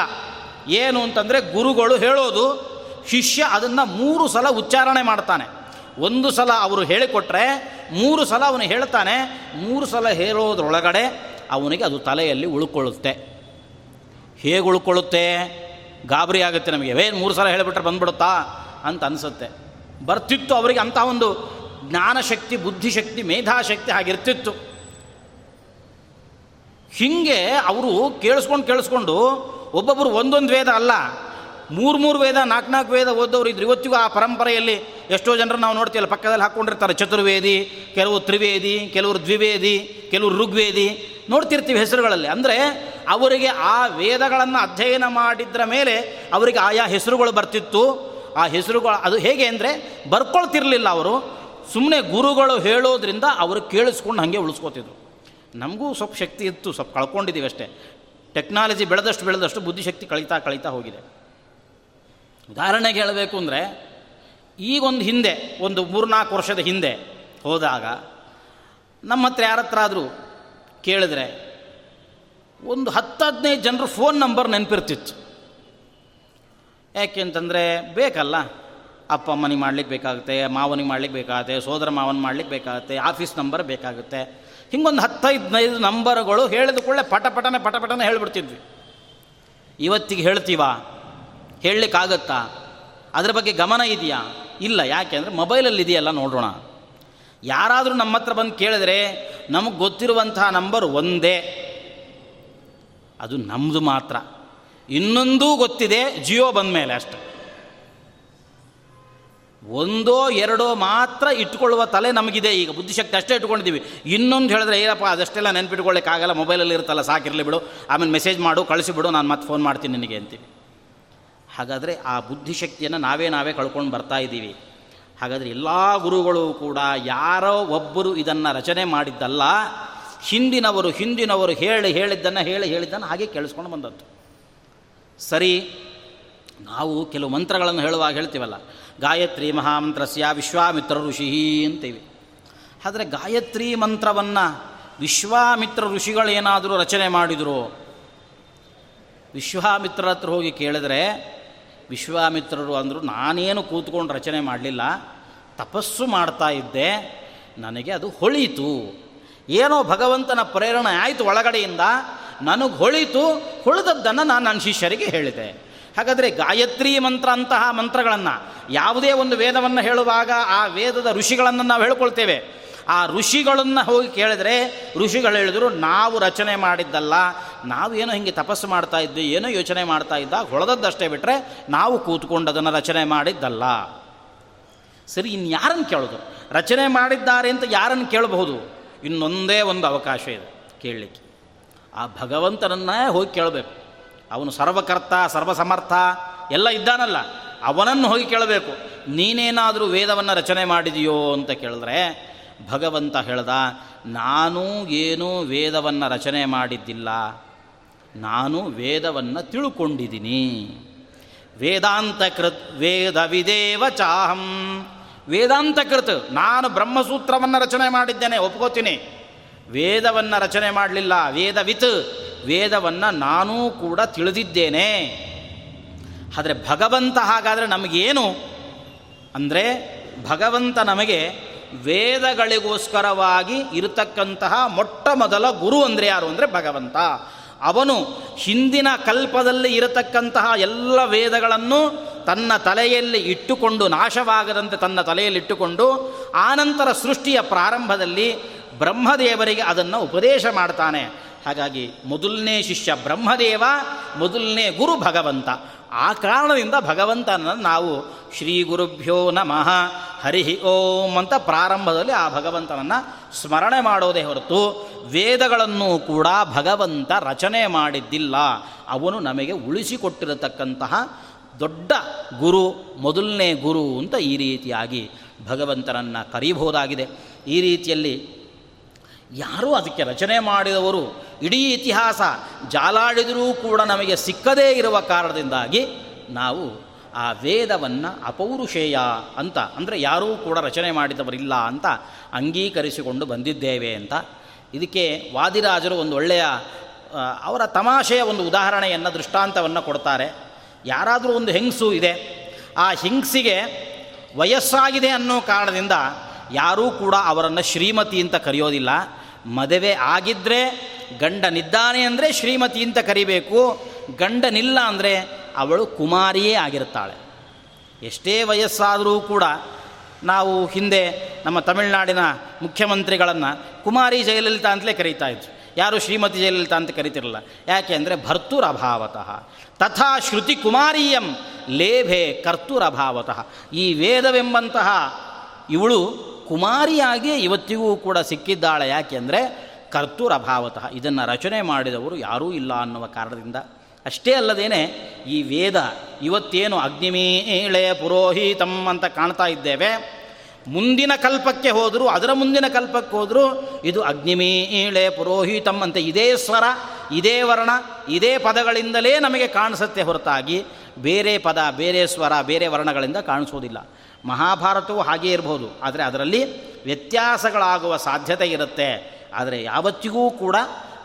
ಏನು ಅಂತಂದರೆ ಗುರುಗಳು ಹೇಳೋದು, ಶಿಷ್ಯ ಅದನ್ನು ಮೂರು ಸಲ ಉಚ್ಚಾರಣೆ ಮಾಡ್ತಾನೆ. ಒಂದು ಸಲ ಅವರು ಹೇಳಿಕೊಟ್ರೆ, ಮೂರು ಸಲ ಅವನು ಹೇಳ್ತಾನೆ, ಮೂರು ಸಲ ಹೇಳೋದ್ರೊಳಗಡೆ ಅವನಿಗೆ ಅದು ತಲೆಯಲ್ಲಿ ಉಳ್ಕೊಳ್ಳುತ್ತೆ. ಹೇಗೆ ಉಳ್ಕೊಳ್ಳುತ್ತೆ? ಗಾಬರಿ ಆಗುತ್ತೆ ನಮಗೆ. ವೇ ಮೂರು ಸಲ ಹೇಳಿಬಿಟ್ರೆ ಬಂದ್ಬಿಡುತ್ತಾ ಅಂತ ಅನಿಸುತ್ತೆ. ಬರ್ತಿತ್ತು ಅವರಿಗೆ ಅಂಥ ಒಂದು ಜ್ಞಾನಶಕ್ತಿ, ಬುದ್ಧಿಶಕ್ತಿ, ಮೇಧಾಶಕ್ತಿ ಆಗಿರ್ತಿತ್ತು ಹೀಗೆ ಅವರು ಕೇಳಿಸ್ಕೊಂಡು ಕೇಳಿಸ್ಕೊಂಡು ಒಬ್ಬೊಬ್ಬರು ಒಂದೊಂದು ವೇದ ಅಲ್ಲ, ಮೂರು ಮೂರು ವೇದ ನಾಲ್ಕು ನಾಲ್ಕು ವೇದ ಓದೋರು ಇದ್ರು. ಇವತ್ತಿಗೂ ಆ ಪರಂಪರೆಯಲ್ಲಿ ಎಷ್ಟೋ ಜನರು ನಾವು ನೋಡ್ತೀವಲ್ಲ, ಪಕ್ಕದಲ್ಲಿ ಹಾಕ್ಕೊಂಡಿರ್ತಾರೆ, ಚತುರ್ವೇದಿ, ಕೆಲವು ತ್ರಿವೇದಿ, ಕೆಲವರು ದ್ವಿವೇದಿ, ಕೆಲವರು ಋಗ್ವೇದಿ. ನೋಡ್ತಿರ್ತೀವಿ ಹೆಸರುಗಳಲ್ಲಿ. ಅಂದರೆ ಅವರಿಗೆ ಆ ವೇದಗಳನ್ನು ಅಧ್ಯಯನ ಮಾಡಿದ್ರ ಮೇಲೆ ಅವರಿಗೆ ಆಯಾ ಹೆಸರುಗಳು ಬರ್ತಿತ್ತು. ಆ ಹೆಸರುಗಳು ಅದು ಹೇಗೆ ಅಂದರೆ ಬರ್ಕೊಳ್ತಿರ್ಲಿಲ್ಲ ಅವರು. ಸುಮ್ಮನೆ ಗುರುಗಳು ಹೇಳೋದ್ರಿಂದ ಅವರು ಕೇಳಿಸ್ಕೊಂಡು ಹಾಗೆ ಉಳಿಸ್ಕೋತಿದ್ರು. ನಮಗೂ ಸ್ವಲ್ಪ ಶಕ್ತಿ ಇತ್ತು, ಸ್ವಲ್ಪ ಕಳ್ಕೊಂಡಿದ್ದೀವಿ ಅಷ್ಟೇ. ಟೆಕ್ನಾಲಜಿ ಬೆಳೆದಷ್ಟು ಬೆಳೆದಷ್ಟು ಬುದ್ಧಿಶಕ್ತಿ ಕಳೀತಾ ಕಳೀತಾ ಹೋಗಿದೆ. ಉದಾಹರಣೆಗೆ ಹೇಳಬೇಕು ಅಂದರೆ, ಈಗೊಂದು ಹಿಂದೆ, ಒಂದು ಮೂರ್ನಾಲ್ಕು ವರ್ಷದ ಹಿಂದೆ ಹೋದಾಗ, ನಮ್ಮ ಹತ್ರ ಯಾರ ಹತ್ರ ಆದರೂ ಕೇಳಿದ್ರೆ, ಒಂದು ಹತ್ತು ಹದಿನೈದು ಜನರು ಫೋನ್ ನಂಬರ್ ನೆನಪಿರ್ತಿತ್ತು. ಯಾಕೆ ಅಂತಂದರೆ, ಬೇಕಲ್ಲ? ಅಪ್ಪ ಅಮ್ಮನಿಗೆ ಮಾಡ್ಲಿಕ್ಕೆ ಬೇಕಾಗುತ್ತೆ, ಮಾವನಿಗೆ ಮಾಡ್ಲಿಕ್ಕೆ ಬೇಕಾಗುತ್ತೆ, ಸೋದರ ಮಾವನ ಮಾಡ್ಲಿಕ್ಕೆ ಬೇಕಾಗುತ್ತೆ, ಆಫೀಸ್ ನಂಬರ್ ಬೇಕಾಗುತ್ತೆ. ಹಿಂಗೊಂದು ಹತ್ತೈದನೈದು ನಂಬರ್ಗಳು ಹೇಳಿದ ಕೂಡಲೇ ಪಟ ಪಟನೆ ಪಟ ಹೇಳಿಬಿಡ್ತಿದ್ವಿ. ಇವತ್ತಿಗೆ ಹೇಳ್ತೀವಾ? ಹೇಳಲಿಕ್ಕಾಗತ್ತಾ? ಅದರ ಬಗ್ಗೆ ಗಮನ ಇದೆಯಾ? ಇಲ್ಲ, ಯಾಕೆ ಅಂದರೆ ಮೊಬೈಲಲ್ಲಿ ಇದೆಯಲ್ಲ ನೋಡೋಣ ಯಾರಾದರೂ ನಮ್ಮ ಹತ್ರ ಬಂದು ಕೇಳಿದ್ರೆ ನಮಗೆ ಗೊತ್ತಿರುವಂತಹ ನಂಬರ್ ಒಂದೇ. ಅದು ನಮ್ಮದು ಮಾತ್ರ. ಇನ್ನೊಂದೂ ಗೊತ್ತಿದೆ, ಜಿಯೋ ಬಂದ ಮೇಲೆ ಅಷ್ಟೆ. ಒಂದೋ ಎರಡೋ ಮಾತ್ರ ಇಟ್ಕೊಳ್ಳುವ ತಲೆ ನಮಗಿದೆ. ಈಗ ಬುದ್ಧಿಶಕ್ತಿ ಅಷ್ಟೇ ಇಟ್ಕೊಂಡಿದ್ದೀವಿ ಇನ್ನೊಂದು ಹೇಳಿದ್ರೆ ಏನಪ್ಪ ಅದಷ್ಟೆಲ್ಲ ನೆನ್ಪಿಟ್ಕೊಳ್ಳಿಕ್ಕಾಗಲ್ಲ ಮೊಬೈಲಲ್ಲಿ ಇರುತ್ತಲ್ಲ, ಸಾಕಿರಲಿ ಬಿಡು. ಆಮೇಲೆ ಮೆಸೇಜ್ ಮಾಡು ಕಳಿಸಿಬಿಡು ನಾನು ಮತ್ತೆ ಫೋನ್ ಮಾಡ್ತೀನಿ ನಿನಗೆ, ಅಂತೀವಿ. ಹಾಗಾದರೆ ಆ ಬುದ್ಧಿಶಕ್ತಿಯನ್ನು ನಾವೇ ನಾವೇ ಕಳ್ಕೊಂಡು ಬರ್ತಾ ಇದ್ದೀವಿ. ಹಾಗಾದರೆ ಎಲ್ಲ ಗುರುಗಳು ಕೂಡ ಯಾರೋ ಒಬ್ಬರು ಇದನ್ನು ರಚನೆ ಮಾಡಿದ್ದಲ್ಲ, ಹಿಂದಿನವರು ಹಿಂದಿನವರು ಹೇಳಿ ಹೇಳಿದ್ದನ್ನು ಹೇಳಿ ಹೇಳಿದ್ದನ್ನು ಹಾಗೆ ಕೇಳಿಸ್ಕೊಂಡು ಬಂದದ್ದು. ಸರಿ, ನಾವು ಕೆಲವು ಮಂತ್ರಗಳನ್ನು ಹೇಳುವಾಗ ಹೇಳ್ತೀವಲ್ಲ ಗಾಯತ್ರಿ ಮಹಾಮಂತ್ರಸ್ಯ ವಿಶ್ವಾಮಿತ್ರ ಋಷಿ ಅಂತೀವಿ. ಆದರೆ ಗಾಯತ್ರಿ ಮಂತ್ರವನ್ನು ವಿಶ್ವಾಮಿತ್ರ ಋಷಿಗಳೇನಾದರೂ ರಚನೆ ಮಾಡಿದರು, ವಿಶ್ವಾಮಿತ್ರ ಹತ್ರ ಹೋಗಿ ಕೇಳಿದ್ರೆ, ವಿಶ್ವಾಮಿತ್ರರು ಅಂದರು, ನಾನೇನು ಕೂತ್ಕೊಂಡು ರಚನೆ ಮಾಡಲಿಲ್ಲ, ತಪಸ್ಸು ಮಾಡ್ತಾ ಇದ್ದೆ, ನನಗೆ ಅದು ಹೊಳೀತು. ಏನೋ ಭಗವಂತನ ಪ್ರೇರಣೆ ಆಯಿತು ಒಳಗಡೆಯಿಂದ, ನನಗೆ ಹೊಳಿತು, ಹೊಳೆದದ್ದನ್ನು ನಾನು ನನ್ನ ಶಿಷ್ಯರಿಗೆ ಹೇಳಿದೆ. ಹಾಗಾದರೆ ಗಾಯತ್ರಿ ಮಂತ್ರ ಅಂತಹ ಮಂತ್ರಗಳನ್ನು ಯಾವುದೇ ಒಂದು ವೇದವನ್ನು ಹೇಳುವಾಗ ಆ ವೇದದ ಋಷಿಗಳನ್ನು ನಾವು ಹೇಳ್ಕೊಳ್ತೇವೆ. ಆ ಋಷಿಗಳನ್ನು ಹೋಗಿ ಕೇಳಿದ್ರೆ ಋಷಿಗಳು ಹೇಳಿದರು, ನಾವು ರಚನೆ ಮಾಡಿದ್ದಲ್ಲ, ನಾವು ಏನೋ ಹಿಂಗೆ ತಪಸ್ಸು ಮಾಡ್ತಾ ಇದ್ವಿ, ಏನೋ ಯೋಚನೆ ಮಾಡ್ತಾ ಇದ್ದ ಹೊಳೆದದ್ದಷ್ಟೇ ಬಿಟ್ಟರೆ ನಾವು ಕೂತ್ಕೊಂಡು ಅದನ್ನು ರಚನೆ ಮಾಡಿದ್ದಲ್ಲ. ಸರಿ ಇನ್ನು ಯಾರನ್ನು ಕೇಳೋದು? ರಚನೆ ಮಾಡಿದ್ದಾರೆ ಅಂತ ಯಾರನ್ನು ಕೇಳಬಹುದು? ಇನ್ನೊಂದೇ ಒಂದು ಅವಕಾಶ ಇದೆ ಕೇಳಲಿಕ್ಕೆ. ಆ ಭಗವಂತನನ್ನೇ ಹೋಗಿ ಕೇಳಬೇಕು. ಅವನು ಸರ್ವಕರ್ತ, ಸರ್ವಸಮರ್ಥ, ಎಲ್ಲ ಇದ್ದಾನಲ್ಲ, ಅವನನ್ನು ಹೋಗಿ ಕೇಳಬೇಕು. ನೀನೇನಾದರೂ ವೇದವನ್ನು ರಚನೆ ಮಾಡಿದೆಯೋ ಅಂತ ಕೇಳಿದ್ರೆ, ಭಗವಂತ ಹೇಳ್ದ, ನಾನು ಏನೂ ವೇದವನ್ನು ರಚನೆ ಮಾಡಿದ್ದಿಲ್ಲ. ನಾನು ವೇದವನ್ನು ತಿಳ್ಕೊಂಡಿದ್ದೀನಿ. ವೇದಾಂತ ಕೃತ್ ವೇದವಿದೇವ ಚಾಹಂ. ವೇದಾಂತ ಕೃತ್, ನಾನು ಬ್ರಹ್ಮಸೂತ್ರವನ್ನು ರಚನೆ ಮಾಡಿದ್ದೇನೆ, ಒಪ್ಕೋತೀನಿ. ವೇದವನ್ನು ರಚನೆ ಮಾಡಲಿಲ್ಲ. ವೇದವಿತ್. ವೇದವನ್ನು ನಾನೂ ಕೂಡ ತಿಳಿದಿದ್ದೇನೆ. ಆದರೆ ಭಗವಂತ ಹಾಗಾದರೆ ನಮಗೇನು? ಅಂದರೆ ಭಗವಂತ ನಮಗೆ ವೇದಗಳಿಗೋಸ್ಕರವಾಗಿ ಇರತಕ್ಕಂತಹ ಮೊಟ್ಟ ಮೊದಲ ಗುರು ಅಂದರೆ ಯಾರು ಅಂದರೆ ಭಗವಂತ. ಅವನು ಹಿಂದಿನ ಕಲ್ಪದಲ್ಲಿ ಇರತಕ್ಕಂತಹ ಎಲ್ಲ ವೇದಗಳನ್ನು ತನ್ನ ತಲೆಯಲ್ಲಿ ಇಟ್ಟುಕೊಂಡು ನಾಶವಾಗದಂತೆ ತನ್ನ ತಲೆಯಲ್ಲಿ ಇಟ್ಟುಕೊಂಡು ಆನಂತರ ಸೃಷ್ಟಿಯ ಪ್ರಾರಂಭದಲ್ಲಿ ಬ್ರಹ್ಮದೇವರಿಗೆ ಅದನ್ನು ಉಪದೇಶ ಮಾಡ್ತಾನೆ. ಹಾಗಾಗಿ ಮೊದಲನೇ ಶಿಷ್ಯ ಬ್ರಹ್ಮದೇವ, ಮೊದಲನೇ ಗುರು ಭಗವಂತ. ಆ ಕಾರಣದಿಂದ ಭಗವಂತನನ್ನು ನಾವು ಶ್ರೀ ಗುರುಭ್ಯೋ ನಮಃ, ಹರಿ ಓಂ ಅಂತ ಪ್ರಾರಂಭದಲ್ಲಿ ಆ ಭಗವಂತನನ್ನು ಸ್ಮರಣೆ ಮಾಡೋದೇ ಹೊರತು ವೇದಗಳನ್ನು ಕೂಡ ಭಗವಂತ ರಚನೆ ಮಾಡಿದ್ದಿಲ್ಲ. ಅವನು ನಮಗೆ ಉಳಿಸಿಕೊಟ್ಟಿರತಕ್ಕಂತಹ ದೊಡ್ಡ ಗುರು, ಮೊದಲನೇ ಗುರು ಅಂತ ಈ ರೀತಿಯಾಗಿ ಭಗವಂತನನ್ನು ಕರೀಬಹುದಾಗಿದೆ. ಈ ರೀತಿಯಲ್ಲಿ ಯಾರೂ ಅದಕ್ಕೆ ರಚನೆ ಮಾಡಿದವರು ಇಡೀ ಇತಿಹಾಸ ಜಾಲಾಡಿದರೂ ಕೂಡ ನಮಗೆ ಸಿಕ್ಕದೇ ಇರುವ ಕಾರಣದಿಂದಾಗಿ ನಾವು ಆ ವೇದವನ್ನು ಅಪೌರುಷೇಯ ಅಂತ, ಅಂದರೆ ಯಾರೂ ಕೂಡ ರಚನೆ ಮಾಡಿದವರಿಲ್ಲ ಅಂತ ಅಂಗೀಕರಿಸಿಕೊಂಡು ಬಂದಿದ್ದೇವೆ ಅಂತ. ಇದಕ್ಕೆ ವಾದಿರಾಜರು ಒಂದು ಒಳ್ಳೆಯ ಅವರ ತಮಾಷೆಯ ಒಂದು ಉದಾಹರಣೆಯನ್ನು, ದೃಷ್ಟಾಂತವನ್ನು ಕೊಡ್ತಾರೆ. ಯಾರಾದರೂ ಒಂದು ಹೆಂಗಸು ಇದೆ, ಆ ಹಿಂಗ್ಸಿಗೆ ವಯಸ್ಸಾಗಿದೆ ಅನ್ನೋ ಕಾರಣದಿಂದ ಯಾರೂ ಕೂಡ ಅವರನ್ನು ಶ್ರೀಮತಿ ಅಂತ ಕರೆಯೋದಿಲ್ಲ. ಮದುವೆ ಆಗಿದ್ದರೆ ಗಂಡನಿದ್ದಾನೆ ಅಂದರೆ ಶ್ರೀಮತಿ ಅಂತ ಕರಿಬೇಕು. ಗಂಡನಿಲ್ಲ ಅಂದರೆ ಅವಳು ಕುಮಾರಿಯೇ ಆಗಿರುತ್ತಾಳೆ. ಎಷ್ಟೇ ವಯಸ್ಸಾದರೂ ಕೂಡ ನಾವು ಹಿಂದೆ ನಮ್ಮ ತಮಿಳುನಾಡಿನ ಮುಖ್ಯಮಂತ್ರಿಗಳನ್ನು ಕುಮಾರಿ ಜಯಲಲಿತಾ ಅಂತಲೇ ಕರೀತಾ ಇದ್ರು ಯಾರು ಶ್ರೀಮತಿ ಜಯಲಲಿತಾ ಅಂತ ಕರಿತಿರಲ್ಲ. ಯಾಕೆ ಅಂದರೆ ಭರ್ತುರಭಾವತಃ. ತಥಾ ಶ್ರುತಿ ಕುಮಾರಿಯಂ ಲೇಭೆ ಕರ್ತುರಭಾವತಃ. ಈ ವೇದವೆಂಬಂತಹ ಇವಳು ಕುಮಾರಿಯಾಗಿಯೇ ಇವತ್ತಿಗೂ ಕೂಡ ಸಿಕ್ಕಿದ್ದಾಳೆ ಯಾಕೆ ಅಂದರೆ ಕರ್ತುರಭಾವತಃ ಇದನ್ನು ರಚನೆ ಮಾಡಿದವರು ಯಾರೂ ಇಲ್ಲ ಅನ್ನುವ ಕಾರಣದಿಂದ. ಅಷ್ಟೇ ಅಲ್ಲದೇನೆ ಈ ವೇದ ಇವತ್ತೇನು ಅಗ್ನಿಮೀಳೆ ಪುರೋಹಿತಂ ಅಂತ ಕಾಣ್ತಾ ಇದ್ದೇವೆ. ಮುಂದಿನ ಕಲ್ಪಕ್ಕೆ ಹೋದರೂ, ಅದರ ಮುಂದಿನ ಕಲ್ಪಕ್ಕೆ ಹೋದರೂ, ಇದು ಅಗ್ನಿಮೀಳೆ ಪುರೋಹಿತಂ ಅಂತ ಇದೇ ಸ್ವರ, ಇದೇ ವರ್ಣ, ಇದೇ ಪದಗಳಿಂದಲೇ ನಮಗೆ ಕಾಣಿಸುತ್ತೆ ಹೊರತಾಗಿ. ಬೇರೆ ಪದ, ಬೇರೆ ಸ್ವರ, ಬೇರೆ ವರ್ಣಗಳಿಂದ ಕಾಣಿಸೋದಿಲ್ಲ. ಮಹಾಭಾರತವು ಹಾಗೇ ಇರಬಹುದು ಆದರೆ ಅದರಲ್ಲಿ ವ್ಯತ್ಯಾಸಗಳಾಗುವ ಸಾಧ್ಯತೆ ಇರುತ್ತೆ. ಆದರೆ ಯಾವತ್ತಿಗೂ ಕೂಡ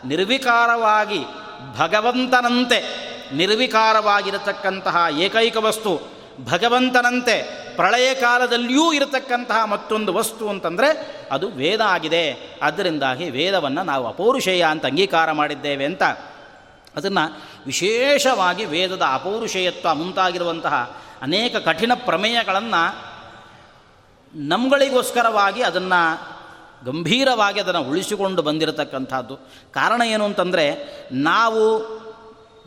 ನಿರ್ವಿಕಾರವಾಗಿ ಭಗವಂತನಂತೆ, ನಿರ್ವಿಕಾರವಾಗಿರತಕ್ಕಂತಹ ಏಕೈಕ ವಸ್ತು ಭಗವಂತನಂತೆ ಪ್ರಳಯ ಕಾಲದಲ್ಲಿಯೂ ಇರತಕ್ಕಂತಹ ಮತ್ತೊಂದು ವಸ್ತು ಅಂತಂದರೆ ಅದು ವೇದ ಆಗಿದೆ. ಅದರಿಂದಾಗಿ ವೇದವನ್ನು ನಾವು ಅಪೌರುಷೇಯ ಅಂತ ಅಂಗೀಕಾರ ಮಾಡಿದ್ದೇವೆ ಅಂತ. ಅದನ್ನು ವಿಶೇಷವಾಗಿ ವೇದದ ಅಪೌರುಷೇಯತ್ವ ಮುಂತಾಗಿರುವಂತಹ ಅನೇಕ ಕಠಿಣ ಪ್ರಮೇಯಗಳನ್ನು ನಮ್ಗಳಿಗೋಸ್ಕರವಾಗಿ ಅದನ್ನು ಗಂಭೀರವಾಗಿ ಅದನ್ನು ಉಳಿಸಿಕೊಂಡು ಬಂದಿರತಕ್ಕಂಥದ್ದು. ಕಾರಣ ಏನು ಅಂತಂದರೆ, ನಾವು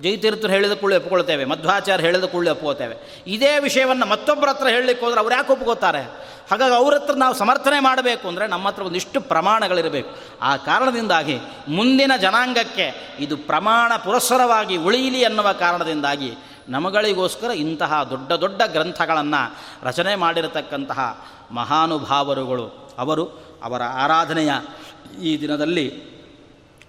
ಜೈತೀರ್ಥರು ಹೇಳಿದ ಕೂಡಲೇ ಒಪ್ಪಿಕೊಳ್ತೇವೆ ಮಧ್ವಾಚಾರ್ಯ ಹೇಳಿದ ಕೂಡಲೇ ಒಪ್ಕೋತೇವೆ ಇದೇ ವಿಷಯವನ್ನು ಮತ್ತೊಬ್ಬರ ಹತ್ರ ಹೇಳಲಿಕ್ಕೆ ಹೋದ್ರೆ ಅವ್ರು ಯಾಕೆ ಒಪ್ಕೋತಾರೆ? ಹಾಗಾಗಿ ಅವ್ರ ಹತ್ರ ನಾವು ಸಮರ್ಥನೆ ಮಾಡಬೇಕು ಅಂದರೆ ನಮ್ಮ ಹತ್ರ ಒಂದಿಷ್ಟು ಪ್ರಮಾಣಗಳಿರಬೇಕು. ಆ ಕಾರಣದಿಂದಾಗಿ ಮುಂದಿನ ಜನಾಂಗಕ್ಕೆ ಇದು ಪ್ರಮಾಣ ಪುರಸ್ಸರವಾಗಿ ಉಳಿಯಲಿ ಅನ್ನುವ ಕಾರಣದಿಂದಾಗಿ ನಮಗಳಿಗೋಸ್ಕರ ಇಂತಹ ದೊಡ್ಡ ದೊಡ್ಡ ಗ್ರಂಥಗಳನ್ನು ರಚನೆ ಮಾಡಿರತಕ್ಕಂತಹ ಮಹಾನುಭಾವರುಗಳು. ಅವರು ಅವರ ಆರಾಧನೆಯ ಈ ದಿನದಲ್ಲಿ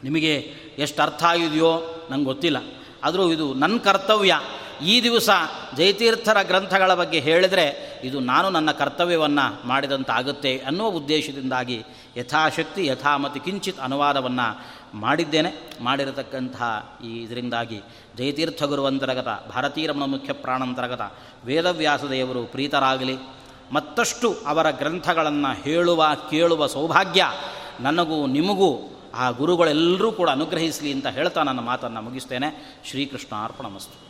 ನಿಮಗೆ ಎಷ್ಟು ಅರ್ಥ ಆಗಿದೆಯೋ ನಂಗೆ ಗೊತ್ತಿಲ್ಲ. ಆದರೂ ಇದು ನನ್ನ ಕರ್ತವ್ಯ. ಈ ದಿವಸ ಜಯತೀರ್ಥರ ಗ್ರಂಥಗಳ ಬಗ್ಗೆ ಹೇಳಿದರೆ ಇದು ನಾನು ನನ್ನ ಕರ್ತವ್ಯವನ್ನು ಮಾಡಿದಂತಾಗುತ್ತೆ ಅನ್ನುವ ಉದ್ದೇಶದಿಂದಾಗಿ ಯಥಾಶಕ್ತಿ ಯಥಾಮತಿ ಕಿಂಚಿತ್ ಅನುವಾದವನ್ನು ಮಾಡಿದ್ದೇನೆ ಮಾಡಿರತಕ್ಕಂತಹ ಈ ಇದರಿಂದಾಗಿ ಜಯತೀರ್ಥ ಗುರುವಂತರ್ಗತ ಭಾರತೀರಮಣ ಮುಖ್ಯ ಪ್ರಾಣಂತರ್ಗತ, ವೇದವ್ಯಾಸದೇವರು ಪ್ರೀತರಾಗಲಿ. ಮತ್ತಷ್ಟು ಅವರ ಗ್ರಂಥಗಳನ್ನು ಹೇಳುವ, ಕೇಳುವ ಸೌಭಾಗ್ಯ ನನಗೂ ನಿಮಗೂ ಆ ಗುರುಗಳೆಲ್ಲರೂ ಕೂಡ ಅನುಗ್ರಹಿಸಲಿ ಅಂತ ಹೇಳ್ತಾ ನನ್ನ ಮಾತನ್ನು ಮುಗಿಸ್ತೇನೆ. ಶ್ರೀಕೃಷ್ಣ ಅರ್ಪಣ ಮಸ್ತು.